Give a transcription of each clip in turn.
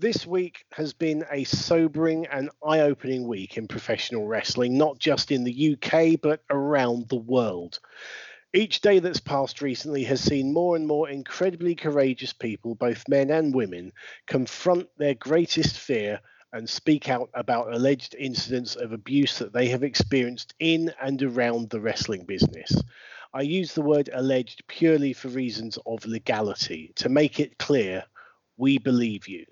This week has been a sobering and eye opening week in professional wrestling, not just in the UK, but around the world. Each day that's passed recently has seen more and more incredibly courageous people, both men and women, confront their greatest fear and speak out about alleged incidents of abuse that they have experienced in and around the wrestling business. I use the word alleged purely for reasons of legality, to make it clear we believe you.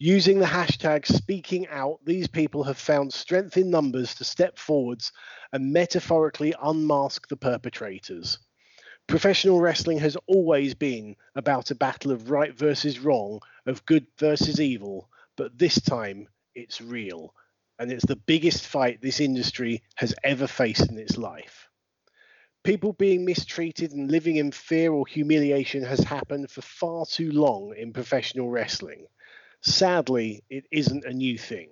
Using the hashtag speaking out, these people have found strength in numbers to step forwards and metaphorically unmask the perpetrators. Professional wrestling has always been about a battle of right versus wrong, of good versus evil, but this time it's real. And it's the biggest fight this industry has ever faced in its life. People being mistreated and living in fear or humiliation has happened for far too long in professional wrestling. Sadly, it isn't a new thing,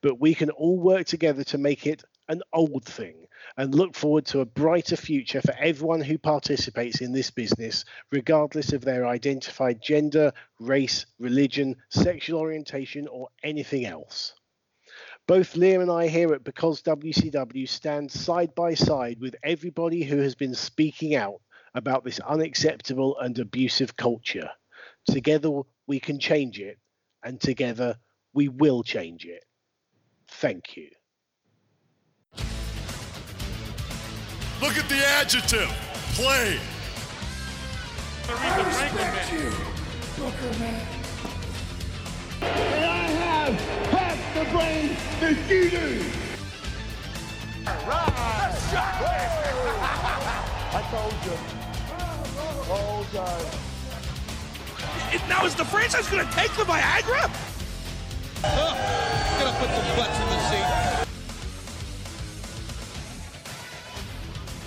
but we can all work together to make it an old thing and look forward to a brighter future for everyone who participates in this business, regardless of their identified gender, race, religion, sexual orientation, or anything else. Both Liam and I here at Because WCW stand side by side with everybody who has been speaking out about this unacceptable and abusive culture. Together we can change it and together we will change it. Thank you. Look at the adjective. Play. I respect you, Booker Man. And I have half the brain that you do. Right. I told you. Oh, God. It, now is the franchise going to take the Viagra? Gonna put some butts in the seat.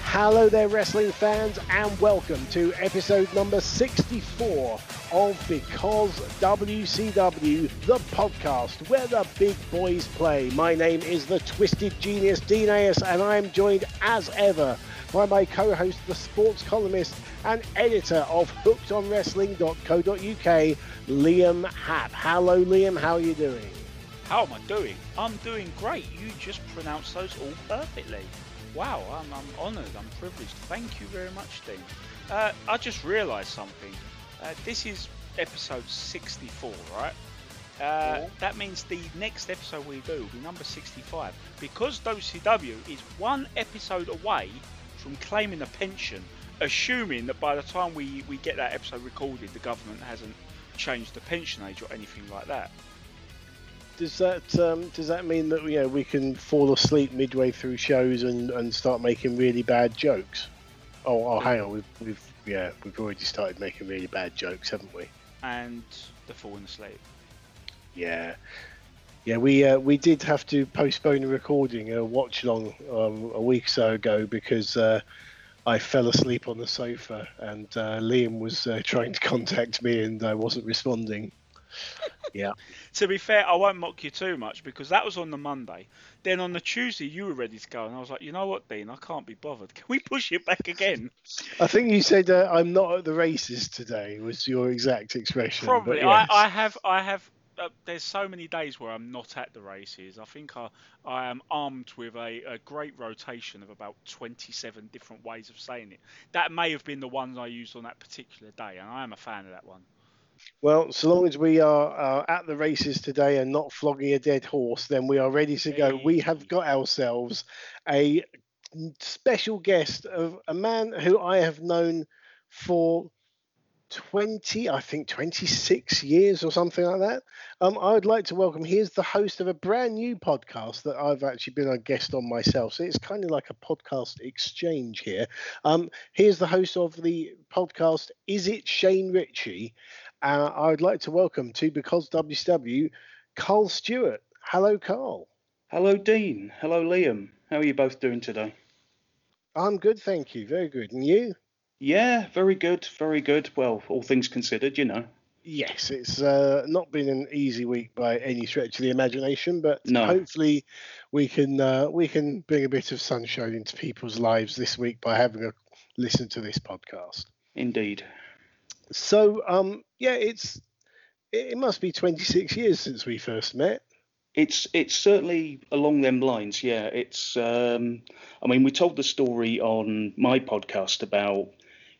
Hello there, wrestling fans, and welcome to episode number 64 of Because WCW, the podcast where the big boys play. My name is the Twisted Genius Dean Ayers, and I am joined as ever by my co host, the sports columnist and editor of hookedonwrestling.co.uk, Liam Happ. Hello, Liam, how are you doing? How am I doing? I'm doing great. You just pronounced those all perfectly. Wow, I'm, I'm honoured, I'm privileged. Thank you very much, Dean. Uh, I just realised something. Uh, this is episode 64, right? Uh, that means the next episode we do will be number 65. Because WCW is one episode away from claiming a pension, assuming that by the time we, we get that episode recorded, the government hasn't changed the pension age or anything like that. Does that um, does that mean that you know we can fall asleep midway through shows and, and start making really bad jokes? Oh, oh, hang on, we've, we've yeah we've already started making really bad jokes, haven't we? And the falling asleep. Yeah, yeah. We uh, we did have to postpone the recording, a watch long um, a week or so ago because uh, I fell asleep on the sofa and uh, Liam was uh, trying to contact me and I wasn't responding. Yeah. To be fair, I won't mock you too much because that was on the Monday. Then on the Tuesday, you were ready to go, and I was like, you know what, Dean, I can't be bothered. Can we push it back again? I think you said uh, I'm not at the races today. Was your exact expression? Probably. yes. I, I have. I have. Uh, there's so many days where I'm not at the races. I think I, I am armed with a, a great rotation of about 27 different ways of saying it. That may have been the ones I used on that particular day, and I am a fan of that one. Well, so long as we are uh, at the races today and not flogging a dead horse, then we are ready to go. We have got ourselves a special guest of a man who I have known for 20, I think 26 years or something like that. Um, I would like to welcome, here's the host of a brand new podcast that I've actually been a guest on myself. So it's kind of like a podcast exchange here. Um, he is the host of the podcast Is It Shane Richie? Uh, I would like to welcome to Because WCW, Carl Stewart. Hello, Carl. Hello, Dean. Hello, Liam. How are you both doing today? I'm good, thank you. Very good. And you? Yeah, very good, very good. Well, all things considered, you know. Yes, it's uh, not been an easy week by any stretch of the imagination, but No. hopefully we can uh, we can bring a bit of sunshine into people's lives this week by having a listen to this podcast. Indeed. So, um, yeah, it's it must be 26 years since we first met. It's it's certainly along them lines. Yeah, it's. Um, I mean, we told the story on my podcast about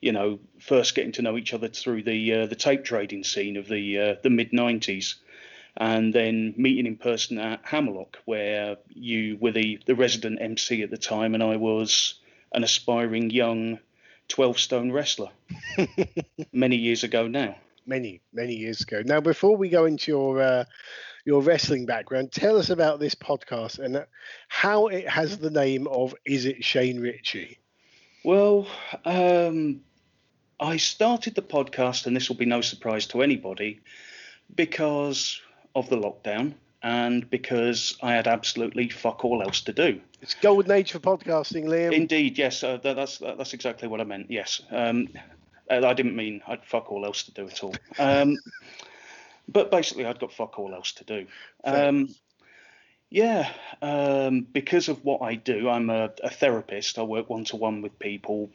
you know first getting to know each other through the uh, the tape trading scene of the uh, the mid 90s, and then meeting in person at Hammerlock, where you were the the resident MC at the time, and I was an aspiring young 12 stone wrestler many years ago now. Many, many years ago. Now, before we go into your uh, your wrestling background, tell us about this podcast and how it has the name of Is It Shane Richie? Well, um, I started the podcast, and this will be no surprise to anybody, because of the lockdown and because I had absolutely fuck all else to do. It's golden age for podcasting, Liam. Indeed, yes, uh, that, that's that's exactly what I meant. Yes, um, uh, I didn't mean I'd fuck all else to do at all. Um, but basically, I'd got fuck all else to do. Um, yeah, um, because of what I do, I'm a, a therapist. I work one to one with people.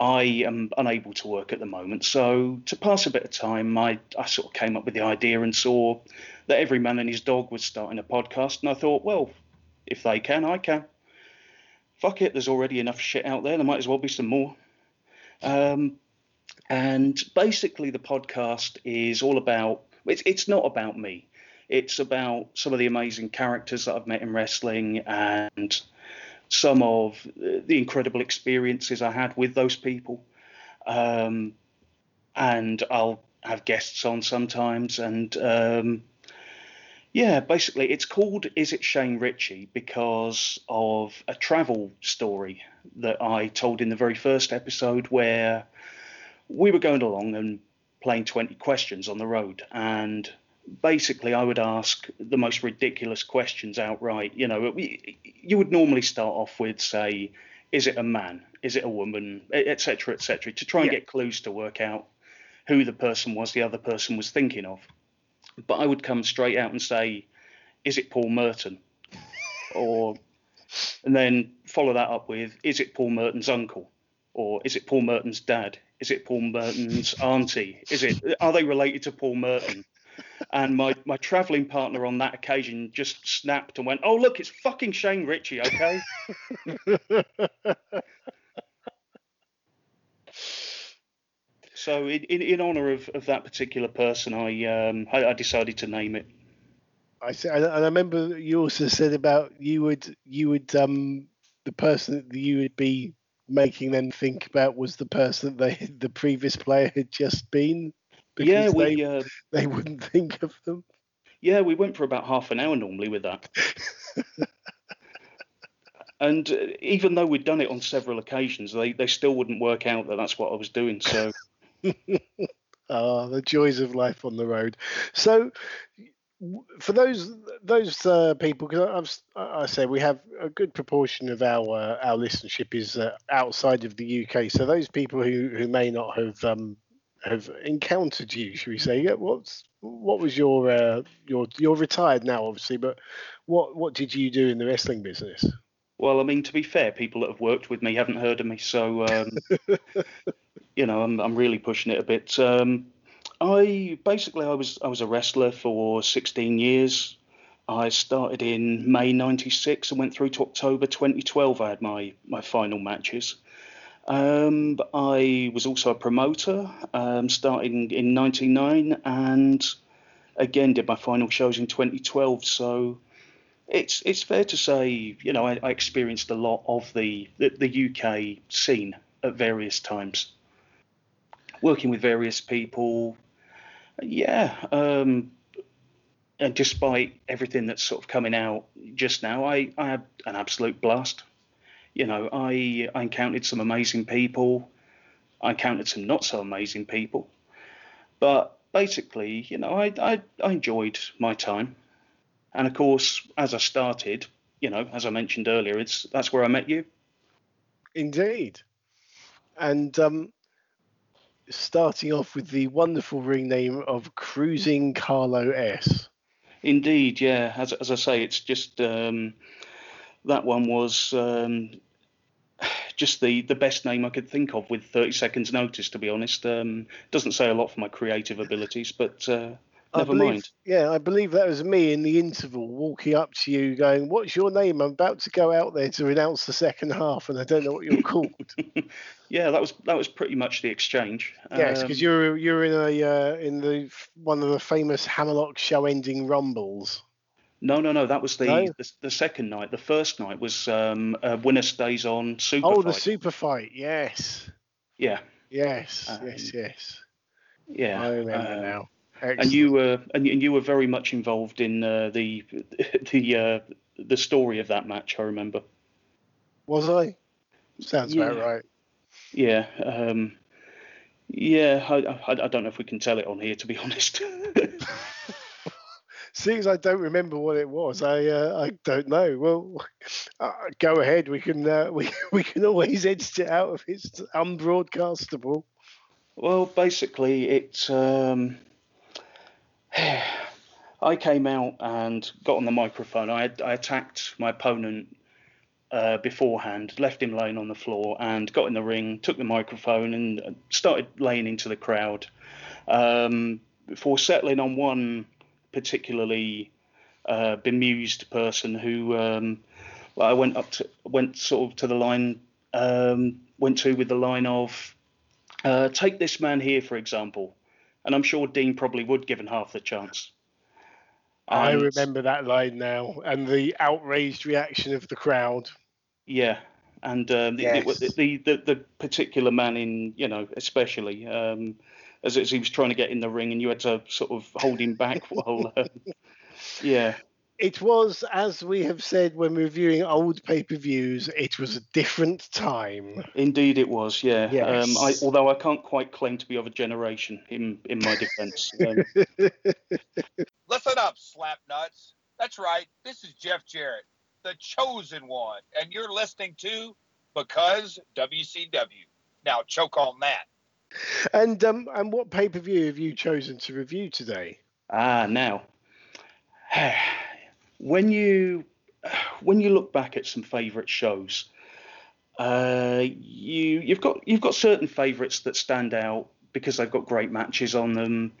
I am unable to work at the moment, so to pass a bit of time, I, I sort of came up with the idea and saw that every man and his dog was starting a podcast, and I thought, well, if they can, I can. Fuck it, there's already enough shit out there. There might as well be some more. Um, and basically, the podcast is all about. It's it's not about me. It's about some of the amazing characters that I've met in wrestling and some of the incredible experiences I had with those people. Um, and I'll have guests on sometimes. And um, yeah, basically, it's called Is It Shane Richie because of a travel story that I told in the very first episode where we were going along and playing 20 questions on the road. And basically I would ask the most ridiculous questions outright. You know, you would normally start off with say, is it a man? Is it a woman? Etc. Etc. To try and yeah. get clues to work out who the person was the other person was thinking of. But I would come straight out and say, is it Paul Merton? or and then follow that up with, is it Paul Merton's uncle? Or is it Paul Merton's dad? Is it Paul Merton's auntie? Is it are they related to Paul Merton? And my, my travelling partner on that occasion just snapped and went, "Oh look, it's fucking Shane Richie, okay." so in, in, in honour of, of that particular person, I, um, I, I decided to name it. I said, and I remember you also said about you would you would um the person that you would be making them think about was the person that they the previous player had just been yeah, we they, uh, they wouldn't think of them. Yeah, we went for about half an hour normally with that. and uh, even though we'd done it on several occasions, they, they still wouldn't work out that that's what I was doing. So, oh, the joys of life on the road. So, for those those uh, people, because I say we have a good proportion of our uh, our listenership is uh, outside of the UK. So those people who who may not have um, have encountered you, should we say? What's what was your uh, your you're retired now, obviously, but what what did you do in the wrestling business? Well, I mean, to be fair, people that have worked with me haven't heard of me, so um, you know, I'm I'm really pushing it a bit. Um, I basically I was I was a wrestler for 16 years. I started in May '96 and went through to October 2012. I had my my final matches. Um, I was also a promoter, um, starting in '99, and again did my final shows in 2012. So it's it's fair to say, you know, I, I experienced a lot of the, the, the UK scene at various times, working with various people. Yeah, um, and despite everything that's sort of coming out just now, I, I had an absolute blast you know, I I encountered some amazing people. I encountered some not so amazing people. But basically, you know, I, I, I enjoyed my time. And of course, as I started, you know, as I mentioned earlier, it's that's where I met you. Indeed. And um, starting off with the wonderful ring name of Cruising Carlo S. Indeed, yeah. As, as I say, it's just um, that one was um, just the the best name I could think of with 30 seconds notice. To be honest, um, doesn't say a lot for my creative abilities, but uh, I Never believe, mind. Yeah, I believe that was me in the interval walking up to you going, What's your name? I'm about to go out there to announce the second half and I don't know what you're called. Yeah, that was that was pretty much the exchange. yes, Um, because you're you're in a uh, in the one of the famous Hammerlock show ending rumbles. No, no, no. That was the, No? the the second night. The first night was um, uh, winner stays on super. Oh, the super fight, yes. Yeah, Yes, Um, yes, yes. yeah. I remember um, now. And you were and you, and you were very much involved in uh, the the uh, the story of that match. I remember. was I? Sounds about right. Yeah. Um, yeah. I, I I don't know if we can tell it on here, to be honest. Seeing as I don't remember what it was, I uh, I don't know. Well, uh, go ahead. We can uh, we we can always edit it out if it's unbroadcastable. Well, basically, it's. Um, I came out and got on the microphone. I, I attacked my opponent uh, beforehand, left him laying on the floor, and got in the ring, took the microphone, and started laying into the crowd. Um, before settling on one particularly uh, bemused person who um, well, I went up to, went sort of to the line, um, went to with the line of. Uh, take this man here, for example, and I'm sure Dean probably would, given half the chance. I remember that line now, and the outraged reaction of the crowd. Yeah, and um, the, Yes. the, the, the the particular man in you know especially um, as, as he was trying to get in the ring, and you had to sort of hold him back while. Um, yeah, It was, as we have said when reviewing old pay per views, it was a different time. indeed it was. Yeah. Um, I, Yes. although I can't quite claim to be of a generation in in my defence. Um, Listen up, slapnuts. That's right. This is Jeff Jarrett, the chosen one, and you're listening to Because WCW. Now choke on that. And um, and what pay per view have you chosen to review today? Ah, now, when you when you look back at some favourite shows, uh, you you've got you've got certain favourites that stand out because they've got great matches on them.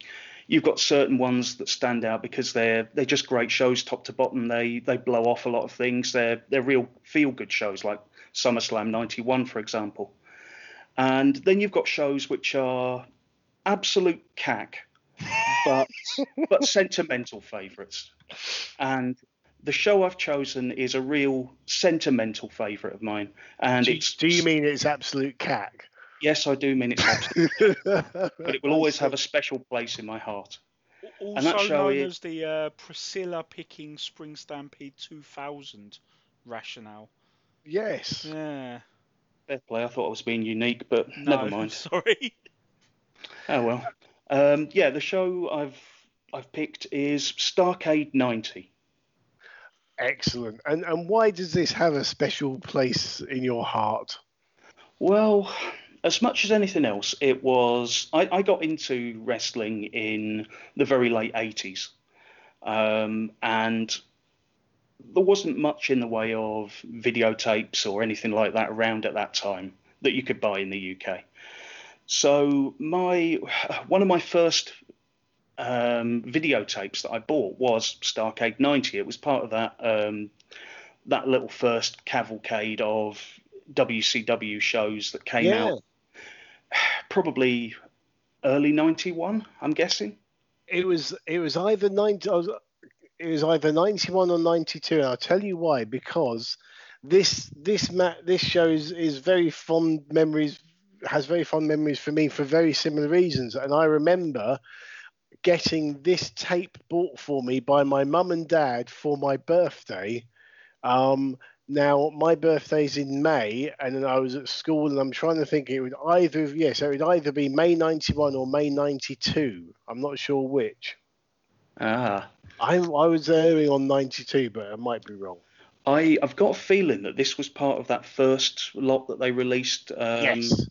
You've got certain ones that stand out because they're they're just great shows, top to bottom. They they blow off a lot of things. They're they're real feel good shows like SummerSlam '91, for example. And then you've got shows which are absolute cack, but but sentimental favourites. And the show I've chosen is a real sentimental favourite of mine. And Do, it's do you mean it's absolute cack? yes, I do mean it's absolute, but but it will always have a special place in my heart. And that Also show known is- as the uh, Priscilla picking Spring Stampede 2000 rationale. Yes. Yeah. Fair play. I thought I was being unique, but No, never mind. Sorry. Oh well. Um, yeah, the show I've I've picked is Starcade '90. Excellent. And and why does this have a special place in your heart? Well, as much as anything else, it was. I, I got into wrestling in the very late 80s. Um, and there wasn't much in the way of videotapes or anything like that around at that time that you could buy in the UK. So, my one of my first um, videotapes that I bought was Starcade 90. It was part of that um, that little first cavalcade of WCW shows that came Yeah. out probably early 91, I'm guessing. It was it was either ninety I was, it was either ninety one or ninety two, and I'll tell you why. Because this this ma- this show is, is very fond memories has very fond memories for me for very similar reasons. And I remember getting this tape bought for me by my mum and dad for my birthday. Um, now my birthday's in May, and I was at school, and I'm trying to think it would either yes, it would either be May '91 or May '92. I'm not sure which. Ah. I I was erring on '92, but I might be wrong. I, I've got a feeling that this was part of that first lot that they released um, yes,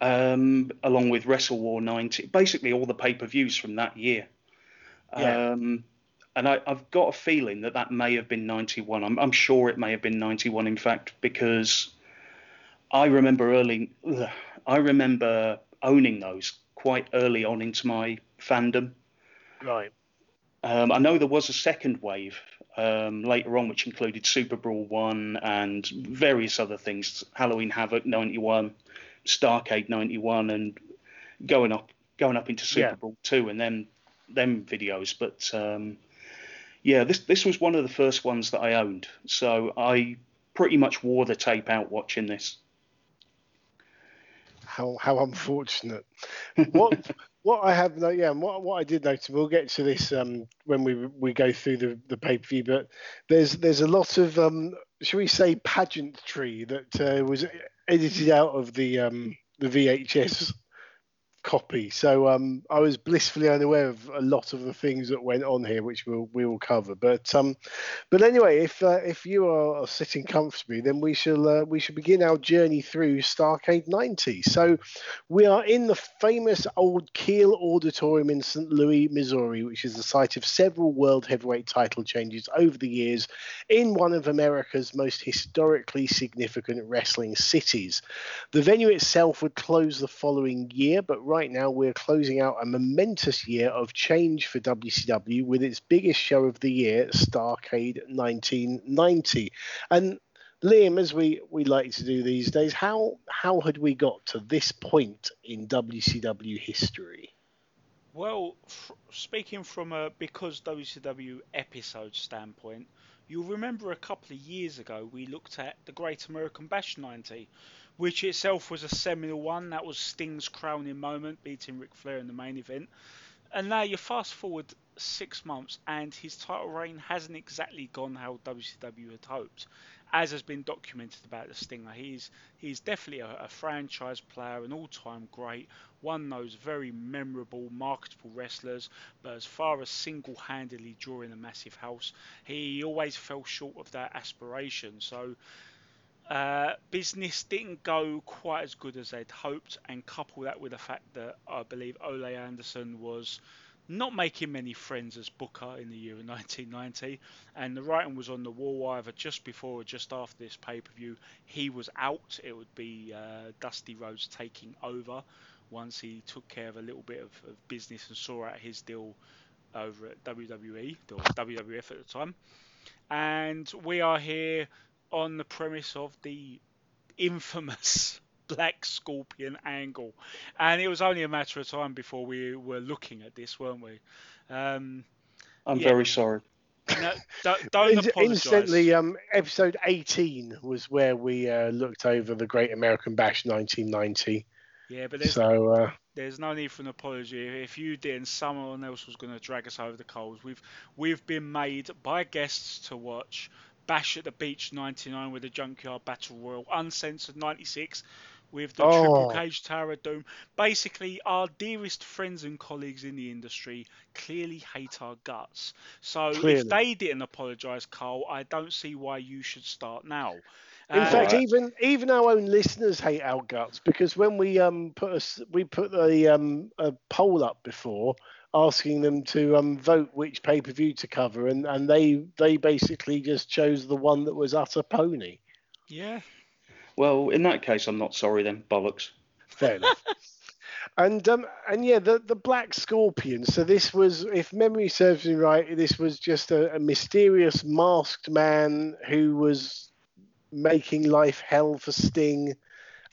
um, along with Wrestle War 90, basically all the pay per views from that year. Yeah. Um, and I, I've got a feeling that that may have been 91. I'm, I'm sure it may have been 91, in fact, because I remember early, ugh, I remember owning those quite early on into my fandom. right. Um, I know there was a second wave um, later on, which included Super Brawl 1 and various other things Halloween Havoc 91, Starcade 91, and going up going up into Super Yeah. Brawl 2 and then them videos. But um, yeah, this, this was one of the first ones that I owned. So I pretty much wore the tape out watching this. How how unfortunate. what what I have yeah, and what what I did notice. We'll get to this um when we we go through the the pay per view, but there's there's a lot of um shall we say pageantry that uh, was edited out of the um the VHS copy. So um, I was blissfully unaware of a lot of the things that went on here, which we'll we will cover. But um, but anyway, if uh, if you are, sitting comfortably, then we shall uh, we shall begin our journey through Starcade 90. So we are in the famous old Kiel Auditorium in St. Louis, Missouri, which is the site of several world heavyweight title changes over the years in one of America's most historically significant wrestling cities. The venue itself would close the following year, but right now we're closing out a momentous year of change for WCW with its biggest show of the year, Starcade 1990. And Liam, as we, we like to do these days, how how had we got to this point in WCW history? Well, f- speaking from a because WCW episode standpoint, you'll remember a couple of years ago we looked at the Great American Bash 90, which itself was a seminal one. That was Sting's crowning moment, beating Ric Flair in the main event. And now you fast forward six months, and his title reign hasn't exactly gone how WCW had hoped, as has been documented about the Stinger. He's he's definitely a, a franchise player, an all-time great, one of those very memorable, marketable wrestlers. But as far as single-handedly drawing a massive house, he always fell short of that aspiration. So. Uh, business didn't go quite as good as they'd hoped, and couple that with the fact that I believe Ole Anderson was not making many friends as Booker in the year of 1990, and the writing was on the wall either just before or just after this pay per view. He was out, it would be uh, Dusty Rhodes taking over once he took care of a little bit of, of business and saw out his deal over at WWE, or WWF at the time. And we are here on the premise of the infamous Black Scorpion angle, and it was only a matter of time before we were looking at this, weren't we? Um, I'm Yeah. very sorry. no, don't, don't. Instantly, um, episode 18 was where we uh, looked over the Great American Bash 1990. yeah, but there's So uh, there's no need for an apology. If you did and someone else was going to drag us over the coals, we've we've been made by guests to watch Bash at the Beach 99 with the Junkyard Battle Royal, Uncensored 96 with the Triple Oh. Cage Tower of Doom. Basically, our dearest friends and colleagues in the industry clearly hate our guts. So Clearly. if they didn't apologise, Carl, I don't see why you should start now. In Uh, fact, even even our own listeners hate our guts because when we um put us we put a um a poll up before asking them to um vote which pay per view to cover and and they they basically just chose the one that was utter pony. yeah, Well, in that case, I'm not sorry then, bollocks. Fair enough. And um and yeah, the the Black Scorpion. So this was, if memory serves me right, this was just a, a mysterious masked man who was making life hell for Sting,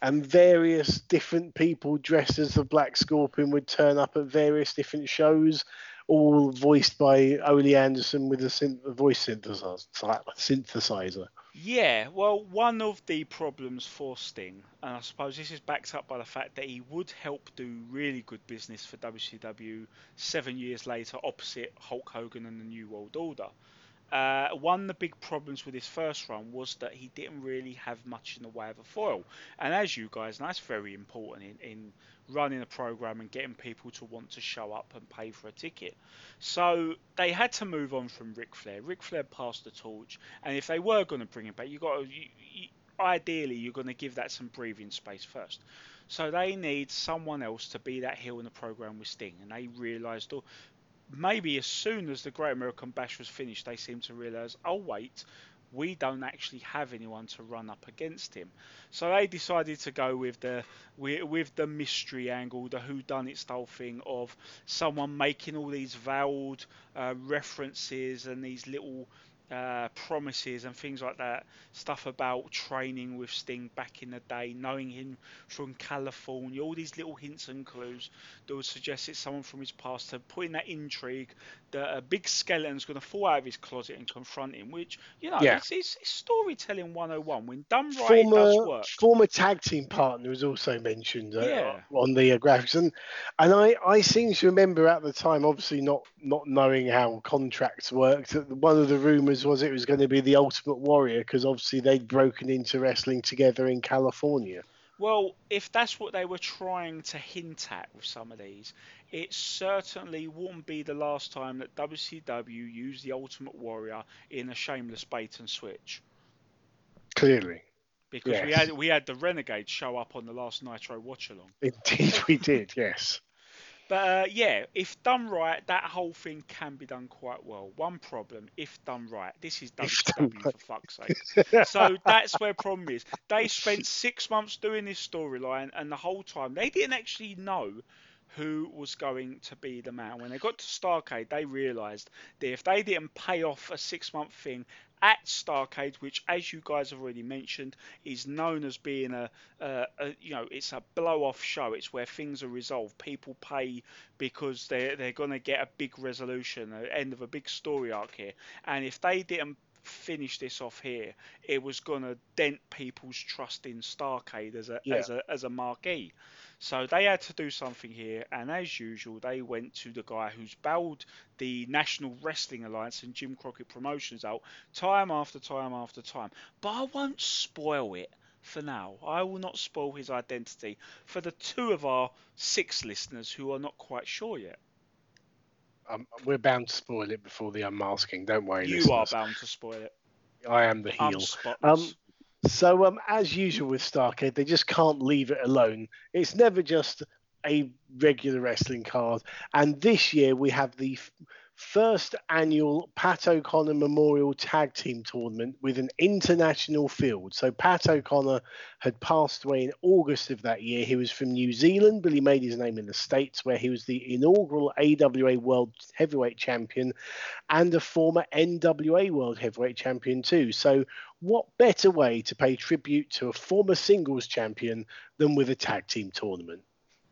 and various different people dressed as the Black Scorpion would turn up at various different shows, all voiced by Ole Anderson with a, synth- a voice synthesizer. synthesizer. Yeah, well, one of the problems for Sting, and I suppose this is backed up by the fact that he would help do really good business for WCW seven years later opposite Hulk Hogan and the New World Order. Uh, one of the big problems with his first run was that he didn't really have much in the way of a foil. And as you guys know, that's very important in, in running a program and getting people to want to show up and pay for a ticket. So they had to move on from Ric Flair. Ric Flair passed the torch, and if they were going to bring him back, you got to, you, you, ideally you're going to give that some breathing space first. So they need someone else to be that heel in the program with Sting, and they realised, oh, maybe as soon as the Great American Bash was finished, they seemed to realise, oh wait, we don't actually have anyone to run up against him. So they decided to go with the with, with the mystery angle, the who done it style thing of someone making all these veiled uh, references and these little uh, promises and things like that. Stuff about training with Sting back in the day, knowing him from California, all these little hints and clues that would suggest it's someone from his past to put in that intrigue that a big skeleton's going to fall out of his closet and confront him, which, you know, Yeah. it's, it's, it's storytelling 101. When done right, it former does work. former tag team partner was also mentioned uh, Yeah. on the uh, graphics, and and I I seem to remember at the time, obviously not not knowing how contracts worked. that One of the rumors was it was going to be the Ultimate Warrior because obviously they'd broken into wrestling together in California. Well, if that's what they were trying to hint at with some of these, it certainly wouldn't be the last time that WCW used the Ultimate Warrior in a shameless bait and switch. Clearly, Because we had we had the Renegade show up on the last Nitro watch along. indeed we did. Yes. But uh, yeah, if done right, that whole thing can be done quite well. One problem, if done right, this is WCW for fuck's sake. so that's where problem is. They spent six months doing this storyline, and the whole time they didn't actually know who was going to be the man. When they got to Starcade, they realised that if they didn't pay off a six-month thing at Starcade, which, as you guys have already mentioned, is known as being a, a, a you know, it's a blow-off show. It's where things are resolved. People pay because they're they're going to get a big resolution, the end of a big story arc here. And if they didn't finish this off here, it was going to dent people's trust in Starcade as a Yeah. as a as a marquee. So they had to do something here, and as usual, they went to the guy who's bailed the National Wrestling Alliance and Jim Crockett Promotions out time after time after time. But I won't spoil it for now. I will not spoil his identity for the two of our six listeners who are not quite sure yet. Um, we're bound to spoil it before the unmasking. Don't worry. You are bound to spoil it. I am the I'm heel. spotless. Um, So, um, as usual with Starcade, they just can't leave it alone. It's never just a regular wrestling card. And this year we have the f- first annual Pat O'Connor Memorial Tag Team Tournament with an international field. So, Pat O'Connor had passed away in August of that year. He was from New Zealand, but he made his name in the States, where he was the inaugural AWA World Heavyweight Champion and a former NWA World Heavyweight Champion, too. So, what better way to pay tribute to a former singles champion than with a tag team tournament?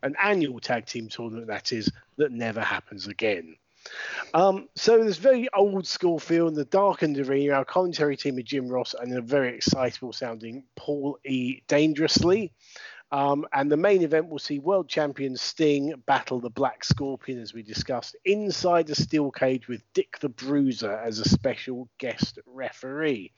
An annual tag team tournament, that is, that never happens again. Um, so there's very old school feel in the darkened arena. Our commentary team of Jim Ross and a very excitable sounding Paul E. Dangerously. Um, and the main event will see world champion Sting battle the Black Scorpion, as we discussed, inside a steel cage with Dick the Bruiser as a special guest referee.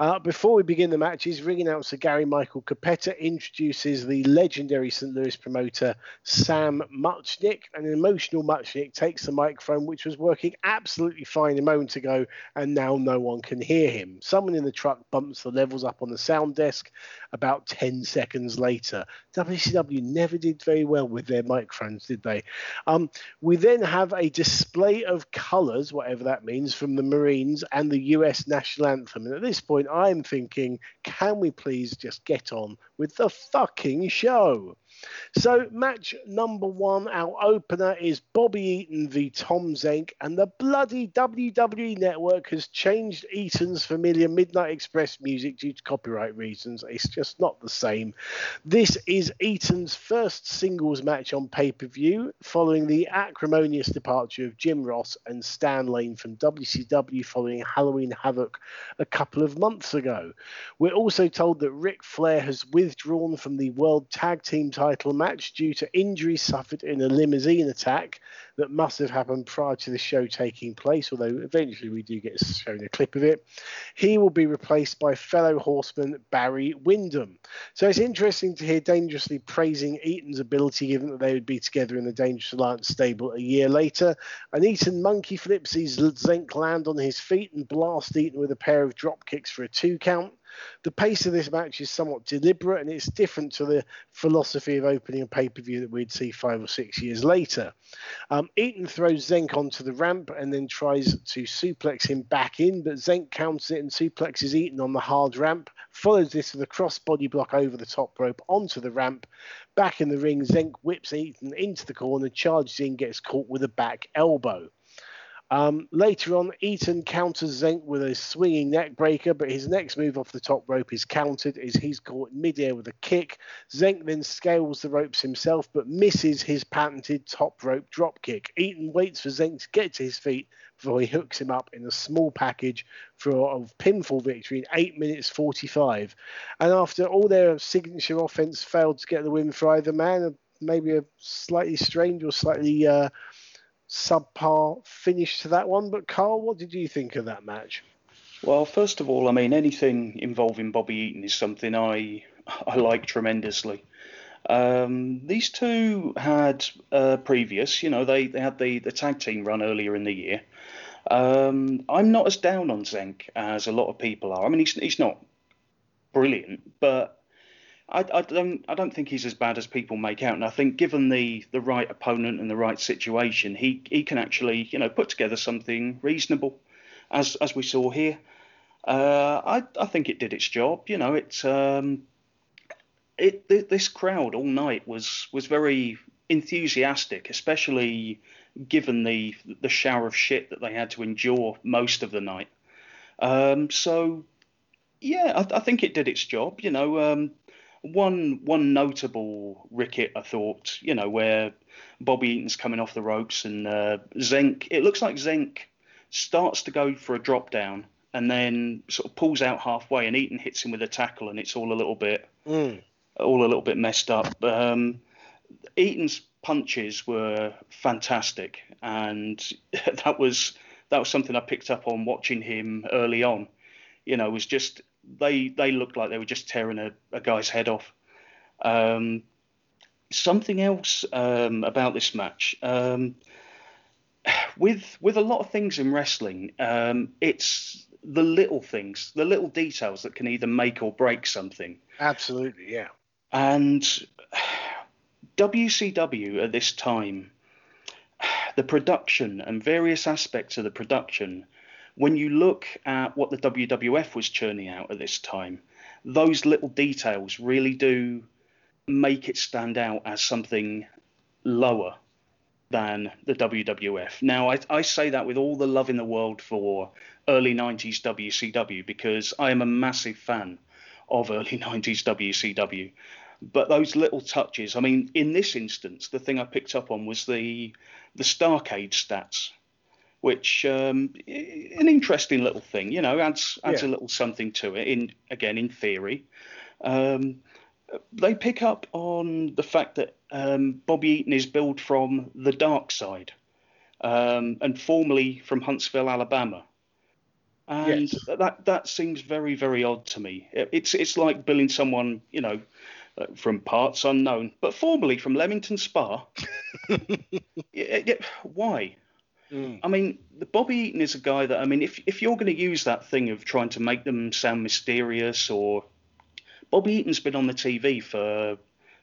Uh, before we begin the matches, ring announcer Gary Michael Cappetta introduces the legendary St. Louis promoter Sam Muchnick. An emotional Muchnick takes the microphone, which was working absolutely fine a moment ago, and now no one can hear him. Someone in the truck bumps the levels up on the sound desk about 10 seconds later. WCW never did very well with their microphones, did they? Um, we then have a display of colours, whatever that means, from the Marines and the US national anthem. And at this point, I'm thinking, can we please just get on with the fucking show? So, match number one, our opener is Bobby Eaton v Tom Zenk, and the bloody WWE network has changed Eaton's familiar Midnight Express music due to copyright reasons. It's just not the same. This is Eaton's first singles match on pay per view, following the acrimonious departure of Jim Ross and Stan Lane from WCW following Halloween Havoc a couple of months ago. We're also told that Ric Flair has withdrawn from the World Tag Team title match due to injuries suffered in a limousine attack that must have happened prior to the show taking place, although eventually we do get shown a clip of it. He will be replaced by fellow horseman Barry Windham. So it's interesting to hear Dangerously praising Eaton's ability, given that they would be together in the Dangerous Alliance stable a year later. And Eaton monkey flips his Zenk land on his feet and blast Eaton with a pair of drop kicks for a two count. The pace of this match is somewhat deliberate and it's different to the philosophy of opening a pay per view that we'd see five or six years later. Um, Eaton throws Zenk onto the ramp and then tries to suplex him back in, but Zenk counters it and suplexes Eaton on the hard ramp, follows this with a crossbody block over the top rope onto the ramp. Back in the ring, Zenk whips Eaton into the corner, charges in, gets caught with a back elbow. Um, later on, Eaton counters Zenk with a swinging neck breaker, but his next move off the top rope is countered as he's caught midair with a kick. Zenk then scales the ropes himself, but misses his patented top rope drop kick. Eaton waits for Zenk to get to his feet before he hooks him up in a small package for a pinfall victory in 8 minutes 45. And after all their signature offense failed to get the win for either man, maybe a slightly strange or slightly. Uh, subpar finish to that one. But Carl, what did you think of that match? Well, first of all, I mean anything involving Bobby Eaton is something I I like tremendously. Um, these two had uh, previous, you know, they, they had the, the tag team run earlier in the year. Um, I'm not as down on Zenk as a lot of people are. I mean, he's, he's not brilliant, but I, I, don't I don't think he's as bad as people make out, and I think given the the right opponent and the right situation, he he can actually you know put together something reasonable, as as we saw here. Uh, I I think it did its job. You know, it um, it this crowd all night was was very enthusiastic, especially given the the shower of shit that they had to endure most of the night. Um, so yeah, I, I, think it did its job. You know, um, one one notable ricket, I thought, you know, where Bobby Eaton's coming off the ropes and uh, Zenk. It looks like Zenk starts to go for a drop down and then sort of pulls out halfway, and Eaton hits him with a tackle, and it's all a little bit mm. all a little bit messed up. Um, Eaton's punches were fantastic, and that was that was something I picked up on watching him early on. You know, was just they they looked like they were just tearing a, a guy's head off. Um, something else um, about this match. Um, with with a lot of things in wrestling, um, it's the little things, the little details that can either make or break something. Absolutely, yeah. And WCW at this time, the production and various aspects of the production when you look at what the WWF was churning out at this time, those little details really do make it stand out as something lower than the WWF. Now, I, I, say that with all the love in the world for early 90s WCW because I am a massive fan of early 90s WCW. But those little touches, I mean, in this instance, the thing I picked up on was the the Starcade stats which um, an interesting little thing, you know, adds adds yeah. a little something to it. In again, in theory, um, they pick up on the fact that um, Bobby Eaton is billed from the dark side, um, and formerly from Huntsville, Alabama. And yes. that that seems very very odd to me. It's it's like billing someone, you know, uh, from parts unknown, but formerly from Leamington Spa. why? Mm. I mean, Bobby Eaton is a guy that I mean, if if you're going to use that thing of trying to make them sound mysterious, or Bobby Eaton's been on the TV for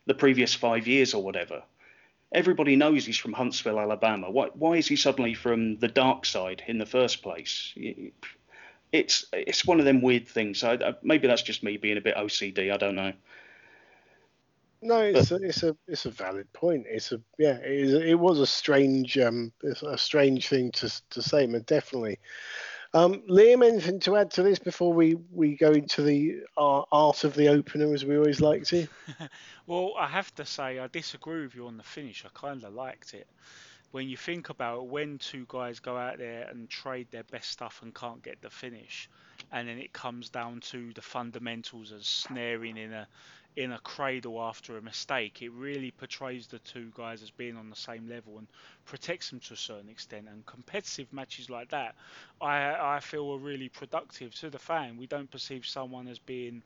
the previous five years or whatever. Everybody knows he's from Huntsville, Alabama. Why why is he suddenly from the dark side in the first place? It's it's one of them weird things. I, maybe that's just me being a bit OCD. I don't know. No, it's a, it's a it's a valid point. It's a yeah, it, is, it was a strange um a strange thing to to say, but definitely. Um, Liam, anything to add to this before we, we go into the uh, art of the opener, as we always like to? well, I have to say I disagree with you on the finish. I kind of liked it. When you think about when two guys go out there and trade their best stuff and can't get the finish, and then it comes down to the fundamentals of snaring in a in a cradle after a mistake. It really portrays the two guys as being on the same level and protects them to a certain extent. And competitive matches like that, I I feel are really productive to the fan. We don't perceive someone as being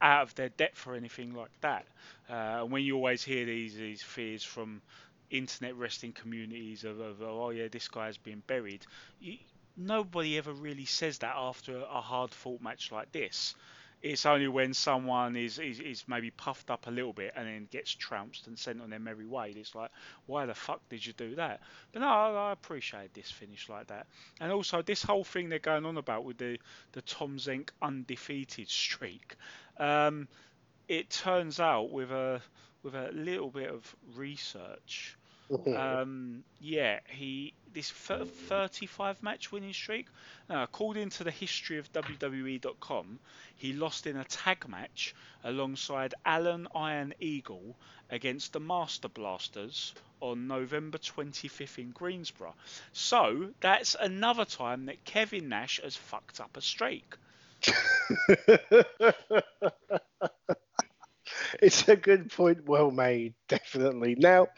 out of their depth or anything like that. Uh, when you always hear these these fears from internet wrestling communities of, of oh yeah this guy's been buried, you, nobody ever really says that after a hard fought match like this it's only when someone is, is, is maybe puffed up a little bit and then gets trounced and sent on their merry way. It's like, why the fuck did you do that? But no, I, I appreciate this finish like that. And also this whole thing they're going on about with the the Tom Zenk undefeated streak. Um, it turns out with a with a little bit of research um, yeah, he this 35 match winning streak. Uh, according to the history of WWE.com, he lost in a tag match alongside Alan Iron Eagle against the Master Blasters on November 25th in Greensboro. So that's another time that Kevin Nash has fucked up a streak. it's a good point, well made, definitely. Now,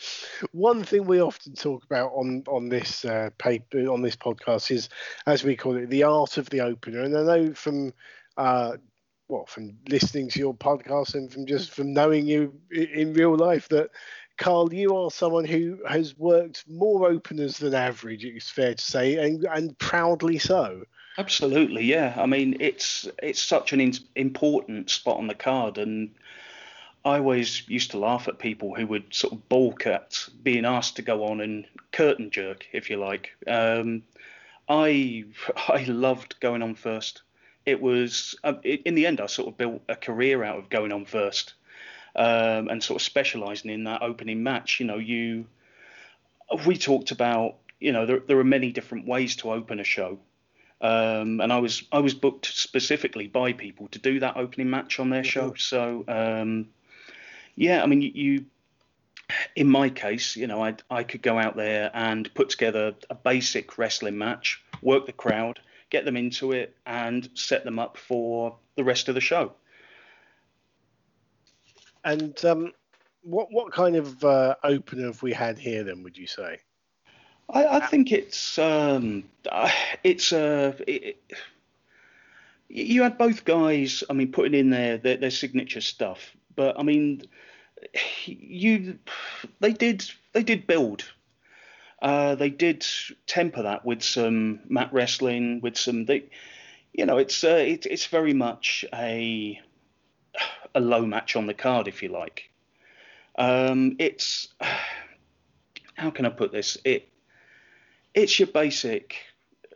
one thing we often talk about on on this uh, paper on this podcast is, as we call it, the art of the opener. And I know from uh, from listening to your podcast and from just from knowing you in real life that Carl, you are someone who has worked more openers than average. It's fair to say, and and proudly so. Absolutely, yeah. I mean, it's it's such an in, important spot on the card, and I always used to laugh at people who would sort of balk at being asked to go on and curtain jerk, if you like. Um, I I loved going on first. It was uh, in the end I sort of built a career out of going on first um, and sort of specialising in that opening match. You know, you we talked about you know there there are many different ways to open a show. Um, and I was I was booked specifically by people to do that opening match on their show. So um, yeah, I mean, you, you in my case, you know, I I could go out there and put together a basic wrestling match, work the crowd, get them into it, and set them up for the rest of the show. And um, what what kind of uh, opener have we had here? Then would you say? I, I think it's um, it's uh, it, you had both guys. I mean, putting in their, their their signature stuff, but I mean, you they did they did build. Uh, they did temper that with some mat wrestling, with some they, you know, it's uh, it, it's very much a a low match on the card, if you like. Um, it's how can I put this? It it's your basic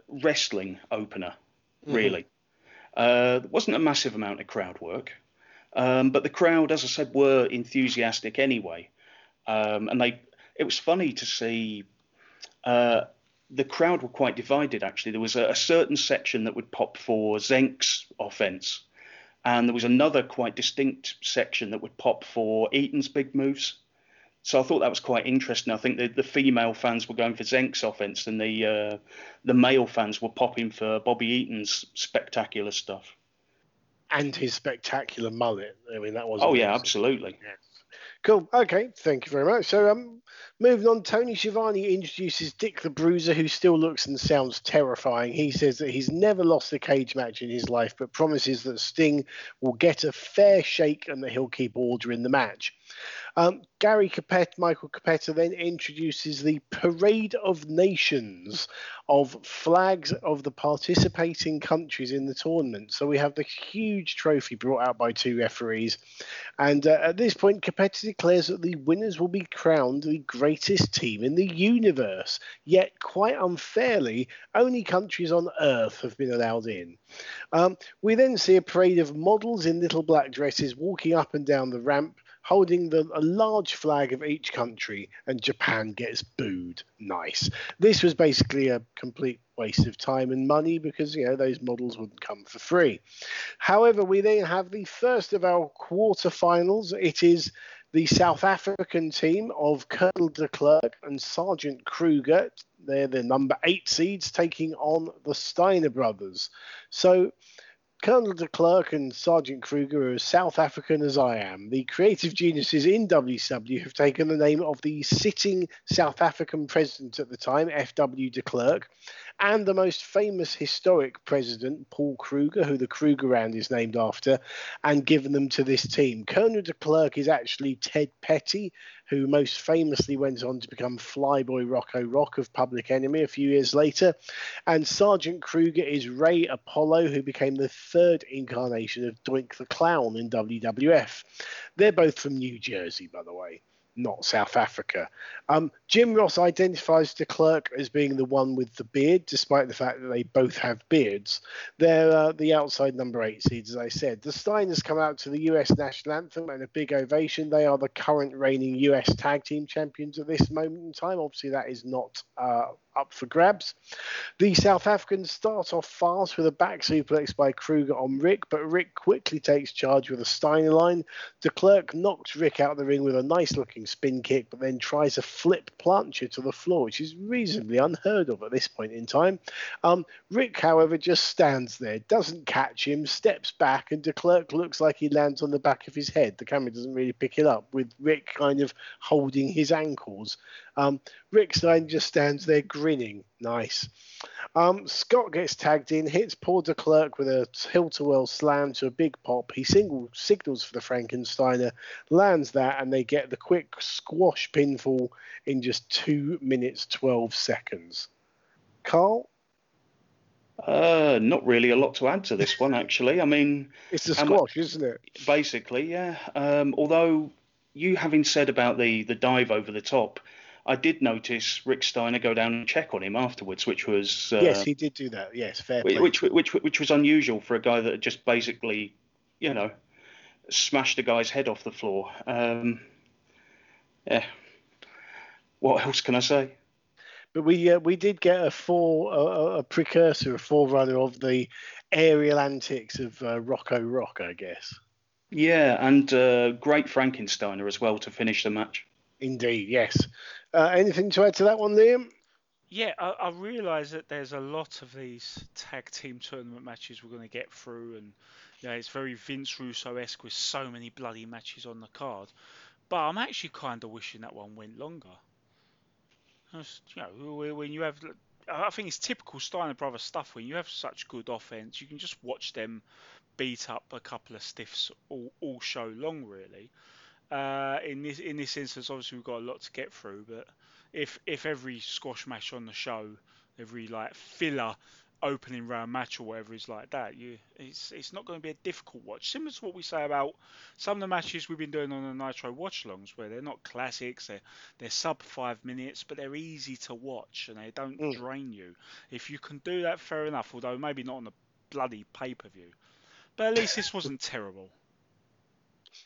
wrestling opener, mm-hmm. really. Mm-hmm. Uh, there wasn't a massive amount of crowd work. Um, but the crowd, as I said, were enthusiastic anyway, um, and they. It was funny to see. Uh, the crowd were quite divided. Actually, there was a, a certain section that would pop for Zenk's offense, and there was another quite distinct section that would pop for Eaton's big moves. So I thought that was quite interesting. I think the, the female fans were going for Zenk's offense, and the uh, the male fans were popping for Bobby Eaton's spectacular stuff and his spectacular mullet. I mean, that was. Oh amazing. yeah, absolutely. Yeah. Cool. Okay. Thank you very much. So, um, moving on, Tony Schiavone introduces Dick the Bruiser, who still looks and sounds terrifying. He says that he's never lost a cage match in his life, but promises that Sting will get a fair shake and that he'll keep order in the match. Um, Gary Cappetta, Michael Cappetta then introduces the Parade of Nations of flags of the participating countries in the tournament. So we have the huge trophy brought out by two referees. And uh, at this point, Cappetta declares that the winners will be crowned the greatest team in the universe. Yet, quite unfairly, only countries on Earth have been allowed in. Um, we then see a parade of models in little black dresses walking up and down the ramp holding the, a large flag of each country, and Japan gets booed. Nice. This was basically a complete waste of time and money because you know those models wouldn't come for free. However, we then have the first of our quarterfinals. It is the South African team of Colonel de Klerk and Sergeant Kruger. They're the number eight seeds taking on the Steiner brothers. So Colonel de Klerk and Sergeant Kruger are as South African as I am. The creative geniuses in WCW have taken the name of the sitting South African president at the time, F.W. de Klerk, and the most famous historic president, Paul Kruger, who the Krugerrand is named after, and given them to this team. Colonel de Klerk is actually Ted Petty, who most famously went on to become Flyboy Rocco Rock of Public Enemy a few years later. And Sergeant Kruger is Ray Apollo, who became the third incarnation of Doink the Clown in WWF. They're both from New Jersey, by the way not South Africa. Um, Jim Ross identifies de Klerk as being the one with the beard, despite the fact that they both have beards. They're uh, the outside number eight seeds, as I said. The Steiners come out to the US national anthem and a big ovation. They are the current reigning US tag team champions at this moment in time. Obviously, that is not uh, up for grabs. The South Africans start off fast with a back suplex by Kruger on Rick, but Rick quickly takes charge with a Steiner line. De Klerk knocks Rick out of the ring with a nice looking spin kick, but then tries a flip plancher to the floor, which is reasonably unheard of at this point in time. Um, Rick, however, just stands there, doesn't catch him, steps back, and De Klerk looks like he lands on the back of his head. The camera doesn't really pick it up, with Rick kind of holding his ankles. Um, Rick Stein just stands there grinning. Nice. Um, Scott gets tagged in, hits poor de Klerk with a tilt-a-whirl slam to a big pop. He single signals for the Frankensteiner, lands that, and they get the quick squash pinfall in just two minutes twelve seconds. Carl, Uh, not really a lot to add to this one, actually. I mean, it's a Um, squash, isn't it? basically, yeah. Um, although you having said about the the dive over the top, I did notice Rick Steiner go down and check on him afterwards, which was uh, yes, he did do that. Yes, fair play. which, which which which was unusual for a guy that had just basically, you know, smashed a guy's head off the floor. Um, yeah. What else can I say? But we uh, we did get a fore a, a precursor, a forerunner of the aerial antics of uh, Rocco Rock, I guess. Yeah, and uh, great Frankensteiner as well to finish the match. Indeed, yes. Uh, anything to add to that one, Liam? Yeah, I, I realise that there's a lot of these tag team tournament matches we're going to get through, and you know, it's very Vince Russo-esque with so many bloody matches on the card. But I'm actually kind of wishing that one went longer. You know, when you have, I think it's typical Steiner Brothers stuff. When you have such good offense, you can just watch them beat up a couple of stiffs all, all show long, really. Uh, in this in this instance, obviously we've got a lot to get through, but if if every squash match on the show, every like filler opening round match or whatever is like that, you it's it's not going to be a difficult watch. Similar to what we say about some of the matches we've been doing on the Nitro watch longs, where they're not classics, they're they're sub five minutes, but they're easy to watch and they don't Mm. drain you. If you can do that, fair enough. Although maybe not on a bloody pay per view, but at least this wasn't terrible.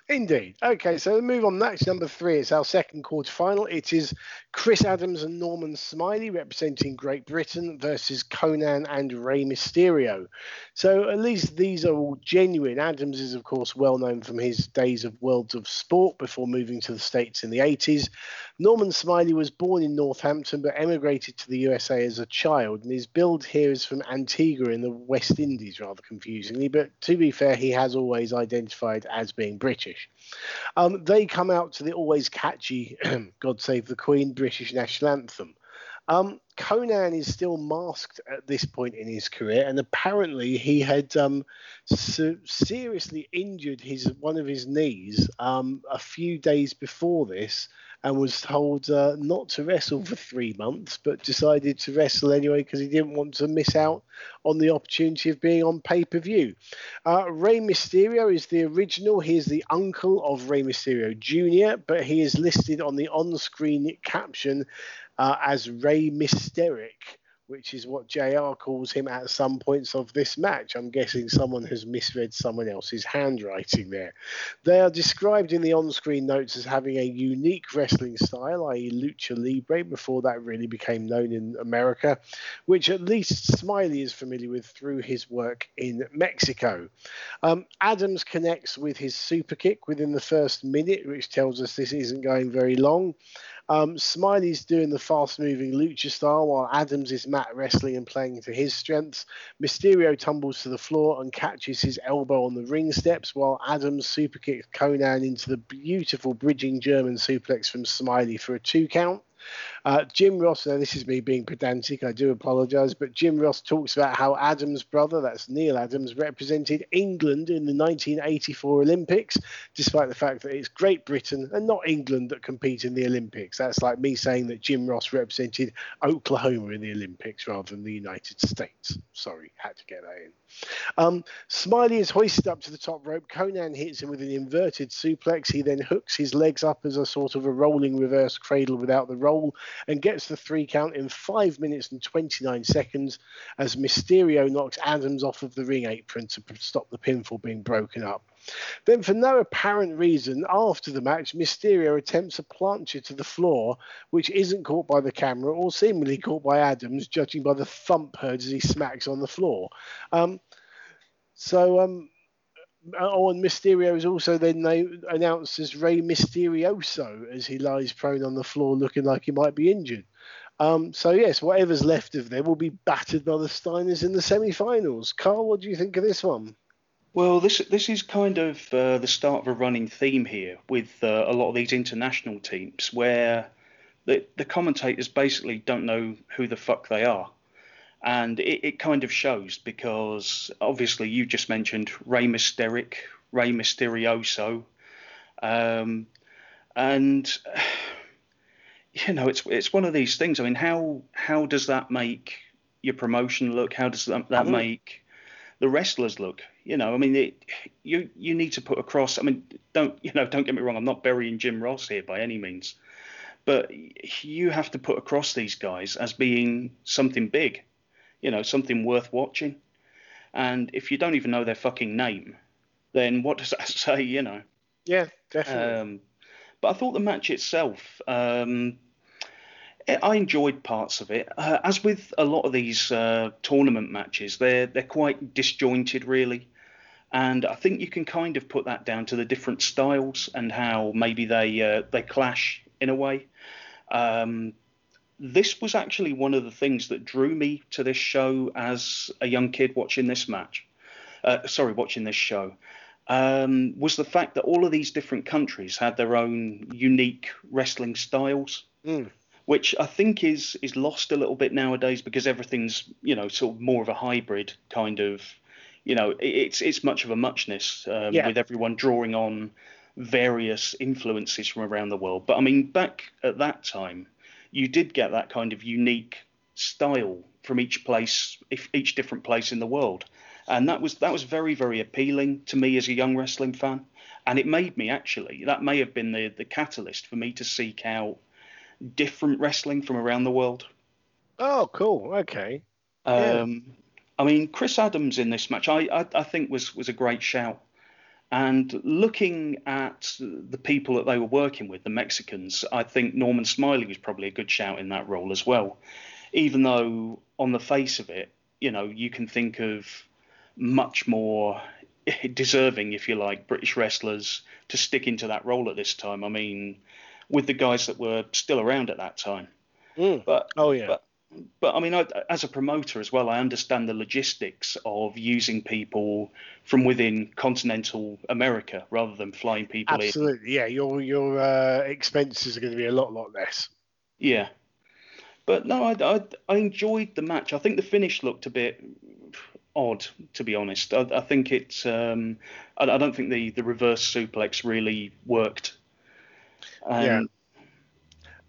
Indeed. Okay, so we move on. Next, number three. is our second quarter final. It is Chris Adams and Norman Smiley representing Great Britain versus Konnan and Rey Mysterio. So at least these are all genuine. Adams is, of course, well known from his days of Worlds of Sport before moving to the States in the 80s. Norman Smiley was born in Northampton but emigrated to the USA as a child, and his billed here is from Antigua in the West Indies, rather confusingly. But to be fair, he has always identified as being British. Um, they come out to the always catchy God Save the Queen British national anthem. Um, Konnan is still masked at this point in his career, and apparently he had um, se- seriously injured his one of his knees um, a few days before this, and was told uh, not to wrestle for three months, but decided to wrestle anyway because he didn't want to miss out on the opportunity of being on pay per view. Uh, Rey Mysterio is the original. He is the uncle of Rey Mysterio Jr., but he is listed on the on screen caption uh, as Rey Mysteric, which is what JR calls him at some points of this match. I'm guessing someone has misread someone else's handwriting there. They are described in the on screen notes as having a unique wrestling style, i.e., lucha libre, before that really became known in America, which at least Smiley is familiar with through his work in Mexico. Um, Adams connects with his super kick within the first minute, which tells us this isn't going very long. Um, Smiley's doing the fast moving lucha style while Adams is mat wrestling and playing to his strengths. Mysterio tumbles to the floor and catches his elbow on the ring steps while Adams super kicks Konnan into the beautiful bridging German suplex from Smiley for a two count. Uh, Jim Ross, now this is me being pedantic, I do apologise, but Jim Ross talks about how Adams' brother, that's Neil Adams, represented England in the 1984 Olympics, despite the fact that it's Great Britain and not England that compete in the Olympics. That's like me saying that Jim Ross represented Oklahoma in the Olympics rather than the United States. Sorry, had to get that in. Um, Smiley is hoisted up to the top rope. Konnan hits him with an inverted suplex. He then hooks his legs up as a sort of a rolling reverse cradle without the roll and gets the three count in 5 minutes and 29 seconds as Mysterio knocks Adams off of the ring apron to stop the pinfall being broken up. Then, for no apparent reason, after the match, Mysterio attempts a plancha to the floor, which isn't caught by the camera or seemingly caught by Adams, judging by the thump heard as he smacks on the floor. Um, so, um, oh, and Mysterio is also then they announced as Rey Mysterioso as he lies prone on the floor, looking like he might be injured. Um, so yes, whatever's left of them will be battered by the Steiners in the semi-finals. Carl, what do you think of this one? Well, this this is kind of uh, the start of a running theme here with uh, a lot of these international teams where the the commentators basically don't know who the fuck they are, and it, it kind of shows because obviously you just mentioned Rey Mysteric, Rey Mysterioso, um, and you know it's it's one of these things. I mean, how how does that make your promotion look? How does that, that make the wrestlers look? You know, I mean, it, you you need to put across. I mean, don't you know? Don't get me wrong. I'm not burying Jim Ross here by any means, but you have to put across these guys as being something big, you know, something worth watching. And if you don't even know their fucking name, then what does that say? You know? Yeah, definitely. Um, but I thought the match itself. Um, I enjoyed parts of it. Uh, as with a lot of these uh, tournament matches, they're they're quite disjointed, really and I think you can kind of put that down to the different styles and how maybe they uh, they clash in a way. Um, this was actually one of the things that drew me to this show as a young kid watching this match. Uh, sorry, watching this show. Um, was the fact that all of these different countries had their own unique wrestling styles, mm. which I think is is lost a little bit nowadays because everything's you know sort of more of a hybrid kind of you know, it's it's much of a muchness um, yeah. with everyone drawing on various influences from around the world. But I mean, back at that time, you did get that kind of unique style from each place, each different place in the world, and that was that was very very appealing to me as a young wrestling fan, and it made me actually that may have been the the catalyst for me to seek out different wrestling from around the world. Oh, cool. Okay. Um, yeah. I mean, Chris Adams in this match, I, I, I think was was a great shout. And looking at the people that they were working with, the Mexicans, I think Norman Smiley was probably a good shout in that role as well. Even though, on the face of it, you know, you can think of much more deserving, if you like, British wrestlers to stick into that role at this time. I mean, with the guys that were still around at that time. Mm. But oh yeah. But, but I mean, I, as a promoter as well, I understand the logistics of using people from within continental America rather than flying people Absolutely, in. Absolutely, yeah. Your your uh, expenses are going to be a lot lot less. Yeah, but no, I, I, I enjoyed the match. I think the finish looked a bit odd, to be honest. I, I think it's um, I, I, don't think the the reverse suplex really worked. yeah.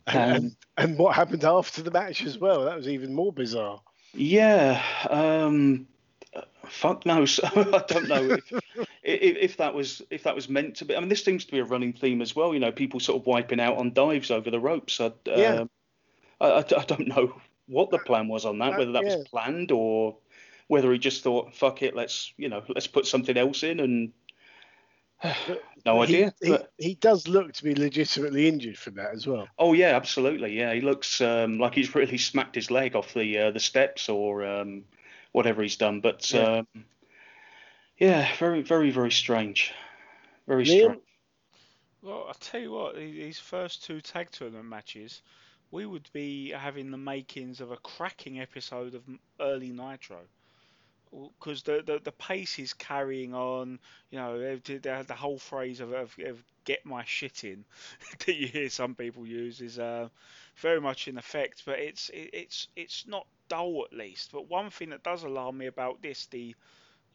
And, and what happened after the match as well? That was even more bizarre. Yeah. Um, fuck knows. I don't know if, if, if that was if that was meant to be. I mean, this seems to be a running theme as well. You know, people sort of wiping out on dives over the ropes. I, yeah. Um, I, I, I, don't know what the plan was on that. Whether that yeah. was planned or whether he just thought, "Fuck it, let's you know, let's put something else in and no idea. He, but... he, he, does look to be legitimately injured from that as well. Oh yeah, absolutely. Yeah, he looks um, like he's really smacked his leg off the uh, the steps or um, whatever he's done. But yeah. Um, yeah. very very very strange. Very Neil? strange. Well, I'll tell you what, these first two tag tournament matches, we would be having the makings of a cracking episode of early Nitro because the, the the pace is carrying on. You know, the, the whole phrase of, of, of "get my shit in" that you hear some people use is uh, very much in effect. But it's it, it's it's not dull at least. But one thing that does alarm me about this, the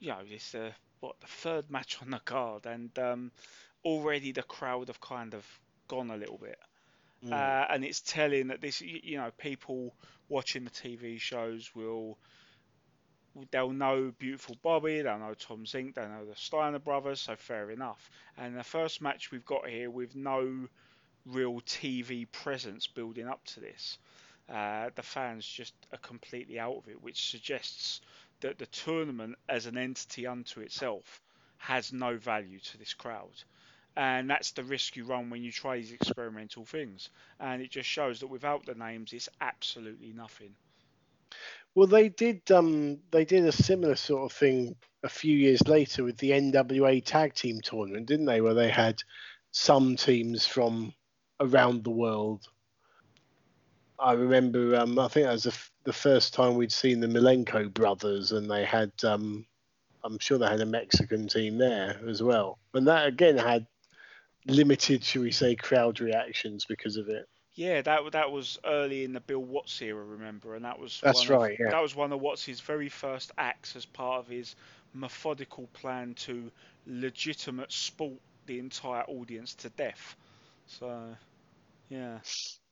you know, this uh, what the third match on the card, and um, already the crowd have kind of gone a little bit. Mm. Uh, and it's telling that this, you know, people watching the TV shows will they'll know Beautiful Bobby, they'll know Tom Zenk, they'll know the Steiner brothers, so fair enough. And the first match we've got here with no real TV presence building up to this, uh, the fans just are completely out of it, which suggests that the tournament as an entity unto itself has no value to this crowd. And that's the risk you run when you try these experimental things. And it just shows that without the names, it's absolutely nothing. Well, they did. Um, they did a similar sort of thing a few years later with the NWA Tag Team Tournament, didn't they? Where they had some teams from around the world. I remember. Um, I think that was the, f- the first time we'd seen the Malenko brothers, and they had. Um, I'm sure they had a Mexican team there as well, and that again had limited, should we say, crowd reactions because of it. Yeah, that that was early in the Bill Watts era, remember, and that was that's right. Of, yeah. That was one of Watts' very first acts as part of his methodical plan to legitimate sport the entire audience to death. So, yeah.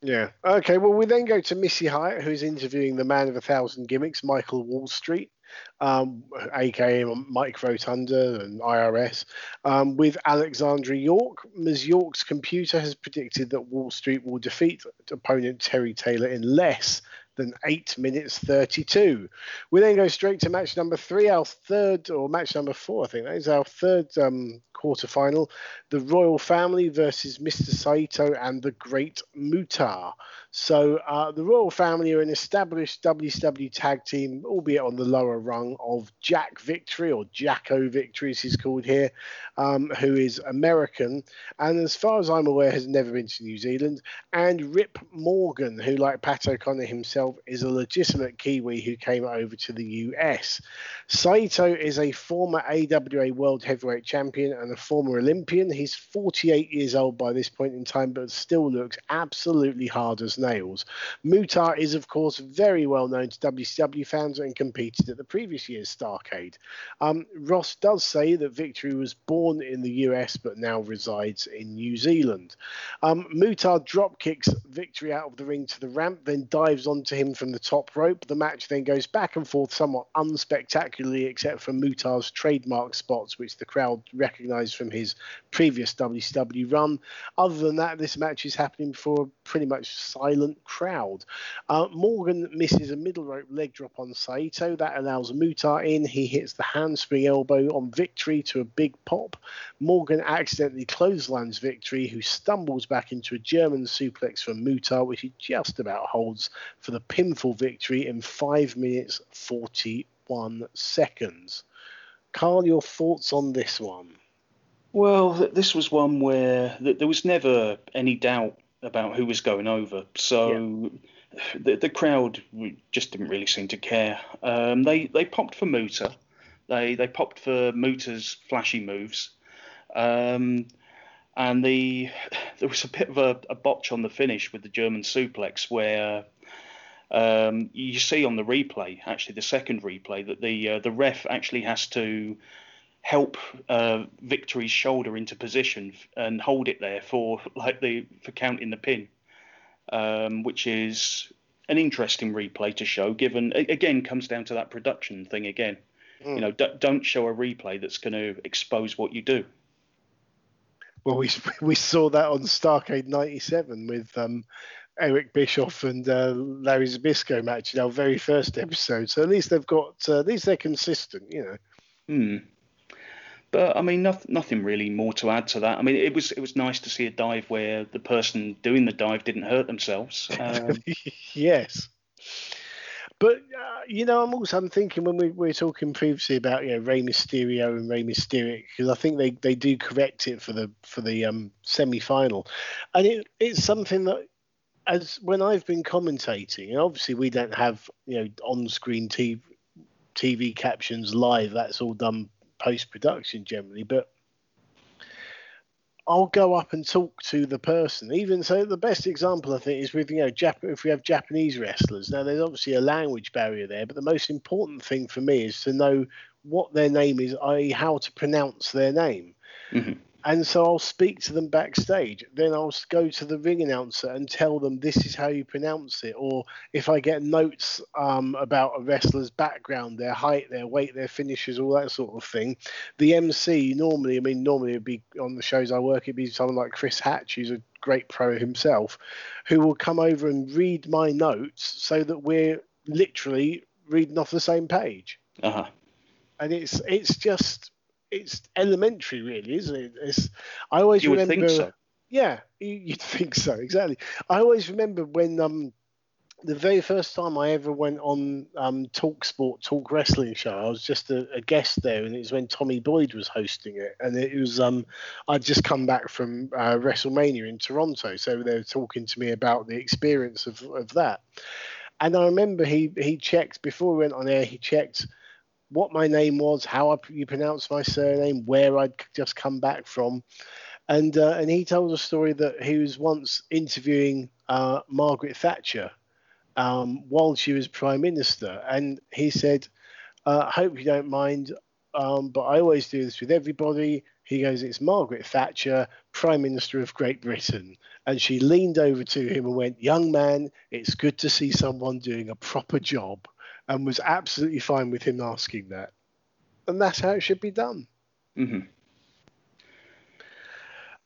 Yeah. Okay. Well, we then go to Missy Hyatt, who's interviewing the man of a thousand gimmicks, Michael Wall Street um, aka Mike Rotunda and IRS, um, with Alexandra York. Ms. York's computer has predicted that Wall Street will defeat opponent Terry Taylor in less than 8 minutes 32. We then go straight to match number three, our third, or match number four, I think that is our third um, quarter final. The Royal Family versus Mr. Saito and the Great Muta. So uh, the Royal Family are an established WCW tag team, albeit on the lower rung of Jack Victory or Jacko Victory, as he's called here, um, who is American and, as far as I'm aware, has never been to New Zealand, and Rip Morgan, who, like Pat O'Connor himself, is a legitimate Kiwi who came over to the US. Saito is a former AWA World Heavyweight Champion and a former Olympian. He's 48 years old by this point in time, but still looks absolutely hard as nails. Muta is, of course, very well known to WCW fans and competed at the previous year's Starrcade. Um, Ross does say that Victory was born in the US but now resides in New Zealand. Um, Muta drop kicks Victory out of the ring to the ramp, then dives onto him from the top rope. The match then goes back and forth somewhat unspectacularly, except for Muta's trademark spots, which the crowd recognised from his previous WCW run. Other than that, this match is happening before a pretty much silent crowd. Uh, Morgan misses a middle rope leg drop on Saito. That allows Muta in. He hits the handspring elbow on Victory to a big pop. Morgan accidentally clotheslines Victory, who stumbles back into a German suplex from Muta, which he just about holds for the pinfall victory in 5 minutes 41 seconds. Carl, your thoughts on this one? Well, this was one where there was never any doubt about who was going over. So yeah. the, the crowd just didn't really seem to care. Um, they they popped for Muta. They they popped for Muta's flashy moves. Um, and the there was a bit of a, a, botch on the finish with the German suplex where um, you see on the replay, actually the second replay, that the uh, the ref actually has to help uh, Victory's shoulder into position and hold it there for like the for counting the pin, um, which is an interesting replay to show. Given again comes down to that production thing again. Mm. You know, d- don't show a replay that's going to expose what you do. Well, we we saw that on Starrcade '97 with um, Eric Bischoff and uh, Larry Zbyszko match in our very first episode. So at least they've got, uh, at least they're consistent, you know. Hmm. But I mean, nothing, nothing really more to add to that. I mean, it was it was nice to see a dive where the person doing the dive didn't hurt themselves. Um, yes. But uh, you know, I'm also I'm thinking when we, we were talking previously about you know Rey Mysterio and Rey Mysterio because I think they, they do correct it for the for the um, semi final, and it, it's something that as when I've been commentating, and obviously we don't have you know on screen TV TV captions live. That's all done post production generally, but I'll go up and talk to the person. Even so, the best example I think is with you know Jap- if we have Japanese wrestlers. Now there's obviously a language barrier there, but the most important thing for me is to know what their name is, i.e., how to pronounce their name. Mm-hmm. And so I'll speak to them backstage. Then I'll go to the ring announcer and tell them this is how you pronounce it. Or if I get notes um, about a wrestler's background, their height, their weight, their finishes, all that sort of thing, the MC normally, I mean, normally it'd be on the shows I work, it'd be someone like Chris Hatch, who's a great pro himself, who will come over and read my notes so that we're literally reading off the same page. Uh-huh. And it's it's just it's elementary, really, isn't it? It's I always You would remember. think so. Yeah, you, you'd think so, exactly. I always remember when um the very first time I ever went on um Talk Sport, Talk Wrestling show, I was just a, a guest there, and it was when Tommy Boyd was hosting it, and it was um I'd just come back from uh, WrestleMania in Toronto, so they were talking to me about the experience of of that, and I remember he he checked before we went on air, he checked what my name was, how I, you pronounce my surname, where I'd just come back from, and uh, and he told a story that he was once interviewing uh, Margaret Thatcher um, while she was prime minister, and he said, uh, "Hope you don't mind, um, but I always do this with everybody." He goes, "It's Margaret Thatcher, Prime Minister of Great Britain," and she leaned over to him and went, "Young man, it's good to see someone doing a proper job." And was absolutely fine with him asking that, and that's how it should be done. hmm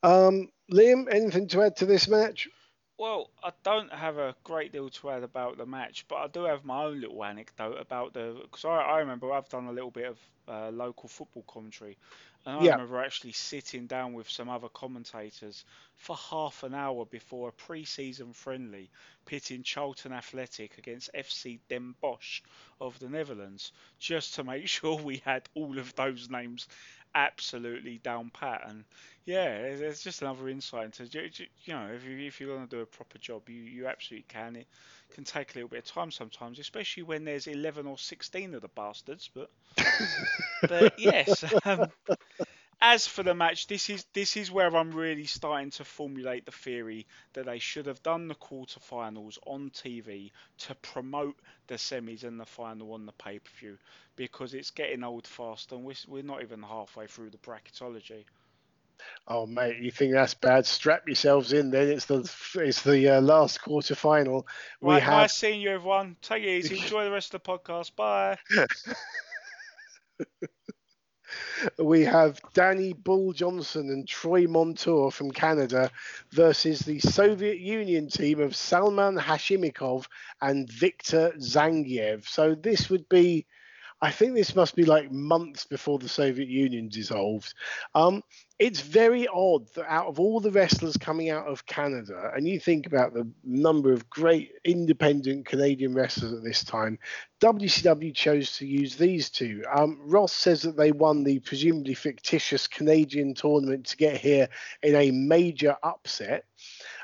Um, Liam, anything to add to this match? Well, I don't have a great deal to add about the match, but I do have my own little anecdote about the. Because I, I remember I've done a little bit of uh, local football commentary, and I Yeah. remember actually sitting down with some other commentators for half an hour before a pre-season friendly, pitting Charlton Athletic against FC Den Bosch of the Netherlands, just to make sure we had all of those names absolutely down pat. And yeah, it's- it's just another insight into you know if you if you're going to do a proper job, you you absolutely can. It can take a little bit of time sometimes, especially when there's 11 or 16 of the bastards. But but yes. Um, as for the match, this is this is where I'm really starting to formulate the theory that they should have done the quarterfinals on TV to promote the semis and the final on the pay-per-view because it's getting old fast and we're, we're not even halfway through the bracketology. Oh mate, you think that's bad? Strap yourselves in. Then it's the it's the uh, last quarter final. We Right, have nice seeing you, everyone. Take it easy. Enjoy the rest of the podcast. Bye. we have Danny Bull Johnson and Troy Montour from Canada versus the Soviet Union team of Salman Hashimikov and Viktor Zangiev. So this would be, I think this must be like months before the Soviet Union dissolved. Um, it's very odd that out of all the wrestlers coming out of Canada, and you think about the number of great independent Canadian wrestlers at this time, WCW chose to use these two. Um, Ross says that they won the presumably fictitious Canadian tournament to get here in a major upset.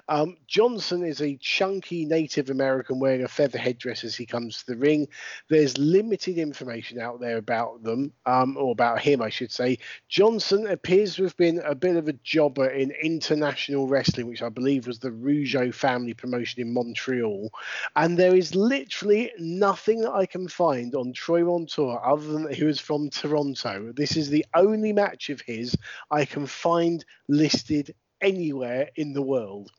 Um, Johnson is a chunky Native American wearing a feather headdress as he comes to the ring. There's limited information out there about them, um, or about him, I should say. Johnson appears to have been a bit of a jobber in international wrestling, which I believe was the Rougeau family promotion in Montreal. And there is literally nothing that I can find on Troy Montour other than that he was from Toronto. This is the only match of his I can find listed anywhere in the world.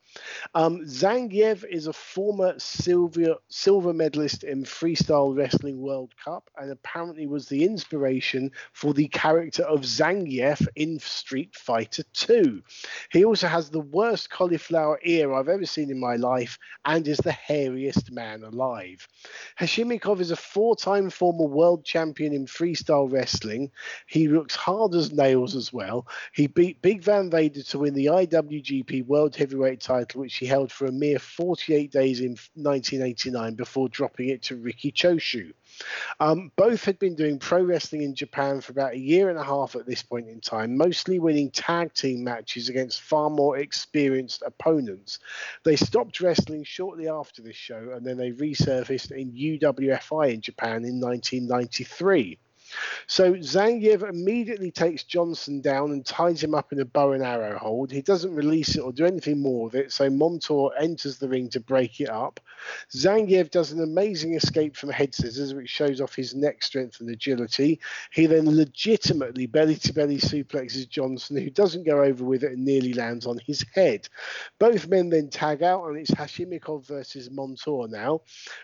Um, Zangiev is a former silver silver medalist in Freestyle Wrestling World Cup and apparently was the inspiration for the character of Zangief in Street Fighter 2. He also has the worst cauliflower ear I've ever seen in my life and is the hairiest man alive. Hashimikov is a four-time former world champion in freestyle wrestling. He looks hard as nails as well. He beat Big Van Vader to win the IWGP World Heavyweight title, which he held for a mere 48 days in 1989 before dropping it to Riki Choshu. Um, both had been doing pro wrestling in Japan for about a year and a half at this point in time, mostly winning tag team matches against far more experienced opponents. They stopped wrestling shortly after this show and then they resurfaced in UWFI in Japan in 1993. So Zangief immediately takes Johnson down and ties him up in a bow and arrow hold. He doesn't release it or do anything more with it. So Montour enters the ring to break it up. Zangief does an amazing escape from head scissors, which shows off his neck strength and agility. He then legitimately belly to belly suplexes Johnson, who doesn't go over with it and nearly lands on his head. Both men then tag out, and it's Hashimikov versus Montour now.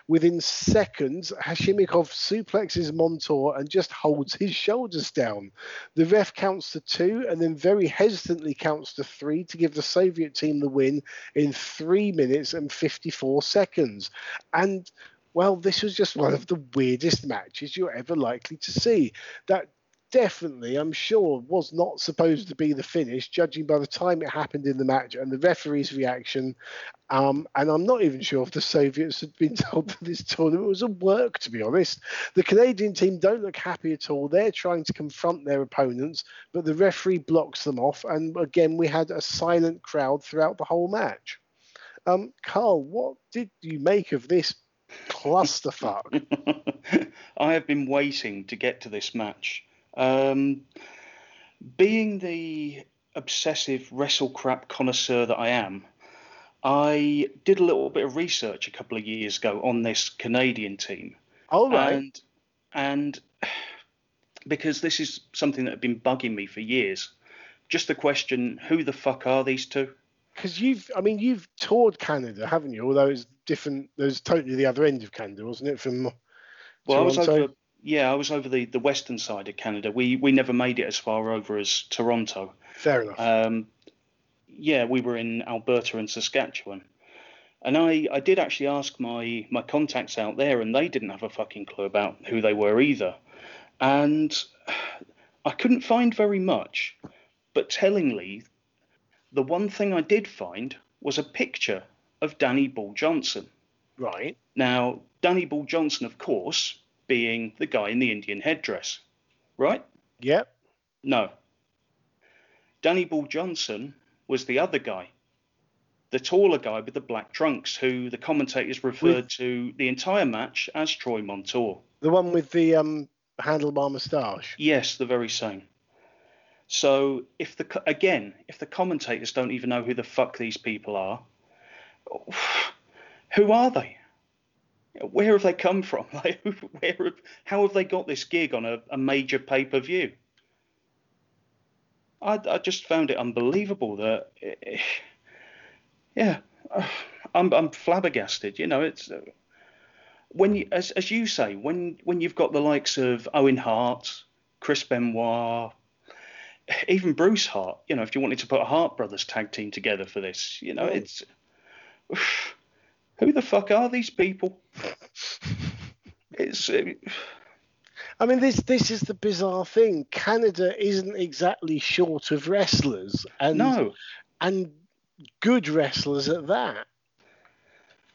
Within seconds, Hashimikov suplexes Montour and just holds his shoulders down. The ref counts to two and then very hesitantly counts to three to give the Soviet team the win in three minutes and 54 seconds. And well, this was just one of the weirdest matches you're ever likely to see. That definitely, I'm sure, was not supposed to be the finish, judging by the time it happened in the match and the referee's reaction. Um, and I'm not even sure if the Soviets had been told that this tournament was a work, to be honest. The Canadian team don't look happy at all. They're trying to confront their opponents, but the referee blocks them off. And again, we had a silent crowd throughout the whole match. Um, Carl, what did you make of this clusterfuck? I have been waiting to get to this match. Um, being the obsessive WrestleCrap connoisseur that I am, I did a little bit of research a couple of years ago on this Canadian team. All right. And, and because this is something that had been bugging me for years, just the question who the fuck are these two? Because you've, I mean, you've toured Canada, haven't you? Although it's different, there's totally the other end of Canada, wasn't it? From well, I was over yeah, I was over the, the western side of Canada. We we never made it as far over as Toronto. Fair enough. Um, yeah, we were in Alberta and Saskatchewan. And I, I did actually ask my, my contacts out there, and they didn't have a fucking clue about who they were either. And I couldn't find very much. But tellingly, the one thing I did find was a picture of Danny Bull Johnson. right. Now, Danny Bull Johnson, of course, being the guy in the Indian headdress, right? Yep. No. Danny Bull Johnson was the other guy, the taller guy with the black trunks, who the commentators referred to the entire match as Troy Montour. The one with the um, handlebar moustache. Yes, the very same. So if the again, if the commentators don't even know who the fuck these people are, who are they? Where have they come from? Like, where, have- how have they got this gig on a, a major pay per view? I, I just found it unbelievable that, yeah, I'm I'm flabbergasted. You know, it's uh, when you, as as you say, when when you've got the likes of Owen Hart, Chris Benoit, even Bruce Hart. You know, if you wanted to put a Hart Brothers tag team together for this, you know, it's who the fuck are these people? It's uh, I mean, this this is the bizarre thing. Canada isn't exactly short of wrestlers, and no. and good wrestlers at that.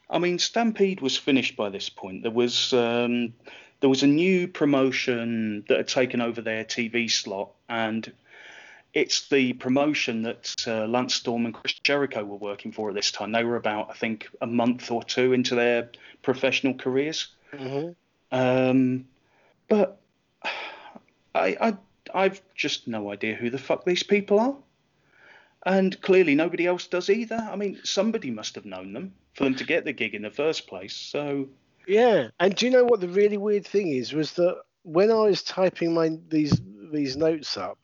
I mean, Stampede was finished by this point. There was um, there was a new promotion that had taken over their TV slot, and it's the promotion that uh, Lance Storm and Chris Jericho were working for at this time. They were about, I think, a month or two into their professional careers. Mhm. Um, but I, I, I've just no idea who the fuck these people are. And clearly nobody else does either. I mean, somebody must have known them for them to get the gig in the first place. So, Yeah, and do you know what the really weird thing is? Was that when I was typing my these these notes up,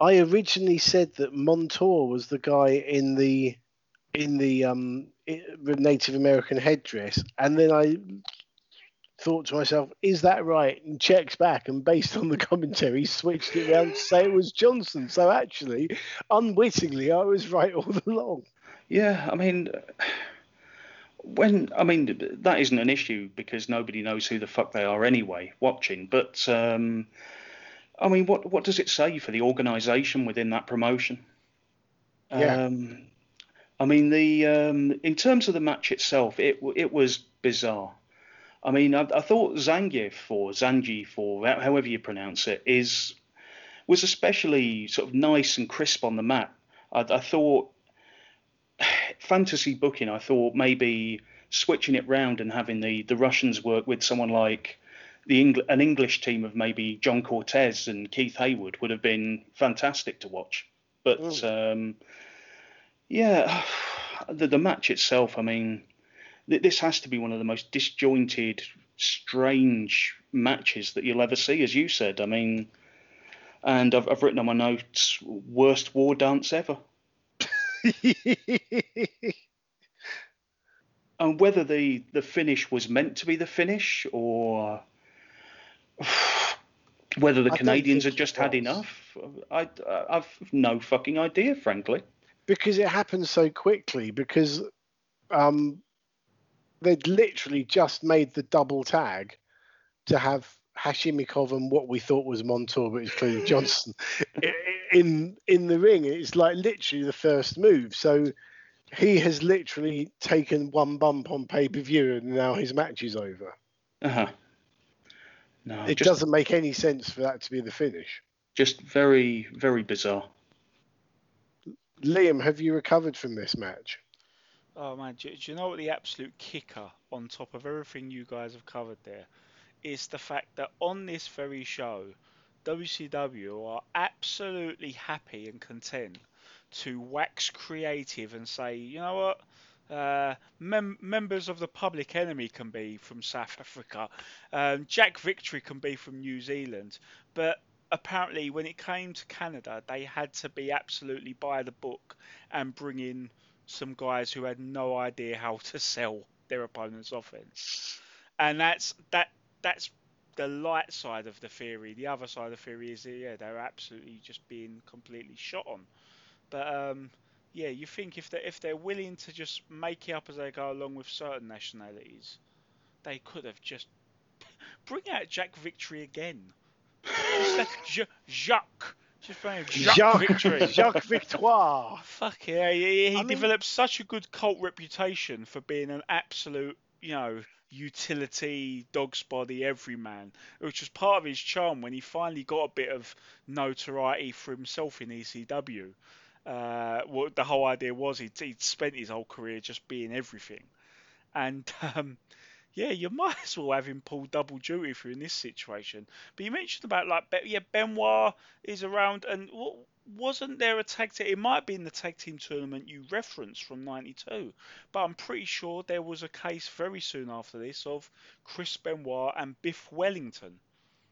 I originally said that Montour was the guy in the in the um Native American headdress, and then I thought to myself, "Is that right?" And checks back, and based on the commentary, switched it around to say it was Johnson. So actually, unwittingly, I was right all along. yeah, I mean, when I mean that isn't an issue because nobody knows who the fuck they are anyway watching. But um, I mean, what what does it say for the organisation within that promotion? Yeah. Um, I mean, the um, in terms of the match itself, it it was bizarre. I mean, I, I thought Zangief or Zangief or however you pronounce it is was especially sort of nice and crisp on the mat. I, I thought fantasy booking. I thought maybe switching it round and having the the Russians work with someone like the Eng- an English team of maybe John Cortez and Keith Hayward would have been fantastic to watch. But Mm. um, yeah, the, the match itself, I mean, this has to be one of the most disjointed, strange matches that you'll ever see, as you said. I mean, and I've, I've written on my notes, worst war dance ever. And whether the, the finish was meant to be the finish or whether the I Canadians had just had enough, I, I've no fucking idea, frankly. because it happened so quickly because um, they'd literally just made the double tag to have Hashimikov and what we thought was Montour, but it's clearly Johnson in in the ring. It's like literally the first move. So he has literally taken one bump on pay per view, and now his match is over. Uh huh. No, It just, doesn't make any sense for that to be the finish. just very, very bizarre. Liam, have you recovered from this match? Oh man, do, do you know what the absolute kicker on top of everything you guys have covered there is the fact that on this very show, WCW are absolutely happy and content to wax creative and say, you know what, uh, mem- members of the Public Enemy can be from South Africa, um, Jack Victory can be from New Zealand, but apparently when it came to Canada, they had to be absolutely by the book and bring in some guys who had no idea how to sell their opponent's offense. And that's that that's the light side of the theory. The other side of the theory is that, yeah, they're absolutely just being completely shot on. But um, yeah, you think if they if they're willing to just make it up as they go along with certain nationalities, they could have just bring out Jack Victory again. Jacques. Just bring Jacques, Jacques, Victory. Jacques Victoire. Fuck yeah, he, he I mean- developed such a good cult reputation for being an absolute, you know, utility, dog's body, everyman, which was part of his charm when he finally got a bit of notoriety for himself in ECW. Uh, what the whole idea was he'd, he'd spent his whole career just being everything. And um, yeah, you might as well have him pull double duty for in this situation. But you mentioned about like, yeah, Benoit is around, and wasn't there a tag team? It might have been the tag team tournament you referenced from '92, but I'm pretty sure there was a case very soon after this of Chris Benoit and Biff Wellington,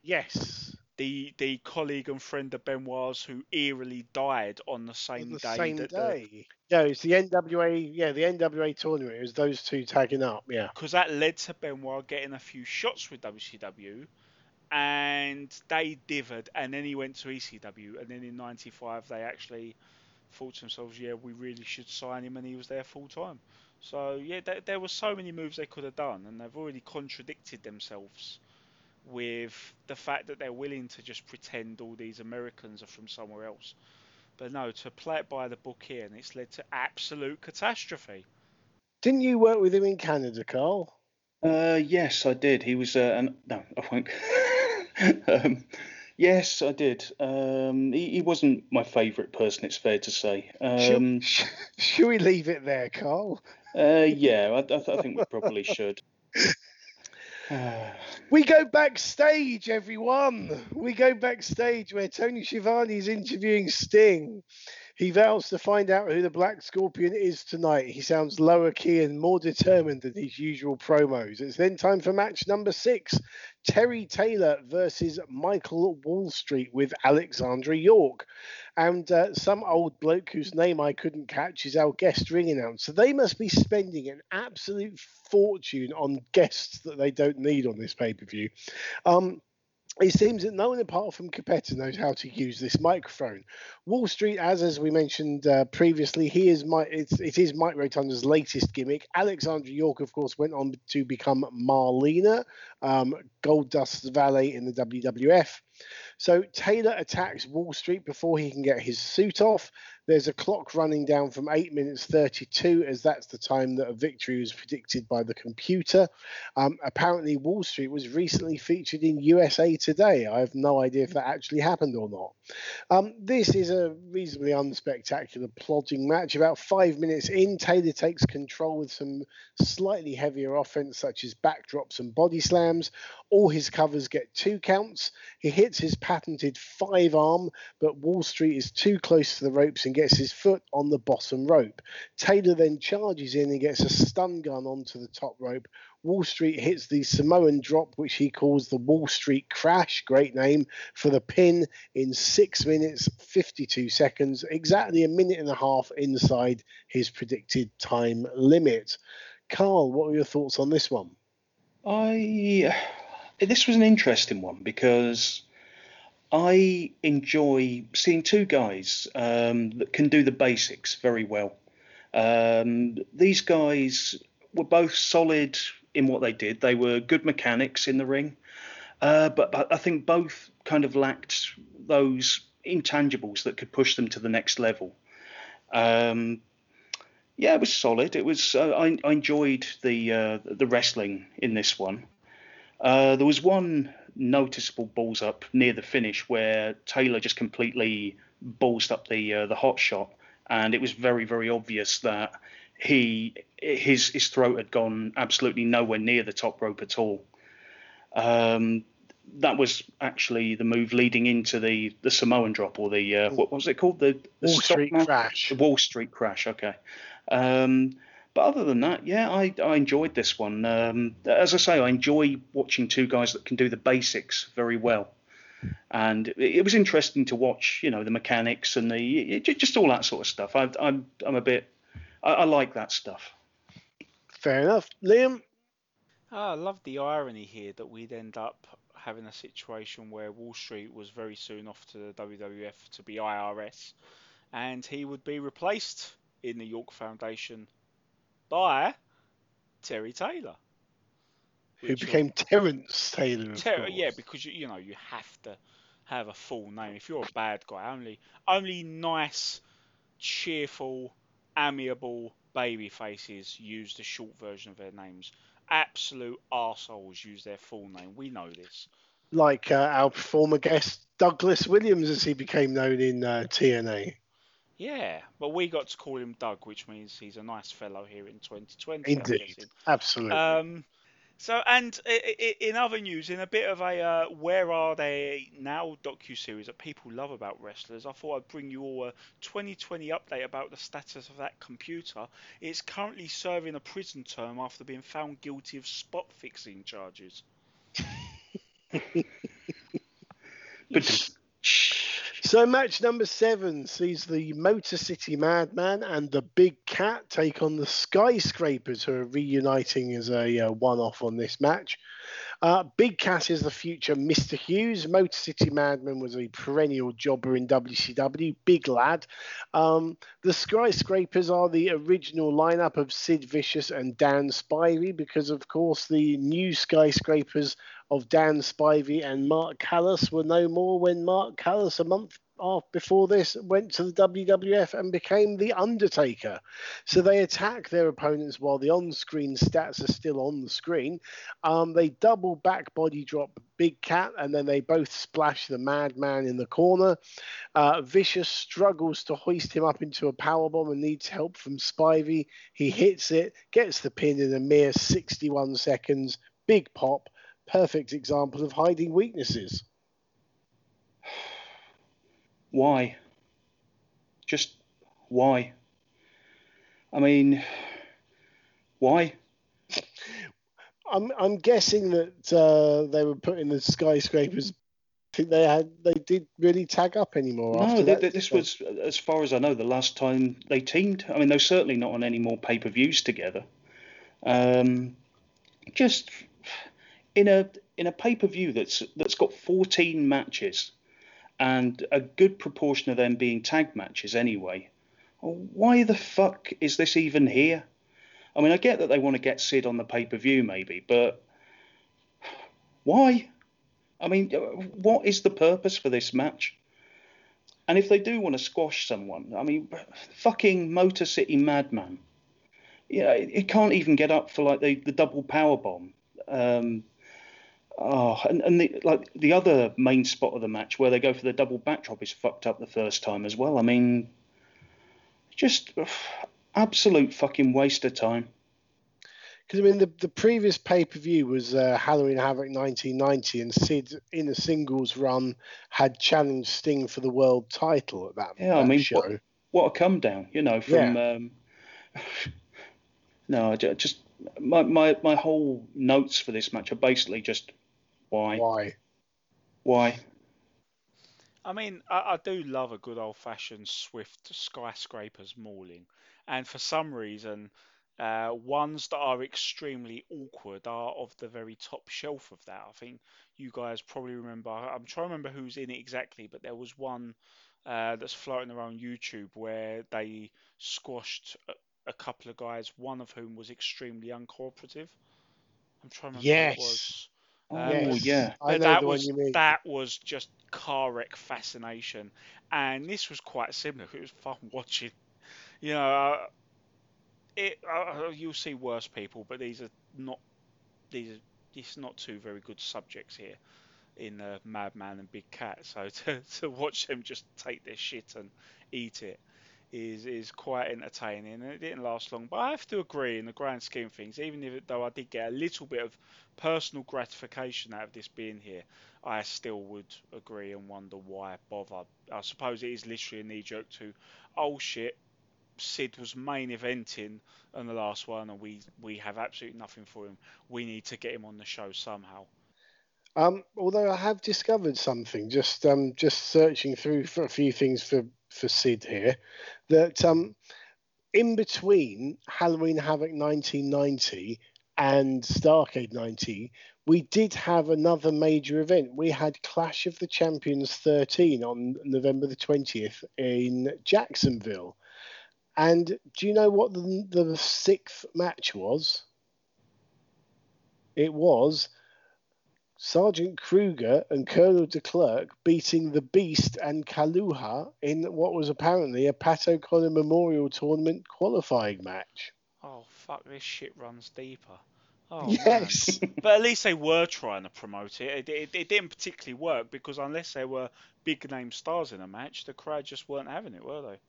Yes. The the colleague and friend of Benoit's who eerily died on the same the day. same that the- day. Yeah, it's the NWA. Yeah, the NWA tournament. It was those two tagging up. Yeah. because that led to Benoit getting a few shots with WCW, and they dithered, and then he went to ECW, and then in '95 they actually thought to themselves, yeah, we really should sign him, and he was there full time. So yeah, there, there were so many moves they could have done, and they've already contradicted themselves with the fact that they're willing to just pretend all these Americans are from somewhere else. But no, to play it by the book here, and it's led to absolute catastrophe. Didn't you work with him in Canada, Carl? Uh, yes, I did. He was. Uh, an, no, I won't. um, yes, I did. Um, he, he wasn't my favourite person. It's fair to say. Um, should, should we leave it there, Carl? uh, yeah, I, I, th- I think we probably should. We go backstage, everyone. We go backstage where Tony Schiavone is interviewing Sting. He vows to find out who the Black Scorpion is tonight. He sounds lower key and more determined than his usual promos. It's then time for match number six Terry Taylor versus Michael Wallstreet with Alexandra York. And uh, some old bloke whose name I couldn't catch is our guest ring announcer. They must be spending an absolute fortune on guests that they don't need on this pay per view. Um, it seems that no one apart from Cappetta knows how to use this microphone. Wall Street, as as we mentioned uh, previously, he is my it's, it is Mike Rotunda's latest gimmick. Alexandra York, of course, went on to become Marlena, um, Gold Dust's valet in the WWF. So Taylor attacks Wall Street before he can get his suit off. There's a clock running down from 8 minutes 32, as that's the time that a victory was predicted by the computer. Um, apparently, Wall Street was recently featured in USA Today. I have no idea if that actually happened or not. Um, this is a reasonably unspectacular plodding match. About five minutes in, Taylor takes control with some slightly heavier offense, such as backdrops and body slams. All his covers get two counts. He hits his patented five arm, but Wall Street is too close to the ropes and gets his foot on the bottom rope. Taylor then charges in and gets a stun gun onto the top rope. Wall Street hits the Samoan drop, which he calls the Wall Street Crash, great name, for the pin in 6 minutes 52 seconds, exactly a minute and a half inside his predicted time limit. Carl, what were your thoughts on this one? I this was an interesting one because I enjoy seeing two guys um, that can do the basics very well. Um, these guys were both solid in what they did. They were good mechanics in the ring, uh, but, but I think both kind of lacked those intangibles that could push them to the next level. Um, yeah, it was solid. It was. Uh, I, I, enjoyed the uh, the wrestling in this one. Uh, there was one noticeable balls up near the finish where Taylor just completely ballsed up the uh, the hot shot, and it was very very obvious that he his his throat had gone absolutely nowhere near the top rope at all. Um, that was actually the move leading into the the Samoan drop or the uh, what was it called the, the Wall Street crash. The Wall Street crash. Okay. Um, but other than that, yeah, I, I enjoyed this one. Um, as I say, I enjoy watching two guys that can do the basics very well. And it, it was interesting to watch, you know, the mechanics and the just all that sort of stuff. I, I'm I'm a bit, I, I like that stuff. Fair enough, Liam. Ah, I love the irony here that we'd end up having a situation where Wall Street was very soon off to the WWF to be IRS, and he would be replaced in the York Foundation by Terry Taylor. Who became Terence Taylor. Ter- yeah, because you, you know you have to have a full name. If you're a bad guy, only only nice, cheerful, amiable baby faces use the short version of their names. Absolute arseholes use their full name. We know this. Like uh, our former guest Douglas Williams, as he became known in uh, TNA. Yeah, but we got to call him Doug, which means he's a nice fellow here in 2020. Indeed, absolutely. Um, so, and in other news, in a bit of a uh, "Where Are They Now" docu series that people love about wrestlers, I thought I'd bring you all a 2020 update about the status of that computer. It's currently serving a prison term after being found guilty of spot fixing charges. So, match number seven sees the Motor City Madman and the Big Cat take on the Skyscrapers, who are reuniting as a uh, one off on this match. Uh, Big Cat is the future Mr. Hughes. Motor City Madman was a perennial jobber in WCW, big lad. Um, the Skyscrapers are the original lineup of Sid Vicious and Dan Spivey because, of course, the new Skyscrapers of Dan Spivey and Mark Callous were no more when Mark Callous, a month before this, went to the WWF and became The Undertaker. So they attack their opponents while the on screen stats are still on the screen. Um, they double back body drop Big Cat and then they both splash the Madman in the corner. Uh, Vicious struggles to hoist him up into a powerbomb and needs help from Spivey. He hits it, gets the pin in a mere 61 seconds. Big pop perfect example of hiding weaknesses. Why? Just why? I mean, why? I'm I'm guessing that uh, they were putting the skyscrapers. Think they had they did really tag up anymore. No, that, this was, as far as I know, the last time they teamed. I mean, they're certainly not on any more pay per views together. Um, just in a in a pay per view that's that's got 14 matches and a good proportion of them being tag matches anyway. Why the fuck is this even here? I mean, I get that they want to get Sid on the pay per view, maybe, but why? I mean, what is the purpose for this match? And if they do want to squash someone, I mean, fucking Motor City Madman. Yeah, it, it can't even get up for like the, the double power bomb. Um, oh, and, and the, like the other main spot of the match where they go for the double backdrop is fucked up the first time as well. I mean, just ugh, absolute fucking waste of time. Because I mean, the, the previous pay per view was uh, Halloween Havoc 1990, and Sid in a singles run had challenged Sting for the world title at that. Point. Yeah, that I mean, show. what, what a come down, you know, from. Um, no, I just my, my my whole notes for this match are basically just why Why? why I mean, I, I do love a good old fashioned swift skyscrapers mauling, and for some reason, uh, ones that are extremely awkward are of the very top shelf of that. I think you guys probably remember. I'm trying to remember who's in it exactly, but there was one uh, that's floating around YouTube where they squashed a, a couple of guys, one of whom was extremely uncooperative. I'm trying to remember who Yes. It was. oh Um, yeah I but know that was that was just car wreck fascination, and this was quite similar. It was fun watching. You know, uh, it uh, you'll see worse people, but these are not these are it's not two very good subjects here in uh, Madman and Big Cat. So to to watch them just take their shit and eat it is is quite entertaining. And it didn't last long, but I have to agree in the grand scheme of things, even if though I did get a little bit of personal gratification out of this being here, I still would agree and wonder why bother. I suppose it is literally a knee jerk to, oh shit, Sid was main eventing on the last one, and we we have absolutely nothing for him. We need to get him on the show somehow. Um, although I have discovered something, just um, just searching through for a few things for for Sid here, that um, in between Halloween Havoc 1990 and Starrcade 90, we did have another major event. We had Clash of the Champions 13 on November the 20th in Jacksonville. And do you know what the, the sixth match was? It was Sergeant Kruger and Colonel de Klerk beating the Beast and Kaluha in what was apparently a Pat O'Connor Memorial Tournament qualifying match. Oh fuck, this shit runs deeper. Oh, yes. But at least they were trying to promote it. It, it. it didn't particularly work because unless there were big name stars in a match, the crowd just weren't having it, were they?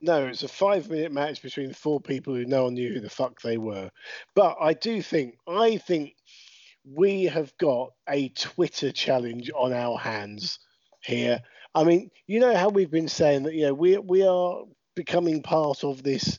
No, it's a five minute match between four people who no one knew who the fuck they were. But I do think, I think we have got a Twitter challenge on our hands here. I mean, you know how we've been saying that, you know, we, we are becoming part of this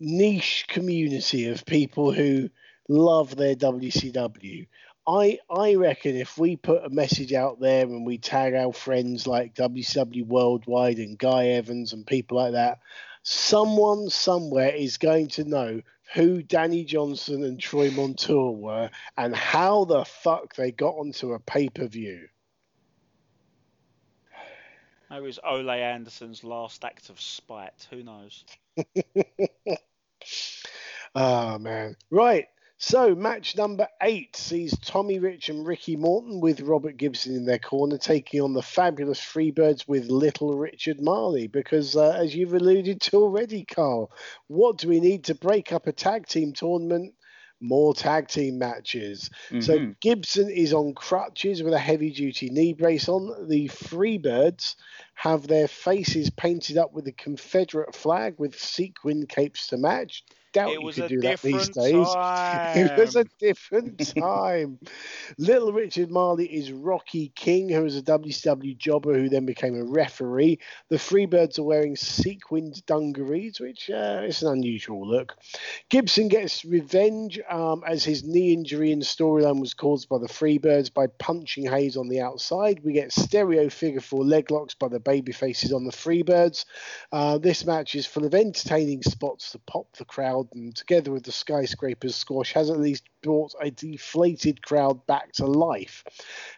niche community of people who love their WCW. I I reckon if we put a message out there and we tag our friends like WCW Worldwide and Guy Evans and people like that, someone somewhere is going to know who Danny Johnson and Troy Montour were and how the fuck they got onto a pay per view. It was Ole Anderson's last act of spite. Who knows? oh, man. Right. So match number eight sees Tommy Rich and Ricky Morton with Robert Gibson in their corner taking on the fabulous Freebirds with Little Richard Marley. Because uh, as you've alluded to already, Carl, what do we need to break up a tag team tournament? More tag team matches. So Mhm. Gibson is on crutches with a heavy duty knee brace on. The Freebirds have their faces painted up with the Confederate flag with sequin capes to match. Doubt it you could do that these days. time. It was a different time. Little Richard Marley is Rocky King, who was a WCW jobber who then became a referee. The Freebirds are wearing sequined dungarees, which uh, is an unusual look. Gibson gets revenge um, as his knee injury in storyline was caused by the Freebirds by punching Hayes on the outside. We get stereo figure four leg locks by the baby faces on the Freebirds. Uh, this match is full of entertaining spots to pop the crowd, and together with the skyscrapers squash, has at least brought a deflated crowd back to life.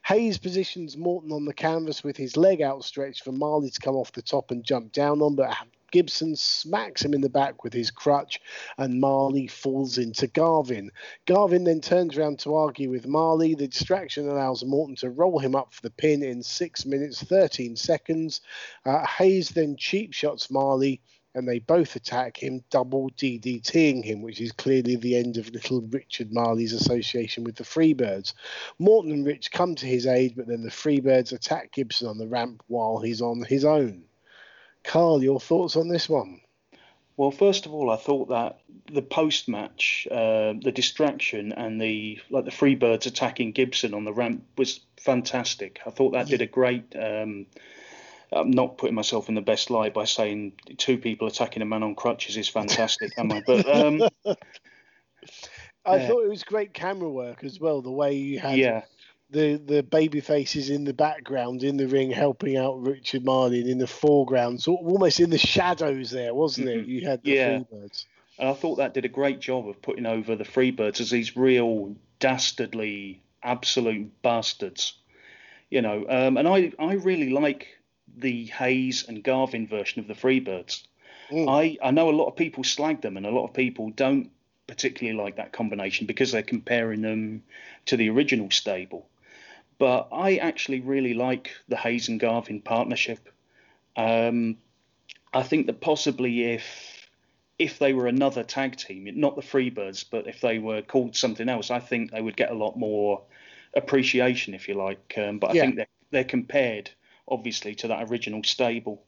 Hayes positions Morton on the canvas with his leg outstretched for Marley to come off the top and jump down on, but Gibson smacks him in the back with his crutch, and Marley falls into Garvin. Garvin then turns around to argue with Marley. The distraction allows Morton to roll him up for the pin in 6 minutes 13 seconds. Uh, Hayes then cheap shots Marley and they both attack him, double DDTing him, which is clearly the end of little Richard Marley's association with the Freebirds. Morton and Rich come to his aid, but then the Freebirds attack Gibson on the ramp while he's on his own. Carl, your thoughts on this one? Well, first of all, I thought that the post match, uh, the distraction and the like the Freebirds attacking Gibson on the ramp was fantastic. I thought that did a great. Um, I'm not putting myself in the best light by saying two people attacking a man on crutches is fantastic, am I? But um, I Yeah. thought it was great camera work as well. The way you had yeah, the the baby faces in the background in the ring helping out Richard Marley, and in the foreground, so almost in the shadows there, wasn't it? Mhm. You had the Yeah. Freebirds. and I thought that did a great job of putting over the Freebirds as these real dastardly, absolute bastards. You know, um, and I I really like the Hayes and Garvin version of the Freebirds. Mm. I, I know a lot of people slag them, and a lot of people don't particularly like that combination because they're comparing them to the original stable. But I actually really like the Hayes and Garvin partnership. Um, I think that possibly if if they were another tag team, not the Freebirds, but if they were called something else, I think they would get a lot more appreciation, if you like. Um, but I Yeah. think they're, they're compared, obviously, to that original stable.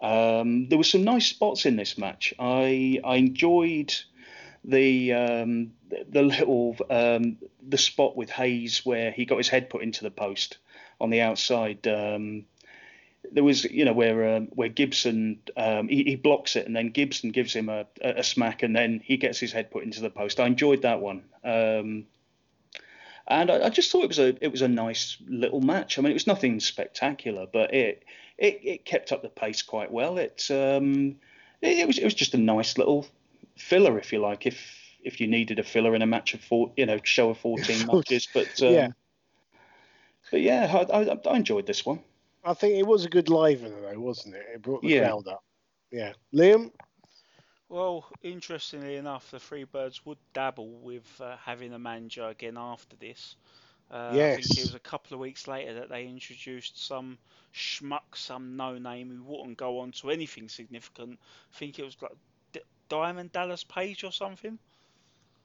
Um, there were some nice spots in this match. I I enjoyed the um, the, little um, the spot with Hayes where he got his head put into the post on the outside. Um, there was you know where um, where Gibson um, he, he blocks it and then Gibson gives him a, a smack and then he gets his head put into the post. I enjoyed that one. Um, and I, I just thought it was a it was a nice little match. I mean, it was nothing spectacular, but it it, it kept up the pace quite well. It, um, it it was it was just a nice little filler, if you like, if if you needed a filler in a match of four, you know, show of fourteen matches. But um, Yeah. but yeah, I, I, I enjoyed this one. I think it was a good livener though, wasn't it? It brought the Yeah. crowd up. Yeah, Liam. Well, interestingly enough, the Freebirds would dabble with uh, having a manager again after this. Uh, I think it was a couple of weeks later that they introduced some schmuck, some no name who wouldn't go on to anything significant. I think it was like D- Diamond Dallas Page or something.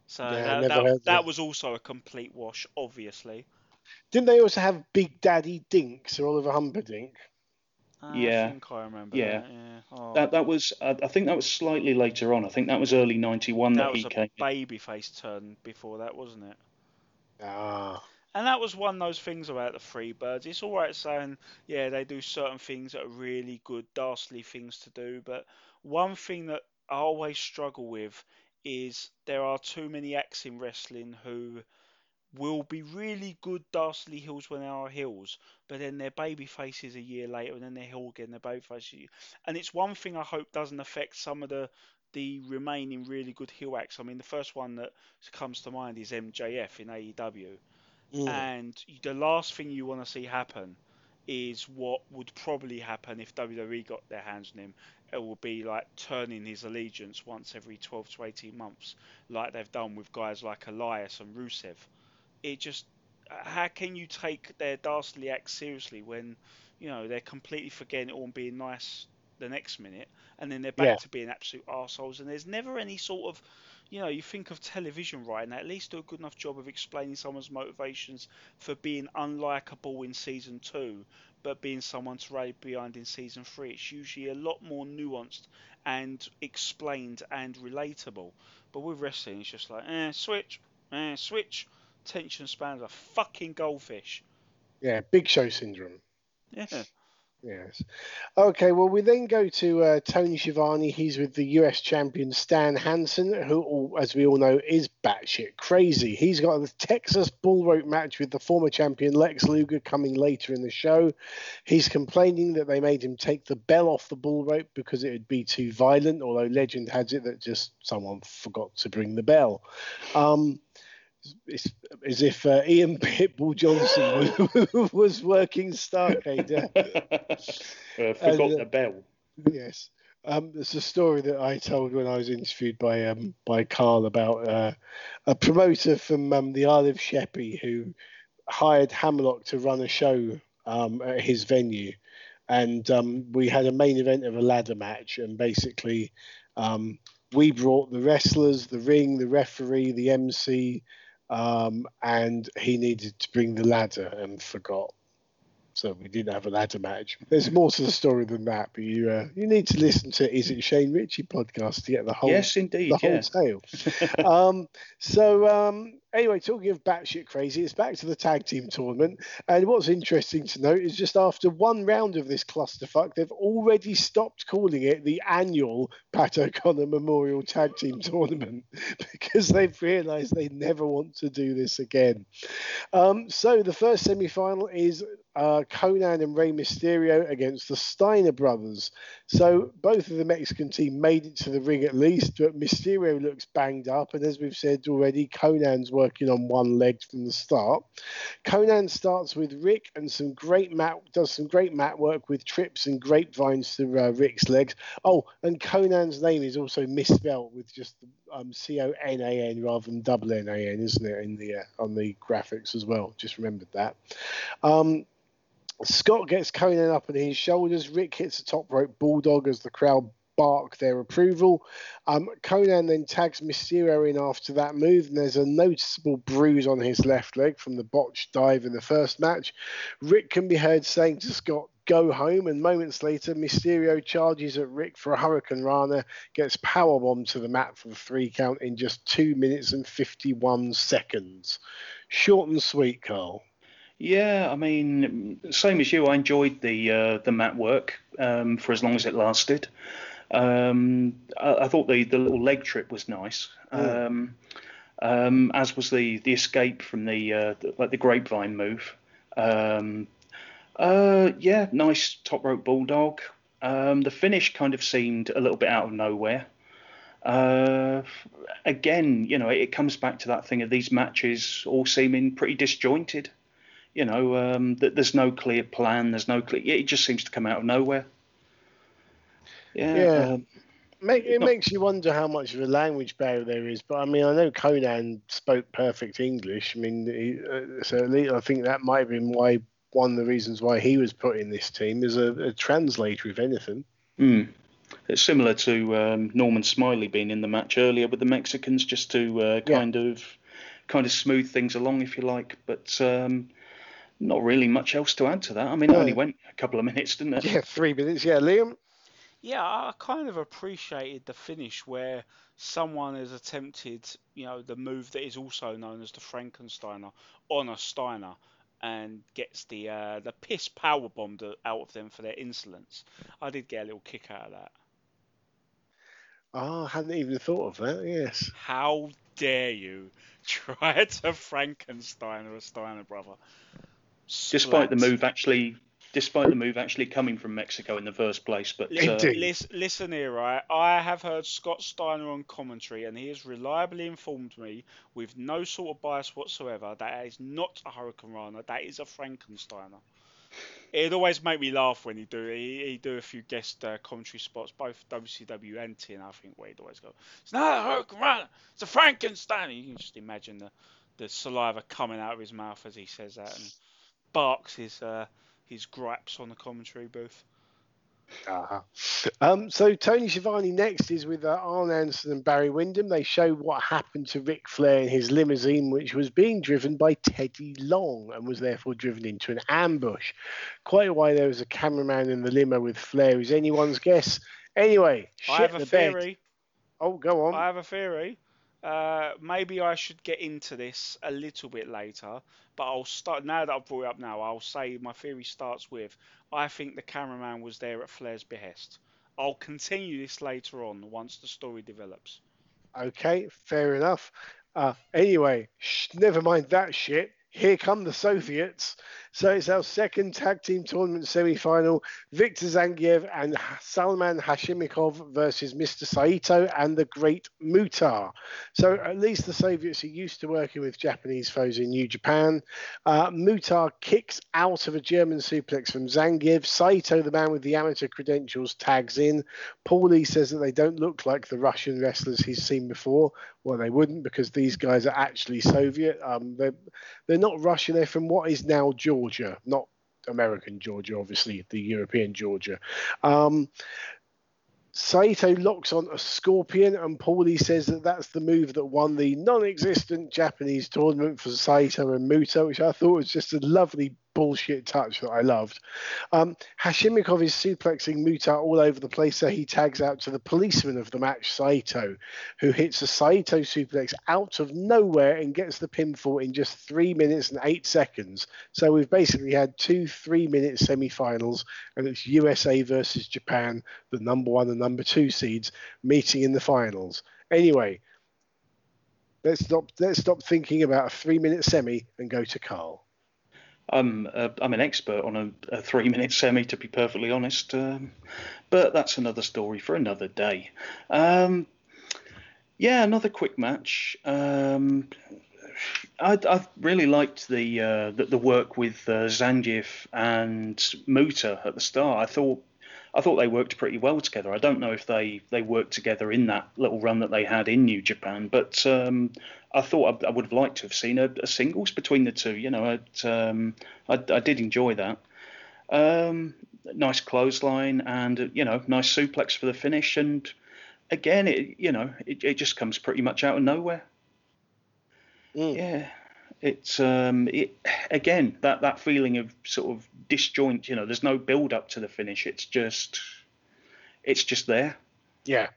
So Yeah, that, that, that was also a complete wash, obviously. Didn't they also have Big Daddy Dink, or Oliver Humperdink? Uh, Yeah. I think I remember Yeah. that. Yeah. Oh, That that was I I think that was slightly later on. I think that was early '91 that, that was he a came. in. babyface turn before that, wasn't it? Ah, And that was one of those things about the Freebirds. It's all right saying, yeah, they do certain things that are really good, dastardly things to do. But one thing that I always struggle with is there are too many acts in wrestling who will be really good dastardly heels when they are heels, but then they're baby faces a year later, and then they're heel again, they're baby faces. And it's one thing I hope doesn't affect some of the the remaining really good heel acts. I mean, the first one that comes to mind is MJF in AEW. mm. And the last thing you want to see happen is what would probably happen if WWE got their hands on him. It will be like turning his allegiance once every 12 to 18 months, like they've done with guys like Elias and Rusev. It just, how can you take their dastardly acts seriously when, you know, they're completely forgetting it all and being nice the next minute, and then they're back Yeah. to being absolute assholes. and there's never any sort of you know, you think of television writing, at least do a good enough job of explaining someone's motivations for being unlikable in season two, but being someone to rally behind in season three. It's usually a lot more nuanced and explained and relatable. But with wrestling, it's just like, eh, switch, eh, switch. Tension spans are fucking goldfish. yeah, Big Show syndrome. Yeah. Yes. Okay, well, we then go to uh, Tony Schiavone. He's with the US champion Stan Hansen, who, as we all know, is batshit crazy. He's got a Texas bull rope match with the former champion Lex Luger coming later in the show. He's complaining that they made him take the bell off the bull rope because it would be too violent, although legend has it that just someone forgot to bring the bell. Um, it's as if uh, Ian Pitbull Johnson was working Starrcade. uh, uh, forgot uh, the bell. Yes. Um, there's a story that I told when I was interviewed by um, by Carl about uh, a promoter from um, the Isle of Sheppey who hired Hammerlock to run a show um, at his venue, and um, we had a main event of a ladder match, and basically um, we brought the wrestlers, the ring, the referee, the MC, um, and he needed to bring the ladder and forgot so we didn't have a ladder match. There's more to the story than that, but you uh, you need to listen to Is It Shane Richie podcast to get the whole yes, indeed, the whole tale. um, so um, anyway, talking of batshit crazy, it's back to the tag team tournament, and what's interesting to note is just after one round of this clusterfuck, they've already stopped calling it the annual Pat O'Connor Memorial Tag Team Tournament because they've realised they never want to do this again. Um, so the first semi-final is uh, Konnan and Rey Mysterio against the Steiner brothers. So both of the Mexican team made it to the ring at least, but Mysterio looks banged up, and as we've said already, Konnan's working on one leg from the start. Konnan starts with Rick and some great mat does some great mat work with trips and grapevines to uh, Rick's legs. Oh, and Konnan's name is also misspelled with just um, C O N A N rather than double N A N, isn't it? In the uh, on the graphics as well. Just remembered that. Um, Scott gets Konnan up on his shoulders. Rick hits a top rope bulldog as the crowd bark their approval. Um, Konnan then tags Mysterio in after that move, and there's a noticeable bruise on his left leg from the botched dive in the first match. Rick can be heard saying to Scott, Go home, and moments later, Mysterio charges at Rick for a Hurricane Rana, gets powerbombed to the mat for the three count in just two minutes and 51 seconds. Short and sweet, Carl. Yeah, I mean, same as you, I enjoyed the uh, the mat work um, for as long as it lasted. Um, I, I, thought the, the little leg trip was nice, um, um, as was the, the escape from the, uh, the like the grapevine move. Um, uh, yeah, nice top rope bulldog. Um, the finish kind of seemed a little bit out of nowhere. Uh, again, you know, it, it comes back to that thing of these matches all seeming pretty disjointed you know, um, that there's no clear plan. There's no clear. It just seems to come out of nowhere. Yeah. Yeah. um, Make, it not- makes you wonder how much of a language barrier there is. But I mean, I know Konnan spoke perfect English. I mean, he, uh, so at least I think that might have been why one of the reasons why he was put in this team is a, a translator, if anything. mm. It's similar to um, Norman Smiley being in the match earlier with the Mexicans, just to uh, Yeah. kind of kind of smooth things along, if you like. But um, not really much else to add to that. I mean, it only went a couple of minutes, didn't it? Yeah, three minutes. Yeah, Liam. Yeah, I kind of appreciated the finish where someone has attempted, you know, the move that is also known as the Frankensteiner on a Steiner and gets the uh, the piss power bombed out of them for their insolence. I did get a little kick out of that. Oh, I hadn't even thought of that. Yes. How dare you try to Frankenstein a Steiner brother? Despite the move actually, despite the move actually coming from Mexico in the first place, but uh, Listen, listen here, right? I have heard Scott Steiner on commentary, and he has reliably informed me, with no sort of bias whatsoever, that, that is not a Hurricane Rana. That is a Frankensteiner. It'd always make me laugh when he do he he do a few guest uh, commentary spots, both WCW and TNA. I think where he'd always go, "It's not a Hurricane Rana, it's a Frankenstein." You can just imagine the the saliva coming out of his mouth as he says that, and barks his uh, his gripes on the commentary booth. Uh-huh. Um, so Tony Schiavone next is with uh, Arn Anderson and Barry Windham. They show what happened to Ric Flair in his limousine, which was being driven by Teddy Long and was therefore driven into an ambush. Quite why there was a cameraman in the limo with Flair is anyone's guess. Anyway, I have a the bed. theory. Oh, go on. I have a theory. Uh, maybe I should get into this a little bit later, but I'll start now that I've brought it up. Now I'll say my theory starts with I think the cameraman was there at Flair's behest. I'll continue this later on once the story develops. Okay, fair enough. Uh, anyway, sh- never mind that shit. Here come the Soviets. So it's our second tag team tournament semi-final. Victor Zangiev and Salman Hashimikov versus Mr. Saito and the Great Muta. So at least the Soviets are used to working with Japanese foes in New Japan. Uh, Muta kicks out of a German suplex from Zangiev. Saito, the man with the amateur credentials, tags in. Paulie says that they don't look like the Russian wrestlers he's seen before. Well, they wouldn't because these guys are actually Soviet. Um, they're, they're not Russian. They're from what is now Georgia, not American Georgia, obviously the European Georgia. Um, Saito locks on a scorpion, and Paulie says that that's the move that won the non-existent Japanese tournament for Saito and Muta, which I thought was just a lovely bullshit touch that I loved. Um, Hashimikov is suplexing Muta all over the place, so he tags out to the policeman of the match, Saito, who hits a Saito suplex out of nowhere and gets the pinfall in just three minutes and eight seconds. So we've basically had two three-minute semi-finals, and it's USA versus Japan, the number one and number two seeds, meeting in the finals. Anyway. Let's stop. Let's stop thinking about a three-minute semi and go to Carl. I'm I'm an expert on a, a, three minute semi, to be perfectly honest. Um, but that's another story for another day. Um, yeah, another quick match. Um, I, I, really liked the, uh, the, the work with uh, Zangiev and Muta at the start. I thought I thought they worked pretty well together. I don't know if they, they worked together in that little run that they had in New Japan, but um, I thought I, I, would have liked to have seen a, a singles between the two. You know, um, I, I, did enjoy that. Um, nice clothesline and you know, nice suplex for the finish. And again, it you know, it, it just comes pretty much out of nowhere. Mm. Yeah it's um, it, again that that feeling of sort of disjoint. You know, there's no build up to the finish. It's just it's just there. Yeah,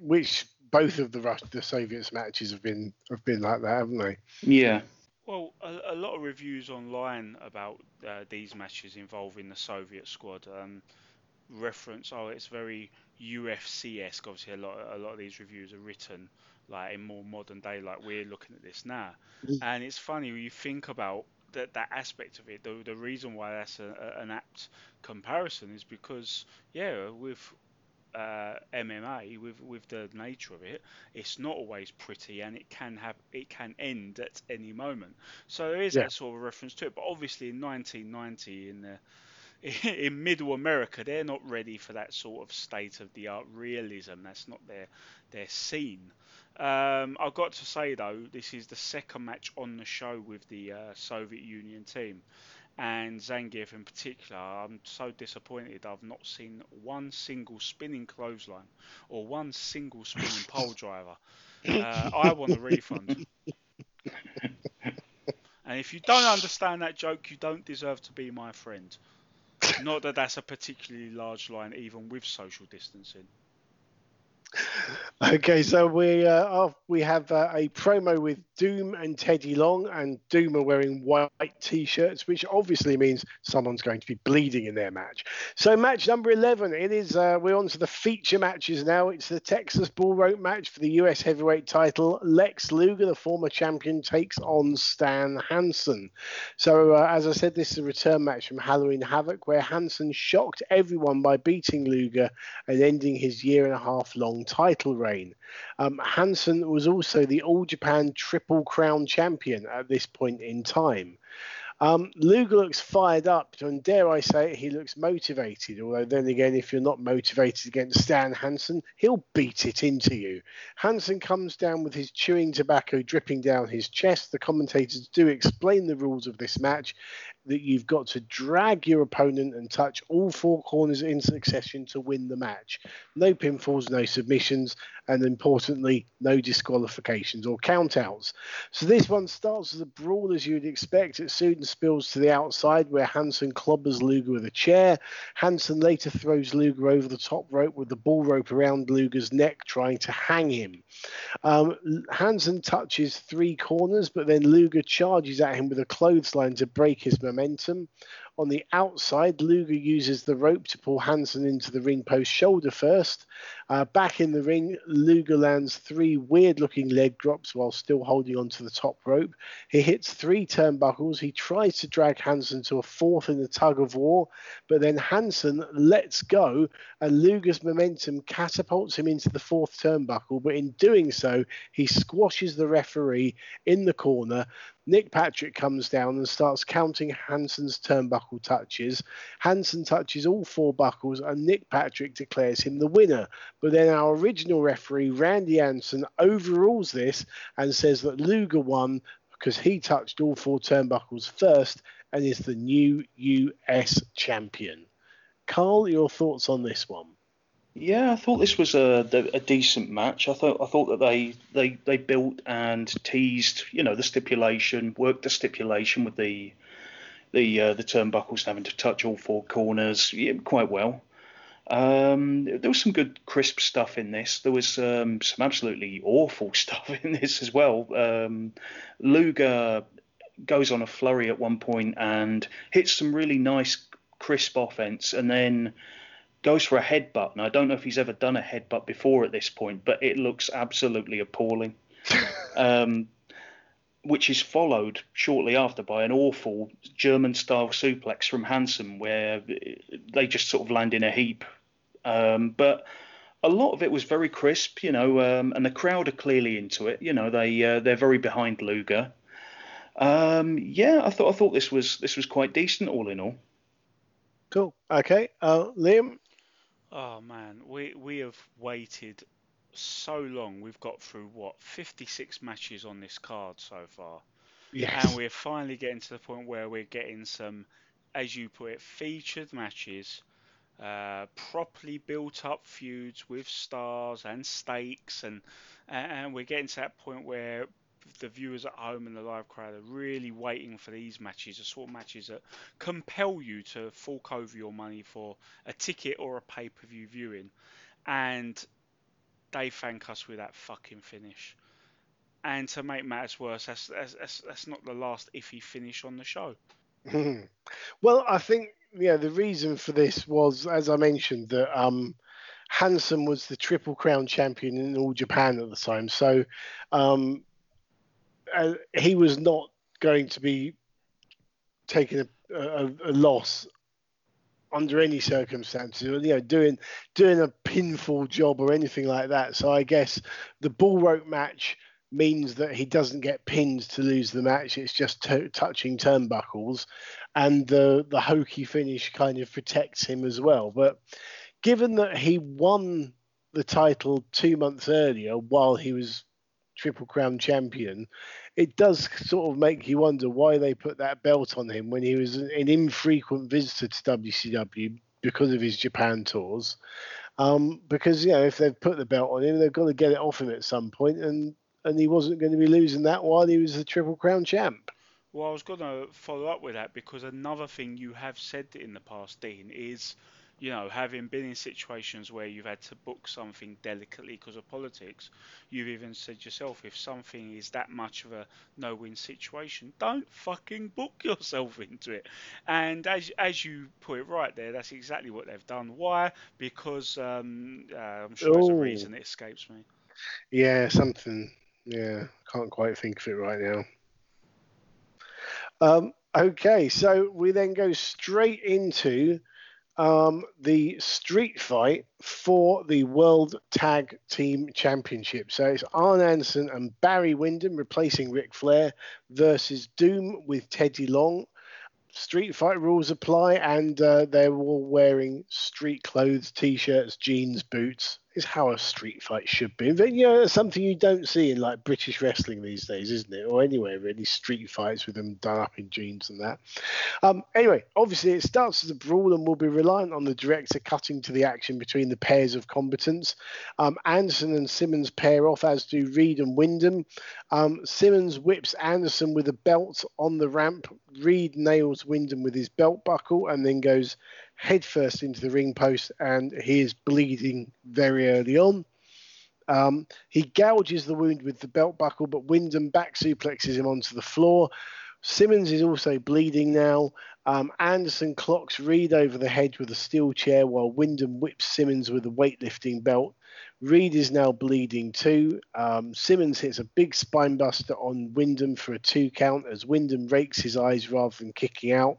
which both of the the Soviets matches have been have been like that, haven't they? Yeah. Well, a, a lot of reviews online about uh, these matches involving the Soviet squad um, reference, oh, it's very UFC-esque. Obviously, a lot a lot of these reviews are written like in more modern day, like we're looking at this now. Mm. And it's funny when you think about that that aspect of it. The, the reason why that's a, a, an apt comparison is because yeah, with uh, MMA, with with the nature of it, it's not always pretty, and it can have it can end at any moment. So there is yeah. that sort of reference to it. But obviously, in 1990, in the in middle America, they're not ready for that sort of state of the art realism. That's not their their scene. Um, I've got to say though, this is the second match on the show with the uh, Soviet Union team, and Zangiev in particular. I'm so disappointed. I've not seen one single spinning clothesline or one single spinning pole driver. Uh, I want a refund. and if you don't understand that joke, you don't deserve to be my friend. Not that that's a particularly large line, even with social distancing. Okay, so we uh, we have uh, a promo with Doom and Teddy Long, and Doom are wearing white t-shirts, which obviously means someone's going to be bleeding in their match. So match number eleven, it is uh, we're on to the feature matches now. It's the Texas Bull Rope match for the U.S. Heavyweight Title. Lex Luger, the former champion, takes on Stan Hansen. So uh, as I said, this is a return match from Halloween Havoc, where Hansen shocked everyone by beating Luger and ending his year and a half long title reign. Um, Hansen was also the All Japan Triple Crown champion at this point in time. Um, Luger looks fired up, and dare I say it, he looks motivated. Although, then again, if you're not motivated against Stan Hansen, he'll beat it into you. Hansen comes down with his chewing tobacco dripping down his chest. The commentators do explain the rules of this match, that you've got to drag your opponent and touch all four corners in succession to win the match. No pinfalls, no submissions, and importantly, no disqualifications or countouts. So this one starts as a brawl as you'd expect. It soon spills to the outside where Hansen clobbers Luger with a chair. Hansen later throws Luger over the top rope with the bull rope around Luger's neck, trying to hang him. Um, Hansen touches three corners, but then Luger charges at him with a clothesline to break his momentum. On the outside, Luger uses the rope to pull Hansen into the ring post shoulder first. Uh, back in the ring, Luger lands three weird looking leg drops while still holding onto the top rope. He hits three turnbuckles. He tries to drag Hansen to a fourth in the tug of war, but then Hansen lets go and Luger's momentum catapults him into the fourth turnbuckle. But in doing so, he squashes the referee in the corner. Nick Patrick comes down and starts counting Hansen's turnbuckle touches. Hansen touches all four buckles, and Nick Patrick declares him the winner. But then our original referee, Randy Anderson, overrules this and says that Luger won because he touched all four turnbuckles first and is the new US champion. Carl, your thoughts on this one? Yeah, I thought this was a, a decent match. I thought I thought that they, they they built and teased, you know, the stipulation, worked the stipulation with the the uh, the turnbuckles having to touch all four corners quite well. Um, there was some good crisp stuff in this. There was um, some absolutely awful stuff in this as well. Um, Luger goes on a flurry at one point and hits some really nice crisp offense, and then goes for a headbutt. And I don't know if he's ever done a headbutt before at this point, but it looks absolutely appalling. um, which is followed shortly after by an awful German style suplex from Hansen, where they just sort of land in a heap. Um, but a lot of it was very crisp, you know, um, and the crowd are clearly into it. You know, they uh, they're very behind Luger. Um, yeah, I thought I thought this was this was quite decent all in all. Cool. Okay, uh, Liam. Oh man, we we have waited so long. We've got through what 56 matches on this card so far. Yes. And we're finally getting to the point where we're getting some, as you put it, featured matches, uh, properly built up feuds with stars and stakes, and and we're getting to that point where the viewers at home and the live crowd are really waiting for these matches, the sort of matches that compel you to fork over your money for a ticket or a pay per view viewing. And they thank us with that fucking finish. And to make matters worse, that's, that's, that's, that's not the last iffy finish on the show. well, I think yeah, the reason for this was, as I mentioned, that um, Hansen was the Triple Crown champion in all Japan at the time. So um, uh, he was not going to be taking a, a, a, loss under any circumstances. You know, doing doing a pinfall job or anything like that. So I guess the bull rope match means that he doesn't get pinned to lose the match. It's just touching turnbuckles, and the the hokey finish kind of protects him as well. But given that he won the title two months earlier while he was Triple Crown champion, it does sort of make you wonder why they put that belt on him when he was an infrequent visitor to WCW because of his Japan tours. Um, because you know, if they've put the belt on him, they've got to get it off him at some point, and and he wasn't going to be losing that while he was the Triple Crown champ. Well, I was going to follow up with that because another thing you have said in the past, Dean, is you know, having been in situations where you've had to book something delicately because of politics, you've even said yourself, if something is that much of a no-win situation, don't fucking book yourself into it. And as as you put it right there, that's exactly what they've done. Why? Because um, uh, I'm sure there's a reason it escapes me. Yeah, something. Yeah, can't quite think of it right now. Um, okay, so we then go straight into um, the street fight for the World Tag Team Championship. So it's Arn Anderson and Barry Windham replacing Ric Flair versus Doom with Teddy Long street fight rules apply, and uh, they're all wearing street clothes, t-shirts, jeans, boots. Is how a street fight should be. But you know, something you don't see in like British wrestling these days, isn't it? Or anywhere really, street fights with them done up in jeans and that. Um, anyway, obviously it starts as a brawl and will be reliant on the director cutting to the action between the pairs of combatants. Um, Anderson and Simmons pair off, as do Reed and Windham. Um, Simmons whips Anderson with a belt on the ramp. Reed nails Windham with his belt buckle and then goes headfirst into the ring post, and he is bleeding very early on. Um, he gouges the wound with the belt buckle, but Windham back suplexes him onto the floor. Simmons is also bleeding now. Um, Anderson clocks Reed over the head with a steel chair while Windham whips Simmons with a weightlifting belt. Reed is now bleeding too. Um, Simmons hits a big spine buster on Windham for a two count as Windham rakes his eyes rather than kicking out.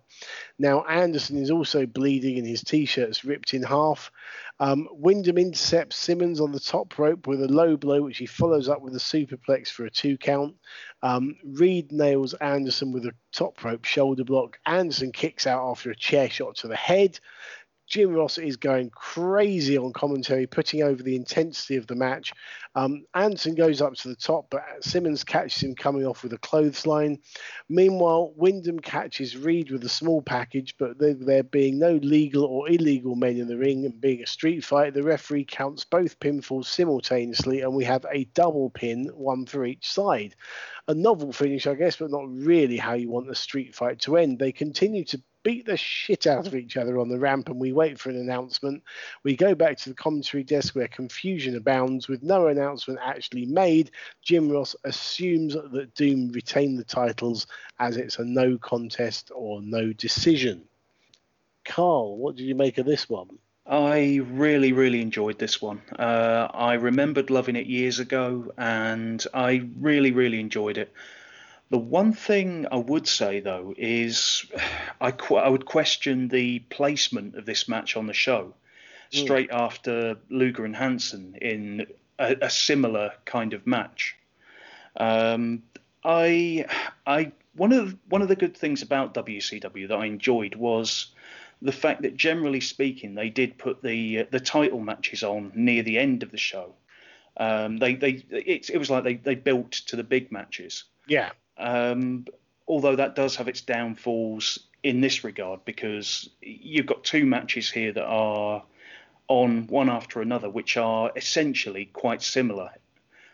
Now Anderson is also bleeding and his t-shirt's ripped in half. Um, Windham intercepts Simmons on the top rope with a low blow, which he follows up with a superplex for a two count. Um, Reed nails Anderson with a top rope shoulder block. Anderson kicks out after a chair shot to the head. Jim Ross is going crazy on commentary, putting over the intensity of the match. Um, Anderson goes up to the top, but Simmons catches him coming off with a clothesline. Meanwhile, Windham catches Reed with a small package, but there, there being no legal or illegal men in the ring and being a street fight, the referee counts both pinfalls simultaneously, and we have a double pin, one for each side. A novel finish, I guess, but not really how you want a street fight to end. They continue to beat the shit out of each other on the ramp and we wait for an announcement. We go back to the commentary desk where confusion abounds with no announcement actually made. Jim Ross assumes that Doom retain the titles as it's a no contest or no decision. Carl, what did you make of this one? I really, really enjoyed this one. Uh, I remembered loving it years ago, and I really, really enjoyed it. The one thing I would say though is I, qu- I would question the placement of this match on the show Hmm. straight after Luger and Hansen in a, a similar kind of match. Um, I I one of one of the good things about WCW that I enjoyed was the fact that generally speaking they did put the uh, the title matches on near the end of the show. Um, they they it, it was like they, they built to the big matches. Yeah. Um, although that does have its downfalls in this regard because you've got two matches here that are on one after another, which are essentially quite similar.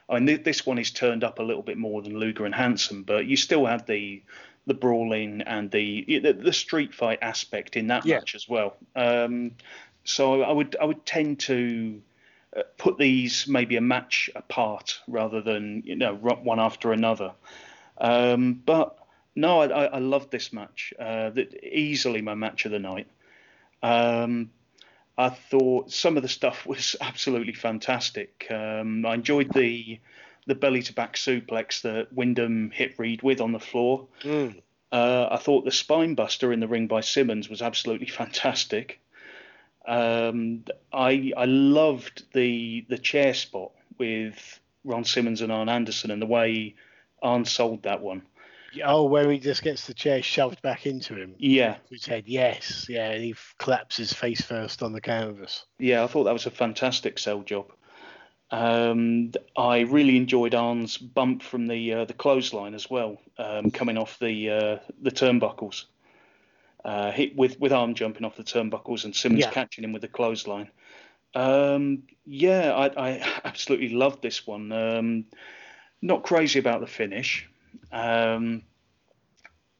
I mean, this one is turned up a little bit more than Luger and Hansen, but you still have the the brawling and the the, the street fight aspect in that Yeah. match as well. Um, so I would I would tend to uh, put these maybe a match apart rather than you know one after another. Um, but no, I, I, I loved this match. Uh, that easily my match of the night. Um, I thought some of the stuff was absolutely fantastic. Um, I enjoyed the the belly to back suplex that Windham hit Reed with on the floor. Mm. Uh, I thought the spine buster in the ring by Simmons was absolutely fantastic. Um, I I loved the the chair spot with Ron Simmons and Arn Anderson and the way Arn sold that one. Oh, where he just gets the chair shoved back into him. Yeah, His head, yes, yeah, and he collapses face first on the canvas. yeah, I thought that was a fantastic sell job. Um, I really enjoyed Arn's bump from the uh, the clothesline as well, um, coming off the uh, the turnbuckles. Uh, hit with with Arn jumping off the turnbuckles and Simmons Yeah. catching him with the clothesline. Um, yeah, I, I absolutely loved this one. Not crazy about the finish. Um,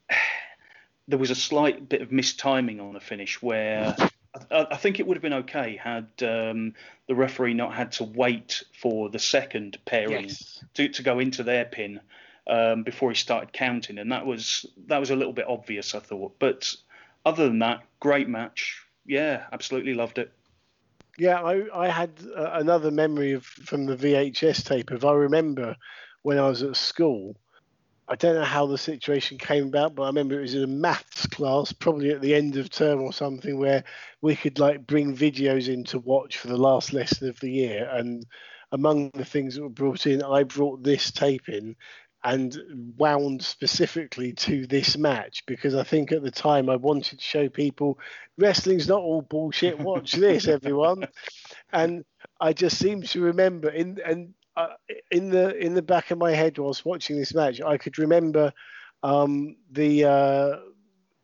there was a slight bit of mistiming on the finish where I, I think it would have been okay had um, the referee not had to wait for the second pairing Yes. to, to go into their pin um, before he started counting, and that was that was a little bit obvious, I thought. But other than that, great match. Yeah, absolutely loved it. Yeah, I, I had uh, another memory of from the VHS tape of I remember when I was at school. I don't know how the situation came about, but I remember it was in a maths class, probably at the end of term or something, where we could like bring videos in to watch for the last lesson of the year. And among the things that were brought in, I brought this tape in and wound specifically to this match because I think at the time I wanted to show people wrestling's not all bullshit. Watch this, everyone. And I just seem to remember in and uh, in the in the back of my head whilst watching this match, I could remember um, the uh,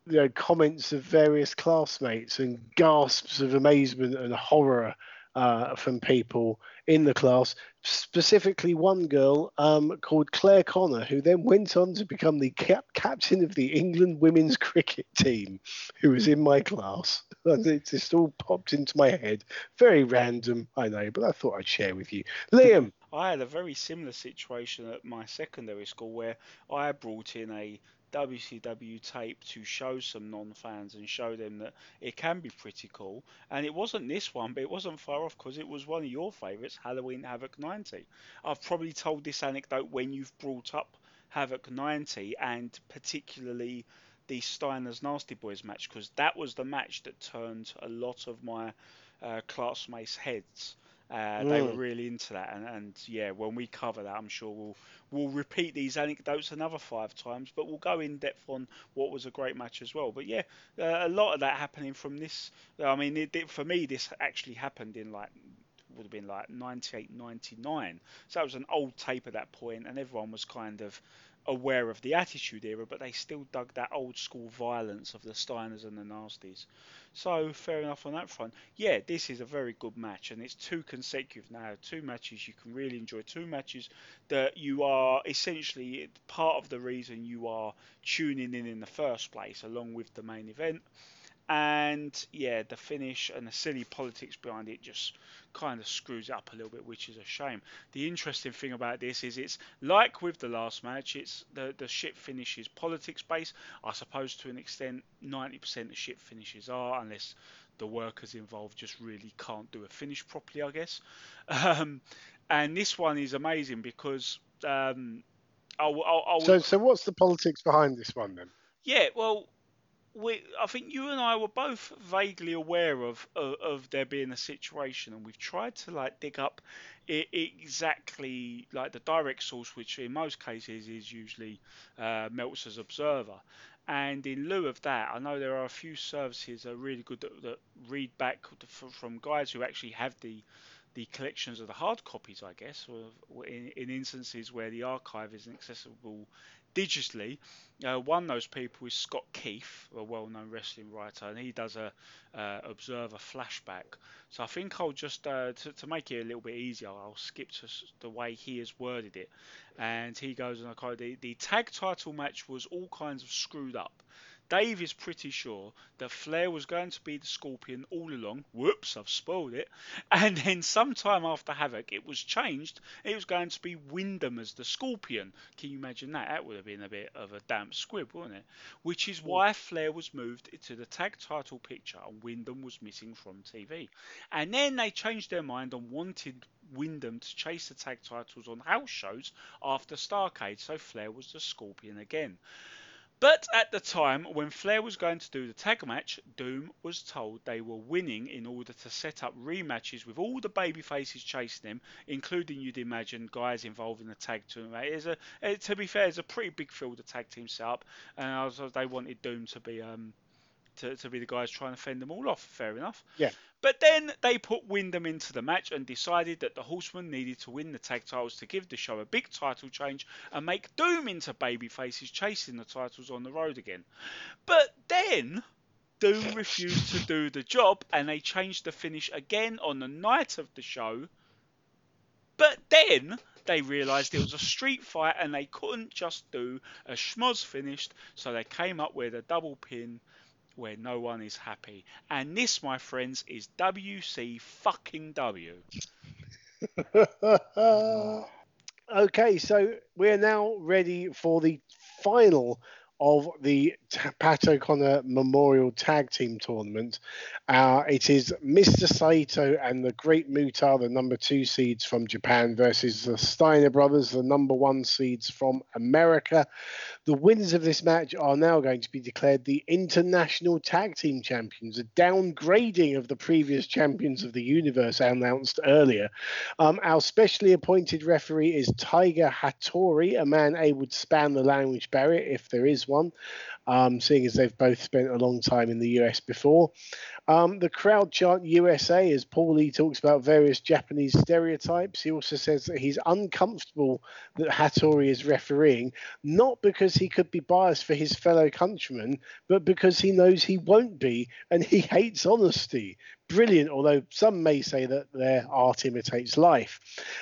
you know comments of various classmates and gasps of amazement and horror uh, from people in the class. Specifically, one girl um, called Claire Connor, who then went on to become the cap- captain of the England women's cricket team, who was in my class. It just all popped into my head. Very random, I know, but I thought I'd share with you. Liam, I had a very similar situation at my secondary school where I brought in a WCW tape to show some non-fans and show them that it can be pretty cool. And it wasn't this one, but it wasn't far off because it was one of your favourites, Halloween Havoc 90. I've probably told this anecdote when you've brought up Havoc 90 and particularly the Steiner's Nasty Boys match because that was the match that turned a lot of my uh, classmates' heads. Uh, They were Mm. really into that, and, and yeah, when we cover that, I'm sure we'll we'll repeat these anecdotes another five times, but we'll go in depth on what was a great match as well. But yeah, uh, a lot of that happening from this. I mean, it, it, for me, this actually happened in like would have been like 98, 99. So that was an old tape at that point, and everyone was kind of aware of the Attitude Era, but they still dug that old school violence of the Steiners and the Nasties. So fair enough on that front. Yeah, this is a very good match, and it's two consecutive now, two matches you can really enjoy. Two matches that you are essentially part of the reason you are tuning in in the first place, along with the main event. And yeah, the finish and the silly politics behind it just kind of screws it up a little bit, which is a shame. The interesting thing about this is it's like with the last match, it's the the shit finish is politics based. I suppose to an extent, 90% of shit finishes are, unless the workers involved just really can't do a finish properly, I guess. Um, and this one is amazing because um, I'll, I'll, I'll, So, so what's the politics behind this one then? yeah, well, we, I think you and I were both vaguely aware of, of of there being a situation, and we've tried to like dig up i exactly like the direct source, which in most cases is usually uh, Meltzer's Observer. And in lieu of that, I know there are a few services that are really good that, that read back from guys who actually have the the collections of the hard copies, I guess, in, in instances where the archive isn't accessible digitally. Uh, one of those people is Scott Keith, a well-known wrestling writer, and he does a uh, Observer flashback. So I think I'll just uh, to, to make it a little bit easier, I'll skip to the way he has worded it, and he goes and I quote the, the tag title match was all kinds of screwed up. Dave is pretty sure that Flair was going to be the Scorpion all along. Whoops, I've spoiled it. And then sometime after Havoc, it was changed. It was going to be Windham as the Scorpion. Can you imagine that? That would have been a bit of a damp squib, wouldn't it? Which is why Flair was moved to the tag title picture and Windham was missing from TV. And then they changed their mind and wanted Windham to chase the tag titles on house shows after Starrcade, so Flair was the Scorpion again. But at the time, when Flair was going to do the tag match, Doom was told they were winning in order to set up rematches with all the baby faces chasing him, including, you'd imagine, guys involved in the tag team. It's a, eh, to be fair, it's a pretty big field of tag team set up, and they wanted Doom to be um to, to be the guys trying to fend them all off. Fair enough. Yeah. But then they put Windham into the match and decided that the Horsemen needed to win the tag titles to give the show a big title change and make Doom into baby faces chasing the titles on the road again. But then Doom refused to do the job and they changed the finish again on the night of the show. But then they realised it was a street fight and they couldn't just do a schmoz finished, so they came up with a double pin where no one is happy. And this, my friends, is WC fucking W. okay, so we're now ready for the final of the Pat O'Connor Memorial Tag Team Tournament. Uh, it is Mr. Saito and the Great Muta, the number two seeds from Japan, versus the Steiner Brothers, the number one seeds from America. The winners of this match are now going to be declared the International Tag Team Champions, a downgrading of the previous champions of the universe announced earlier. Um, our specially appointed referee is Tiger Hattori, a man able to span the language barrier if there is one, um, seeing as they've both spent a long time in the US before. Um, the crowd chant USA as Paulie talks about various Japanese stereotypes. He also says that he's uncomfortable that Hattori is refereeing, not because he could be biased for his fellow countrymen, but because he knows he won't be and he hates honesty. Brilliant, although some may say that their art imitates life.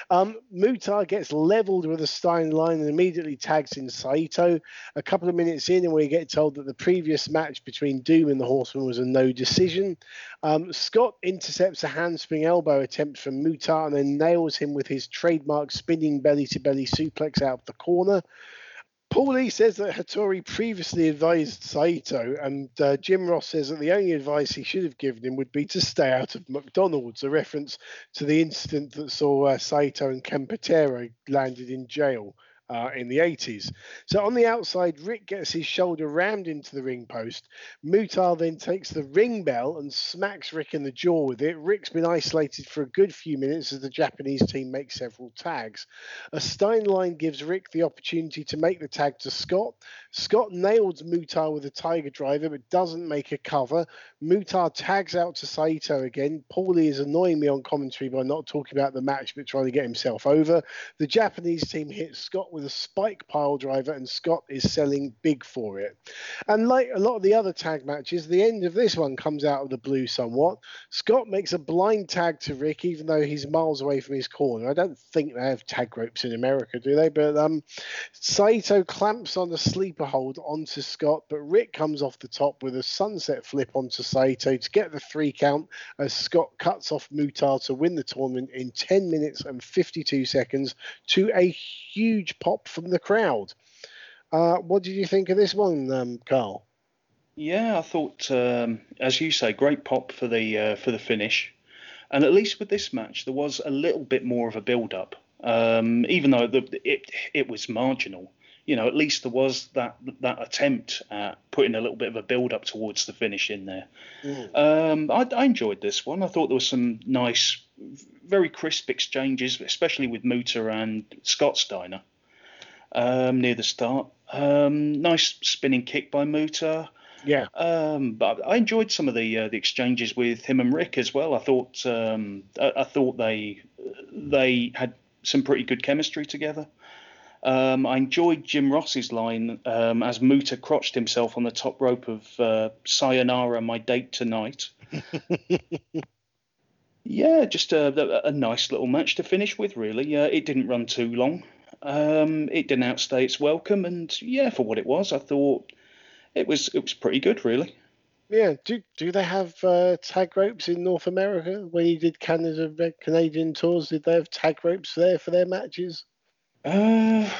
Um, Muta gets leveled with a Stein line and immediately tags in Saito. A couple of minutes in, and we get told that the previous match between Doom and the Horseman was a no decision. Um, Scott intercepts a handspring elbow attempt from Muta and then nails him with his trademark spinning belly to belly suplex out of the corner. Paulie says that Hattori previously advised Saito, and uh, Jim Ross says that the only advice he should have given him would be to stay out of McDonald's, a reference to the incident that saw uh, Saito and Ken landed in jail uh, in the 80s. So on the outside, Rick gets his shoulder rammed into the ring post. Muta then takes the ring bell and smacks Rick in the jaw with it. Rick's been isolated for a good few minutes as the Japanese team makes several tags. A Stein line gives Rick the opportunity to make the tag to Scott. Scott nails Muta with a Tiger Driver but doesn't make a cover. Muta tags out to Saito again. Paulie is annoying me on commentary by not talking about the match but trying to get himself over. The Japanese team hits Scott with a spike pile driver, and Scott is selling big for it. And like a lot of the other tag matches, the end of this one comes out of the blue somewhat. Scott makes a blind tag to Rick, even though he's miles away from his corner. I don't think they have tag ropes in America, do they? But um, Saito clamps on the sleeper hold onto Scott, but Rick comes off the top with a sunset flip onto Saito to get the three count as Scott cuts off Muta to win the tournament in 10 minutes and 52 seconds to a huge pop from the crowd. Uh, what did you think of this one, um, Carl? Yeah, I thought, um, as you say, great pop for the uh, for the finish, and at least with this match, there was a little bit more of a build up, um, even though the, it it was marginal. You know, at least there was that that attempt at putting a little bit of a build up towards the finish in there. Mm. I, I enjoyed this one. I thought there was some nice, very crisp exchanges, especially with Muta and Scott Steiner um, near the start. Um, nice spinning kick by Muta. Yeah. Um, but I enjoyed some of the uh, the exchanges with him and Rick as well. I thought um, I, I, thought they they had some pretty good chemistry together. Um, I enjoyed Jim Ross's line um, as Muta crotched himself on the top rope of uh, "Sayonara, my date tonight." yeah, just a, a, nice little match to finish with. Really, uh, it didn't run too long. Um, it didn't outstay its welcome, and yeah, for what it was, I thought it was it was pretty good, really. Yeah. Do do they have uh, tag ropes in North America? When you did Canada Canadian tours, did they have tag ropes there for their matches? Uh,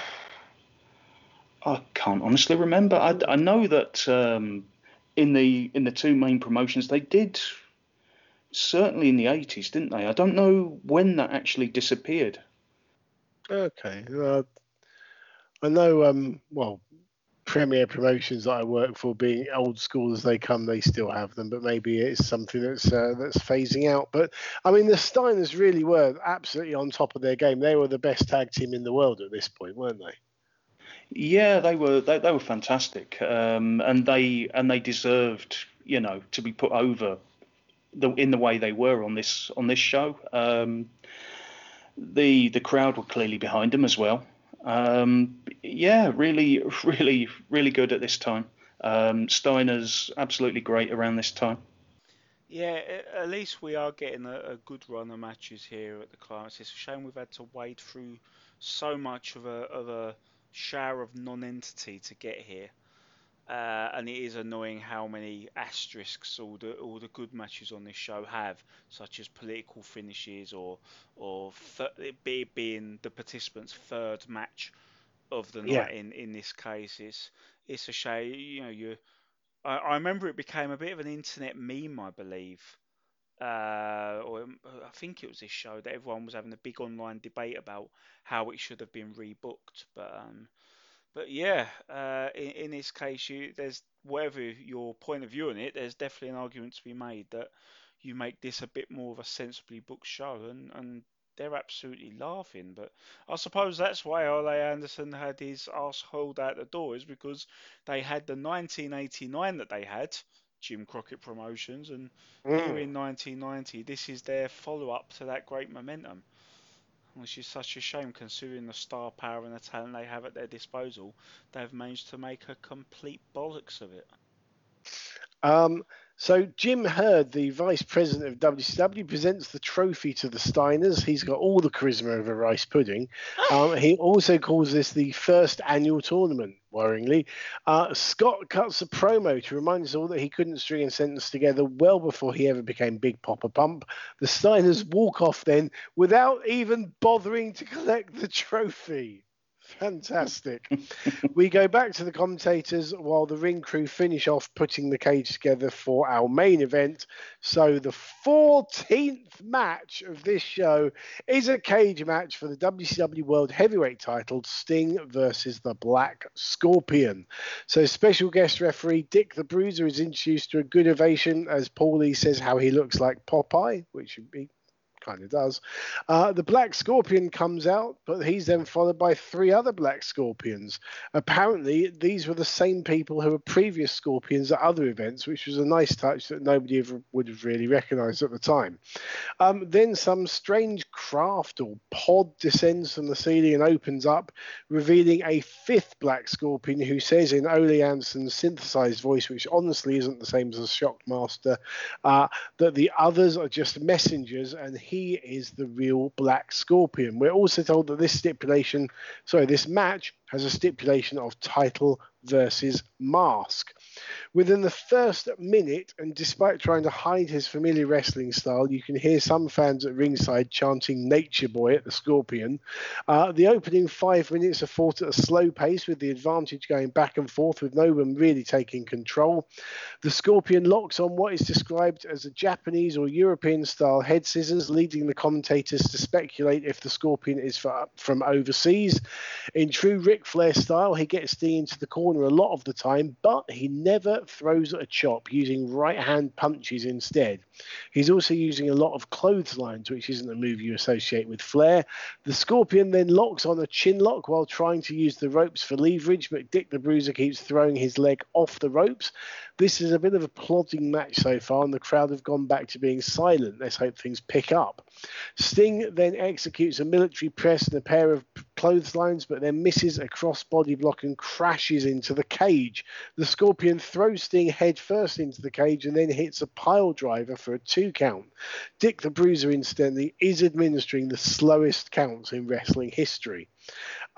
I can't honestly remember. I, I know that um, in the in the two main promotions they did certainly in the 80s, didn't they? I don't know when that actually disappeared. Okay. Uh, I know, um, well, Premier Promotions that I work for, being old school as they come, they still have them, but maybe it's something that's uh, that's phasing out. But I mean, the Steiners really were absolutely on top of their game. They were the best tag team in the world at this point, weren't they? Yeah, they were. They, they were fantastic, um, and they and they deserved, you know, to be put over the in the way they were on this on this show. Um, the the crowd were clearly behind him as well. Um, yeah, really, really, really good at this time. Um, Steiner's absolutely great around this time. Yeah, at least we are getting a, a good run of matches here at the Climax. It's a shame we've had to wade through so much of a of a shower of non-entity to get here. Uh, and it is annoying how many asterisks all the all the good matches on this show have, such as political finishes or or th- be, being the participants' third match of the night. Yeah. In in this case, it's it's a shame. You know, you. I, I remember it became a bit of an internet meme, I believe. Uh, or I think it was this show that everyone was having a big online debate about how it should have been rebooked, but um, but yeah, uh, in, in, this case, you there's whatever your point of view on it, there's definitely an argument to be made that you make this a bit more of a sensibly booked show, and, and they're absolutely laughing. But I suppose that's why Ole Anderson had his ass hold out the door, is because they had the 1989 that they had, Jim Crockett Promotions, and mm. here in 1990, this is their follow up to that great momentum which is such a shame considering the star power and the talent they have at their disposal. They've managed to make a complete bollocks of it. Um, so Jim Herd, the vice president of WCW, presents the trophy to the Steiners. He's got all the charisma of a rice pudding. Um, he also calls this the first annual tournament. Worryingly, uh, Scott cuts a promo to remind us all that he couldn't string a sentence together well before he ever became Big Poppa Pump. The Steiners walk off then without even bothering to collect the trophy. Fantastic. we go back to the commentators while the ring crew finish off putting the cage together for our main event. So, the 14th match of this show is a cage match for the WCW World Heavyweight title Sting versus the Black Scorpion. So, special guest referee Dick the Bruiser is introduced to a good ovation as Paulie says how he looks like Popeye, which would be kind of does. Uh, the Black Scorpion comes out, but he's then followed by three other Black Scorpions. Apparently, these were the same people who were previous Scorpions at other events, which was a nice touch that nobody ever would have really recognized at the time. Um, then some strange craft or pod descends from the ceiling and opens up, revealing a fifth Black Scorpion who says in Ole synthesized voice, which honestly isn't the same as Shockmaster, uh, that the others are just messengers and he is the real Black Scorpion. We're also told that this stipulation, sorry, this match has a stipulation of title versus mask. Within the first minute, and despite trying to hide his familiar wrestling style, you can hear some fans at ringside chanting Nature Boy at the Scorpion. Uh, the opening five minutes are fought at a slow pace, with the advantage going back and forth, with no one really taking control. The Scorpion locks on what is described as a Japanese or European style head scissors, leading the commentators to speculate if the Scorpion is for, from overseas. In true Ric Flair style, he gets Sting into the corner a lot of the time, but he never throws a chop, using right hand punches instead. He's also using a lot of clotheslines, which isn't a move you associate with Flair. The Scorpion then locks on a chin lock while trying to use the ropes for leverage, but Dick the Bruiser keeps throwing his leg off the ropes. This is a bit of a plodding match so far, and the crowd have gone back to being silent. Let's hope things pick up. Sting then executes a military press and a pair of clotheslines, but then misses a cross body block and crashes into the cage. The Scorpion throws Sting headfirst into the cage and then hits a pile driver for a two count. Dick the Bruiser, incidentally, is administering the slowest counts in wrestling history.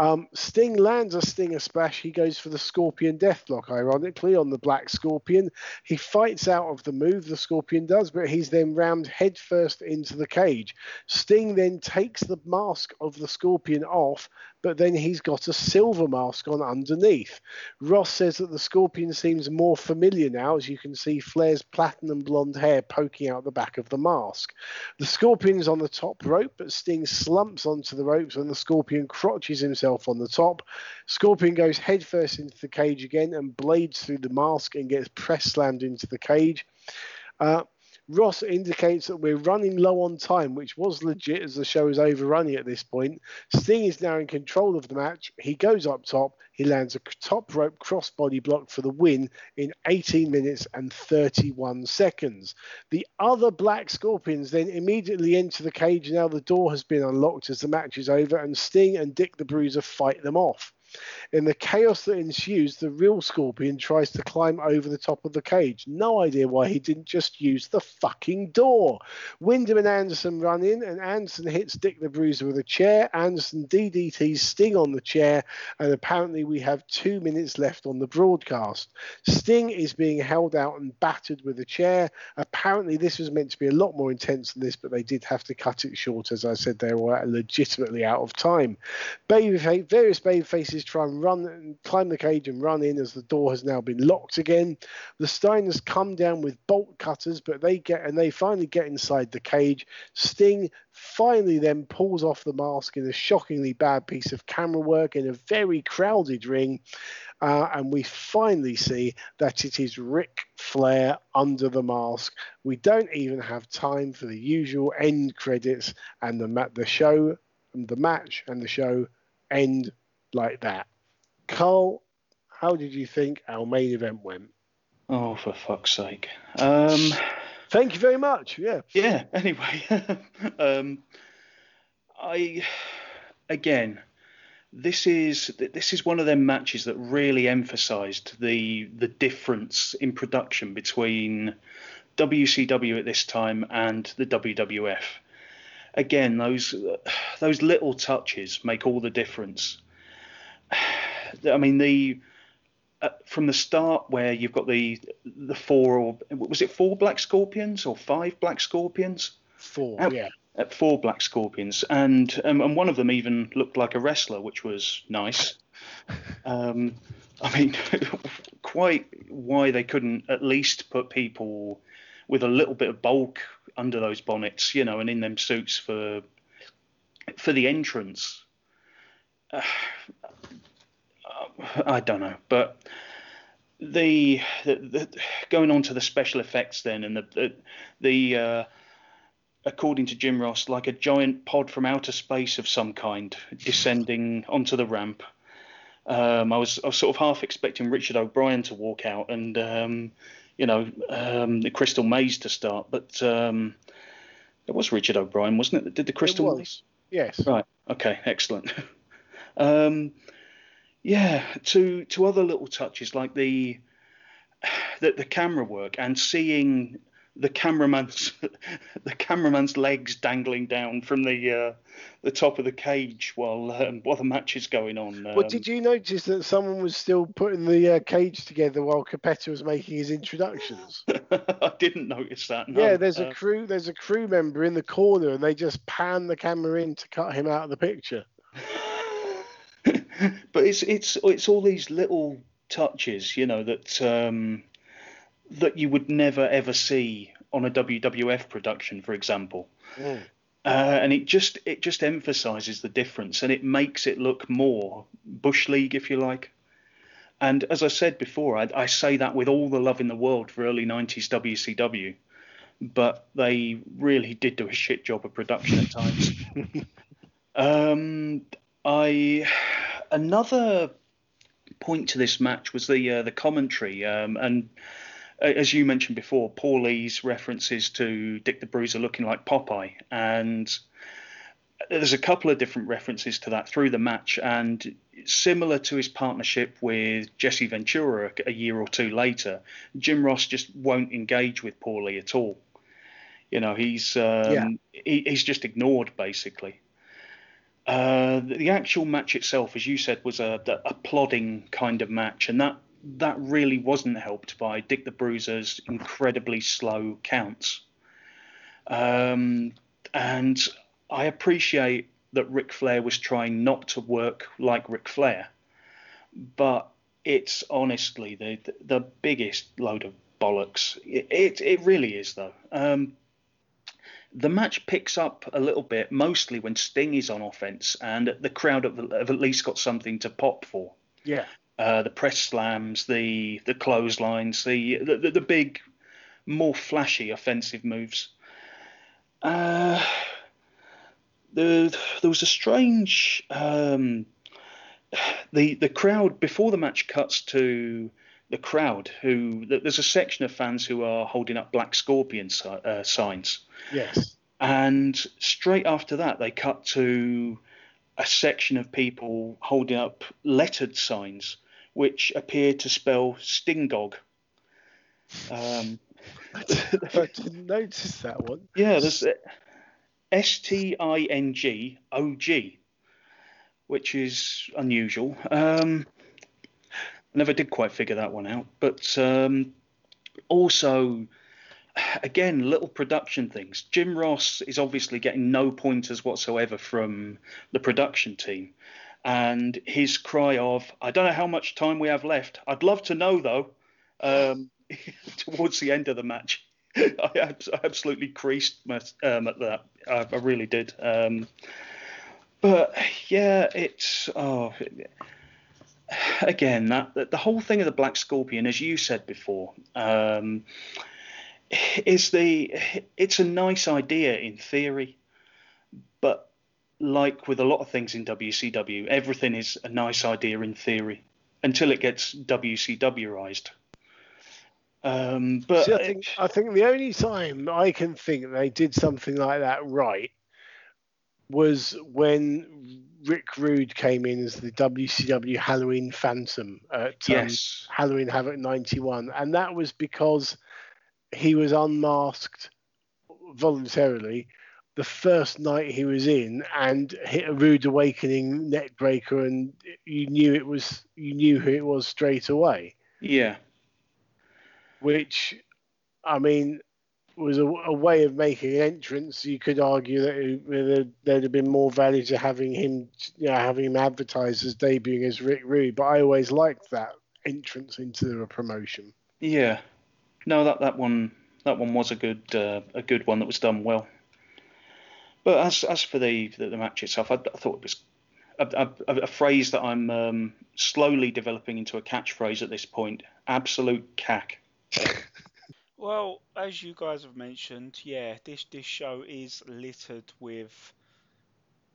Um, Sting lands a Stinger splash. He goes for the Scorpion Deathlock, ironically, on the Black Scorpion. He fights out of the move, the Scorpion does, but he's then rammed headfirst into the cage. Sting then takes the mask of the Scorpion off, but then he's got a silver mask on underneath. Ross says that the Scorpion seems more familiar now, as you can see Flair's platinum blonde hair poking out the back of the mask. The Scorpion's on the top rope, but Sting slumps onto the ropes when the Scorpion crotches himself on the top. Scorpion goes headfirst into the cage again and blades through the mask and gets press slammed into the cage. Uh, Ross indicates that we're running low on time, which was legit as the show is overrunning at this point. Sting is now in control of the match. He goes up top. He lands a top rope crossbody block for the win in 18 minutes and 31 seconds. The other Black Scorpions then immediately enter the cage. Now the door has been unlocked as the match is over, and Sting and Dick the Bruiser fight them off. In the chaos that ensues, the real Scorpion tries to climb over the top of the cage. No idea why he didn't just use the fucking door. Windham and Anderson run in, and Anderson hits Dick the Bruiser with a chair. Anderson DDTs Sting on the chair, and apparently we have two minutes left on the broadcast. Sting is being held out and battered with a chair. Apparently, this was meant to be a lot more intense than this, but they did have to cut it short. As I said, they were legitimately out of time. Babyface, various baby faces try and run and climb the cage and run in as the door has now been locked again. The Steiners come down with bolt cutters, but they get and they finally get inside the cage. Sting finally then pulls off the mask in a shockingly bad piece of camera work in a very crowded ring. Uh, and we finally see that it is Ric Flair under the mask. We don't even have time for the usual end credits, and the ma- the show, the match, and the show end like that. Carl, how did you think our main event went? Oh, for fuck's sake. Um, Thank you very much. Yeah. yeah, anyway. um, I, again, this is this is one of them matches that really emphasised the the difference in production between WCW at this time and the WWF. Again, those those little touches make all the difference. I mean, the uh, from the start where you've got the the four or was it four black scorpions or five black scorpions? Four, Out- yeah. uh, four Black Scorpions, and um, and one of them even looked like a wrestler, which was nice. Um, I mean, quite why they couldn't at least put people with a little bit of bulk under those bonnets, you know, and in them suits for for the entrance. Uh, I don't know, but the, the, the, going on to the special effects then, and the the, the uh, according to Jim Ross, like a giant pod from outer space of some kind descending onto the ramp. Um, I was I was sort of half expecting Richard O'Brien to walk out and um, you know um, the Crystal Maze to start, but um, it was Richard O'Brien, wasn't it, that did the Crystal Maze? Yes. Right. Okay. Excellent. yeah. To to other little touches like the the, the camera work and seeing the cameraman's the cameraman's legs dangling down from the uh, the top of the cage while um, while the match is going on. Um, well, did you notice that someone was still putting the uh, cage together while Cappetta was making his introductions? I didn't notice that. No. Yeah, there's a Uh, crew there's a crew member in the corner, and they just pan the camera in to cut him out of the picture. but it's it's it's all these little touches, you know, that um, that you would never ever see on a WWF production, for example. Mm. Uh, and it just it just emphasizes the difference, and it makes it look more bush league, if you like. And as I said before, I, I say that with all the love in the world for early '90s WCW, but they really did do a shit job of production at times. um, I another point to this match was the uh, the commentary, um, and uh, as you mentioned before, Paulie's references to Dick the Bruiser looking like Popeye, and there's a couple of different references to that through the match, and similar to his partnership with Jesse Ventura a year or two later, Jim Ross just won't engage with Paulie at all. You know, he's um, Yeah. he, he's just ignored basically. Uh, the actual match itself, as you said, was a, a plodding kind of match, and that that really wasn't helped by Dick the Bruiser's incredibly slow counts. Um, and I appreciate that Ric Flair was trying not to work like Ric Flair, but it's honestly the the biggest load of bollocks. It it, it really is though. Um, the match picks up a little bit, mostly when Sting is on offense, and the crowd have, have at least got something to pop for. Yeah. Uh, the press slams, the the clotheslines, the the, the, the big, more flashy offensive moves. Uh, the, there was a strange um, the the crowd before the match cuts to the crowd who there's a section of fans who are holding up black scorpion si- uh, signs Yes. and straight after that they cut to a section of people holding up lettered signs which appear to spell stingog um, I didn't notice that one. yeah, there's S T I N G O G, which is unusual. Um, I never did quite figure that one out. But um, also, again, little production things. Jim Ross is obviously getting no pointers whatsoever from the production team. And his cry of, I don't know how much time we have left. I'd love to know, though, um, towards the end of the match. I absolutely creased my, um, at that. I, I really did. Um, but yeah, it's oh, again that the whole thing of the Black Scorpion, as you said before, um, is the it's a nice idea in theory, but like with a lot of things in WCW, everything is a nice idea in theory until it gets WCWized. Um, but See, I think I think the only time I can think they did something like that right was when Rick Rude came in as the WCW Halloween Phantom at um, yes, Halloween Havoc 91. And that was because he was unmasked voluntarily the first night he was in and hit a rude awakening neck breaker and you knew it was you knew who it was straight away. Yeah, which i mean was a, a way of making an entrance, you could argue that it, there'd have been more value to having him, you know, having him advertised as debuting as Rick Rude. But I always liked that entrance into a promotion. Yeah, no, that that one that one was a good uh, a good one that was done well. But as as for the the, the match itself, I, I, thought it was a, a, a phrase that I'm um, slowly developing into a catchphrase at this point. Absolute cack. well, as you guys have mentioned, yeah, this this show is littered with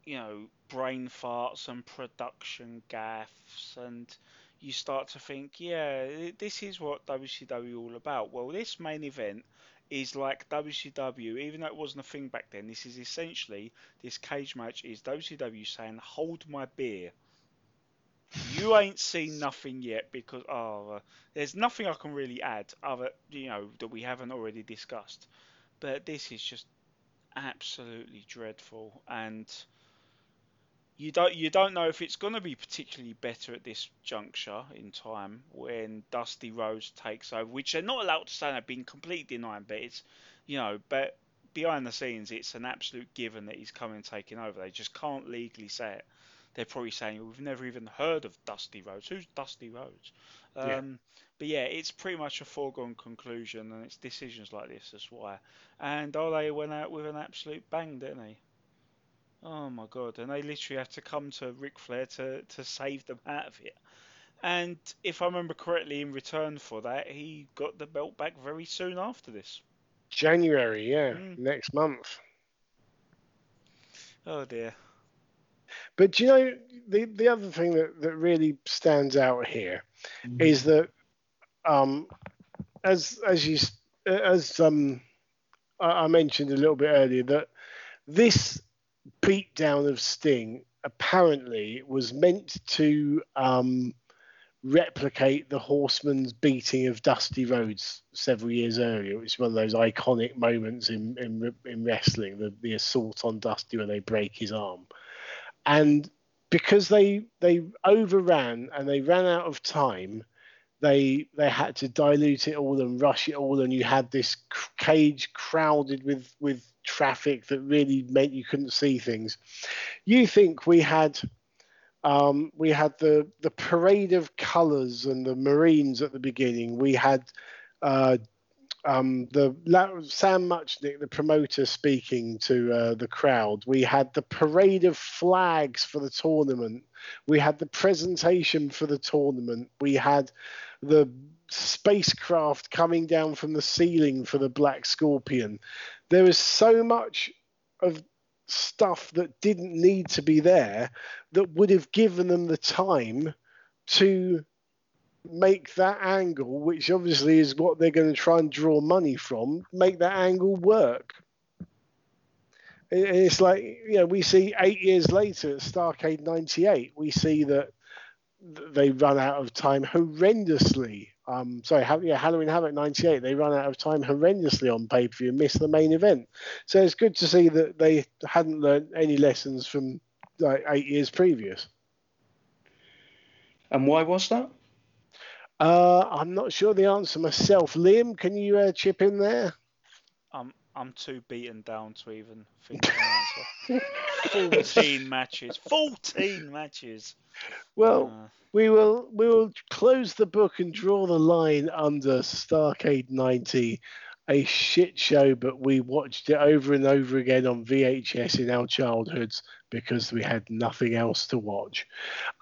you know brain farts and production gaffes and you start to think, yeah, this is what WCW all about. Well, this main event is like WCW, even though it wasn't a thing back then. This is essentially this cage match is WCW saying, "Hold my beer." You ain't seen nothing yet because oh, uh, there's nothing I can really add other you know that we haven't already discussed. But this is just absolutely dreadful and you don't you don't know if it's going to be particularly better at this juncture in time when Dusty Rhodes takes over, which they're not allowed to say they've been completely denying, but it's you know, but behind the scenes it's an absolute given that he's coming taking over. They just can't legally say it. They're probably saying we've never even heard of Dusty Rhodes. Who's Dusty Rhodes? Um, yeah. But yeah, it's pretty much a foregone conclusion, and it's decisions like this that's why. And Ole went out with an absolute bang, didn't he? Oh my god! And they literally have to come to Ric Flair to to save them out of it. And if I remember correctly, in return for that, he got the belt back very soon after this. January, yeah, mm. next month. Oh dear. But you know, the the other thing that, that really stands out here mm. is that, um, as as you as um, I mentioned a little bit earlier that this beatdown of Sting apparently was meant to um, replicate the Horseman's beating of Dusty Rhodes several years earlier, which is one of those iconic moments in in, in wrestling, the, the assault on Dusty when they break his arm. And because they they overran and they ran out of time, they they had to dilute it all and rush it all, and you had this cage crowded with with traffic that really meant you couldn't see things. You think we had um, we had the the parade of colours and the Marines at the beginning. We had uh, um, the Sam Muchnick, the promoter, speaking to uh, the crowd. We had the parade of flags for the tournament. We had the presentation for the tournament. We had the spacecraft coming down from the ceiling for the Black Scorpion there was so much of stuff that didn't need to be there that would have given them the time to make that angle, which obviously is what they're going to try and draw money from, make that angle work. It's like, you know, we see eight years later at Starrcade 98, we see that they run out of time horrendously um, sorry, yeah, Halloween Havoc 98, they run out of time horrendously on pay per view and miss the main event. So it's good to see that they hadn't learned any lessons from like eight years previous. And why was that? Uh, I'm not sure the answer myself. Liam, can you uh, chip in there? I'm I'm too beaten down to even think of an answer. 14 matches. 14 matches. Well, uh, we will we will close the book and draw the line under Starrcade 90, a shit show, but we watched it over and over again on VHS in our childhoods because we had nothing else to watch.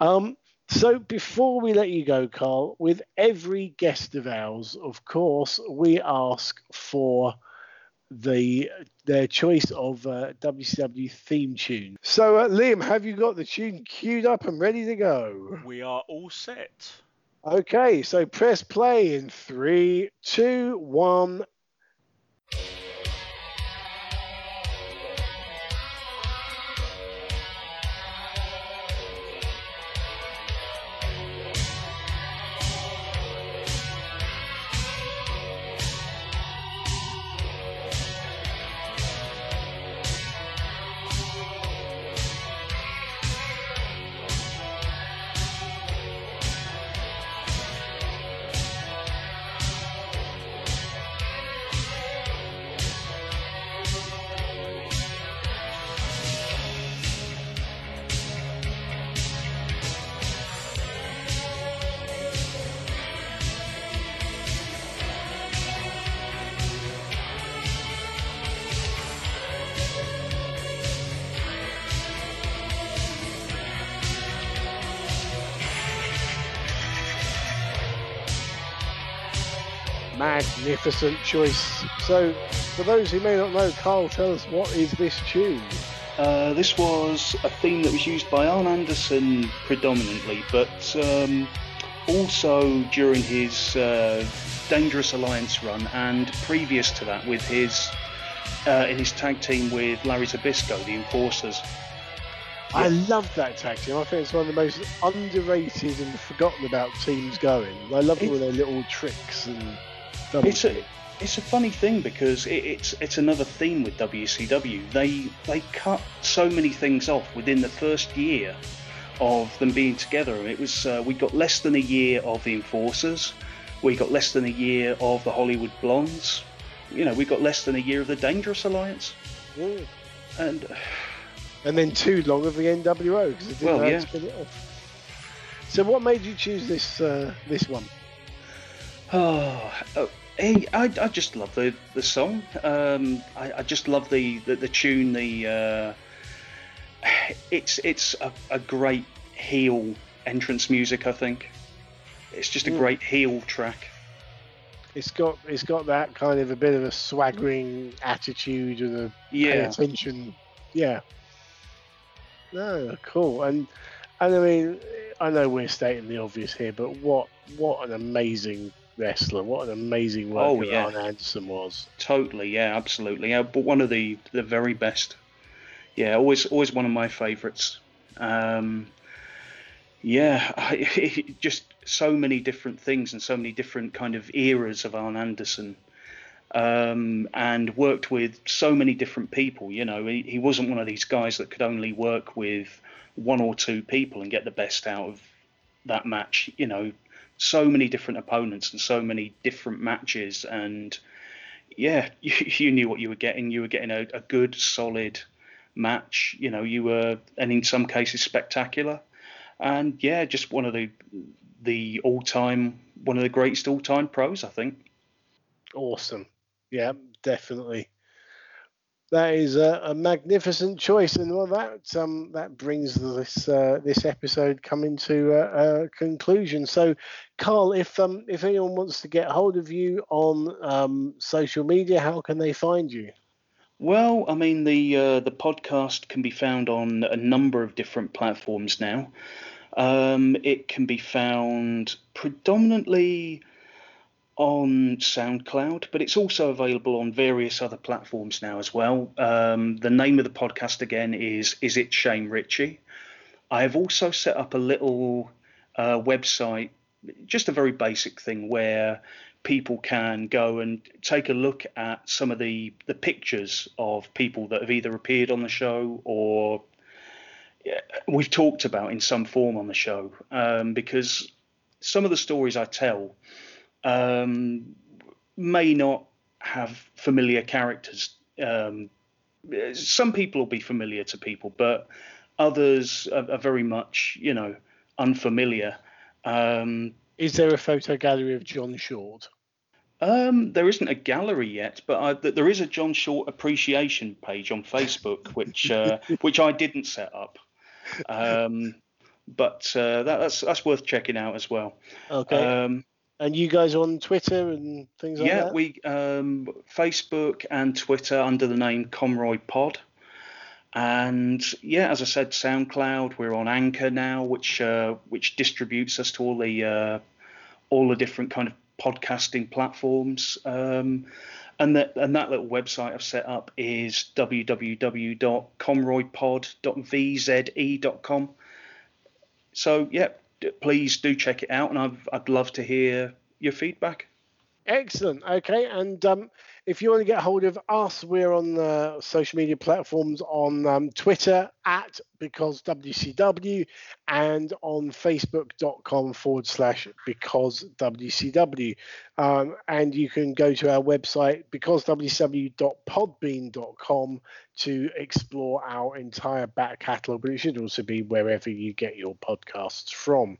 Um, so before we let you go, Carl, with every guest of ours, of course, we ask for the their choice of uh, WCW theme tune. So, uh, Liam, have you got the tune queued up and ready to go? We are all set. Okay, so press play in three, two, one, Magnificent choice. So, for those who may not know, Carl, tell us what is this tune? Uh, this was a theme that was used by Arn Anderson predominantly, but um, also during his uh, Dangerous Alliance run and previous to that with his uh, in his tag team with Larry Zbyszko, the Enforcers. I love that tag team. I think it's one of the most underrated and forgotten about teams going. I love all their little tricks and. Double It's a, it's a funny thing because it, it's it's another theme with WCW. They they cut so many things off within the first year of them being together. It was uh, we got less than a year of the Enforcers, we got less than a year of the Hollywood Blondes. You know, we got less than a year of the Dangerous Alliance, Mm. and And then too long of the NWO because it didn't Well, yeah. spin it off. So, what made you choose this uh, this one? Oh, oh, hey, I, I just love the the song. Um, I, I just love the the, the tune. The uh, it's it's a, a great heel entrance music. I think it's just a Mm. great heel track. It's got it's got that kind of a bit of a swaggering attitude and a Yeah, attention. Yeah. No, cool. And and I mean, I know we're stating the obvious here, but what what an amazing wrestler! What an amazing worker Oh, yeah. Arn Anderson was. totally. Yeah, absolutely. Yeah, but one of the the very best. Yeah, always always one of my favourites. Um, yeah, I, just so many different things and so many different kind of eras of Arn Anderson. Um, and worked with so many different people. You know, he, he wasn't one of these guys that could only work with one or two people and get the best out of that match. You know, so many different opponents and so many different matches. And yeah, you, you knew what you were getting. You were getting a, a good, solid match. You know, you were, and in some cases, spectacular. And yeah, just one of the the all time, one of the greatest all time pros, I think. Awesome. Yeah, definitely. That is a, a magnificent choice, and well, that um, that brings this uh, this episode coming to a, a conclusion. So, Carl, if um, if anyone wants to get hold of you on um, social media, how can they find you? Well, I mean the uh, the podcast can be found on a number of different platforms now. Um, it can be found predominantly on SoundCloud, but it's also available on various other platforms now as well. Um, the name of the podcast again is Is It Shane Richie? I have also set up a little uh, website, just a very basic thing where people can go and take a look at some of the the pictures of people that have either appeared on the show or we've talked about in some form on the show um, because some of the stories I tell um, may not have familiar characters. Um, some people will be familiar to people, but others are, are very much, you know, unfamiliar. Um, Is there a photo gallery of John Short? um, there isn't a gallery yet, but I, th- there is a John Short appreciation page on Facebook, which uh, which I didn't set up. Um, but uh, that, that's that's worth checking out as well. Okay. Um, and you guys on Twitter and things like yeah, that? Yeah, we um, Facebook and Twitter under the name Comroy Pod, and yeah, as I said, SoundCloud. We're on Anchor now, which uh, which distributes us to all the uh, all the different kind of podcasting platforms. Um, and that and that little website I've set up is www.comroypod.vze.com. So yeah, please do check it out, and I've, I'd love to hear your feedback. Excellent. Okay, and um, if you want to get hold of us, we're on the social media platforms on um, Twitter at because WCW and on Facebook.com forward slash because WCW. Um, and you can go to our website because WCW.podbean.com to explore our entire back catalogue, but it should also be wherever you get your podcasts from.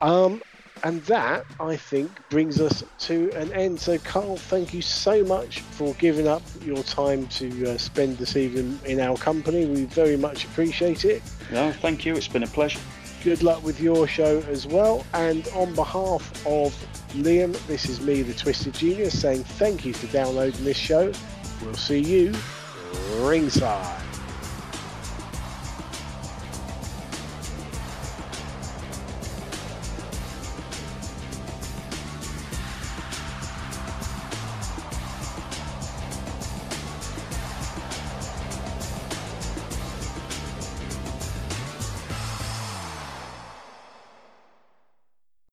Um, and that, I think, brings us to an end. So, Carl, thank you so much for giving up your time to uh, spend this evening in our company. We very much appreciate it. No, thank you. It's been a pleasure. Good luck with your show as well. And on behalf of Liam, this is me, the Twisted Genius, saying thank you for downloading this show. We'll see you ringside.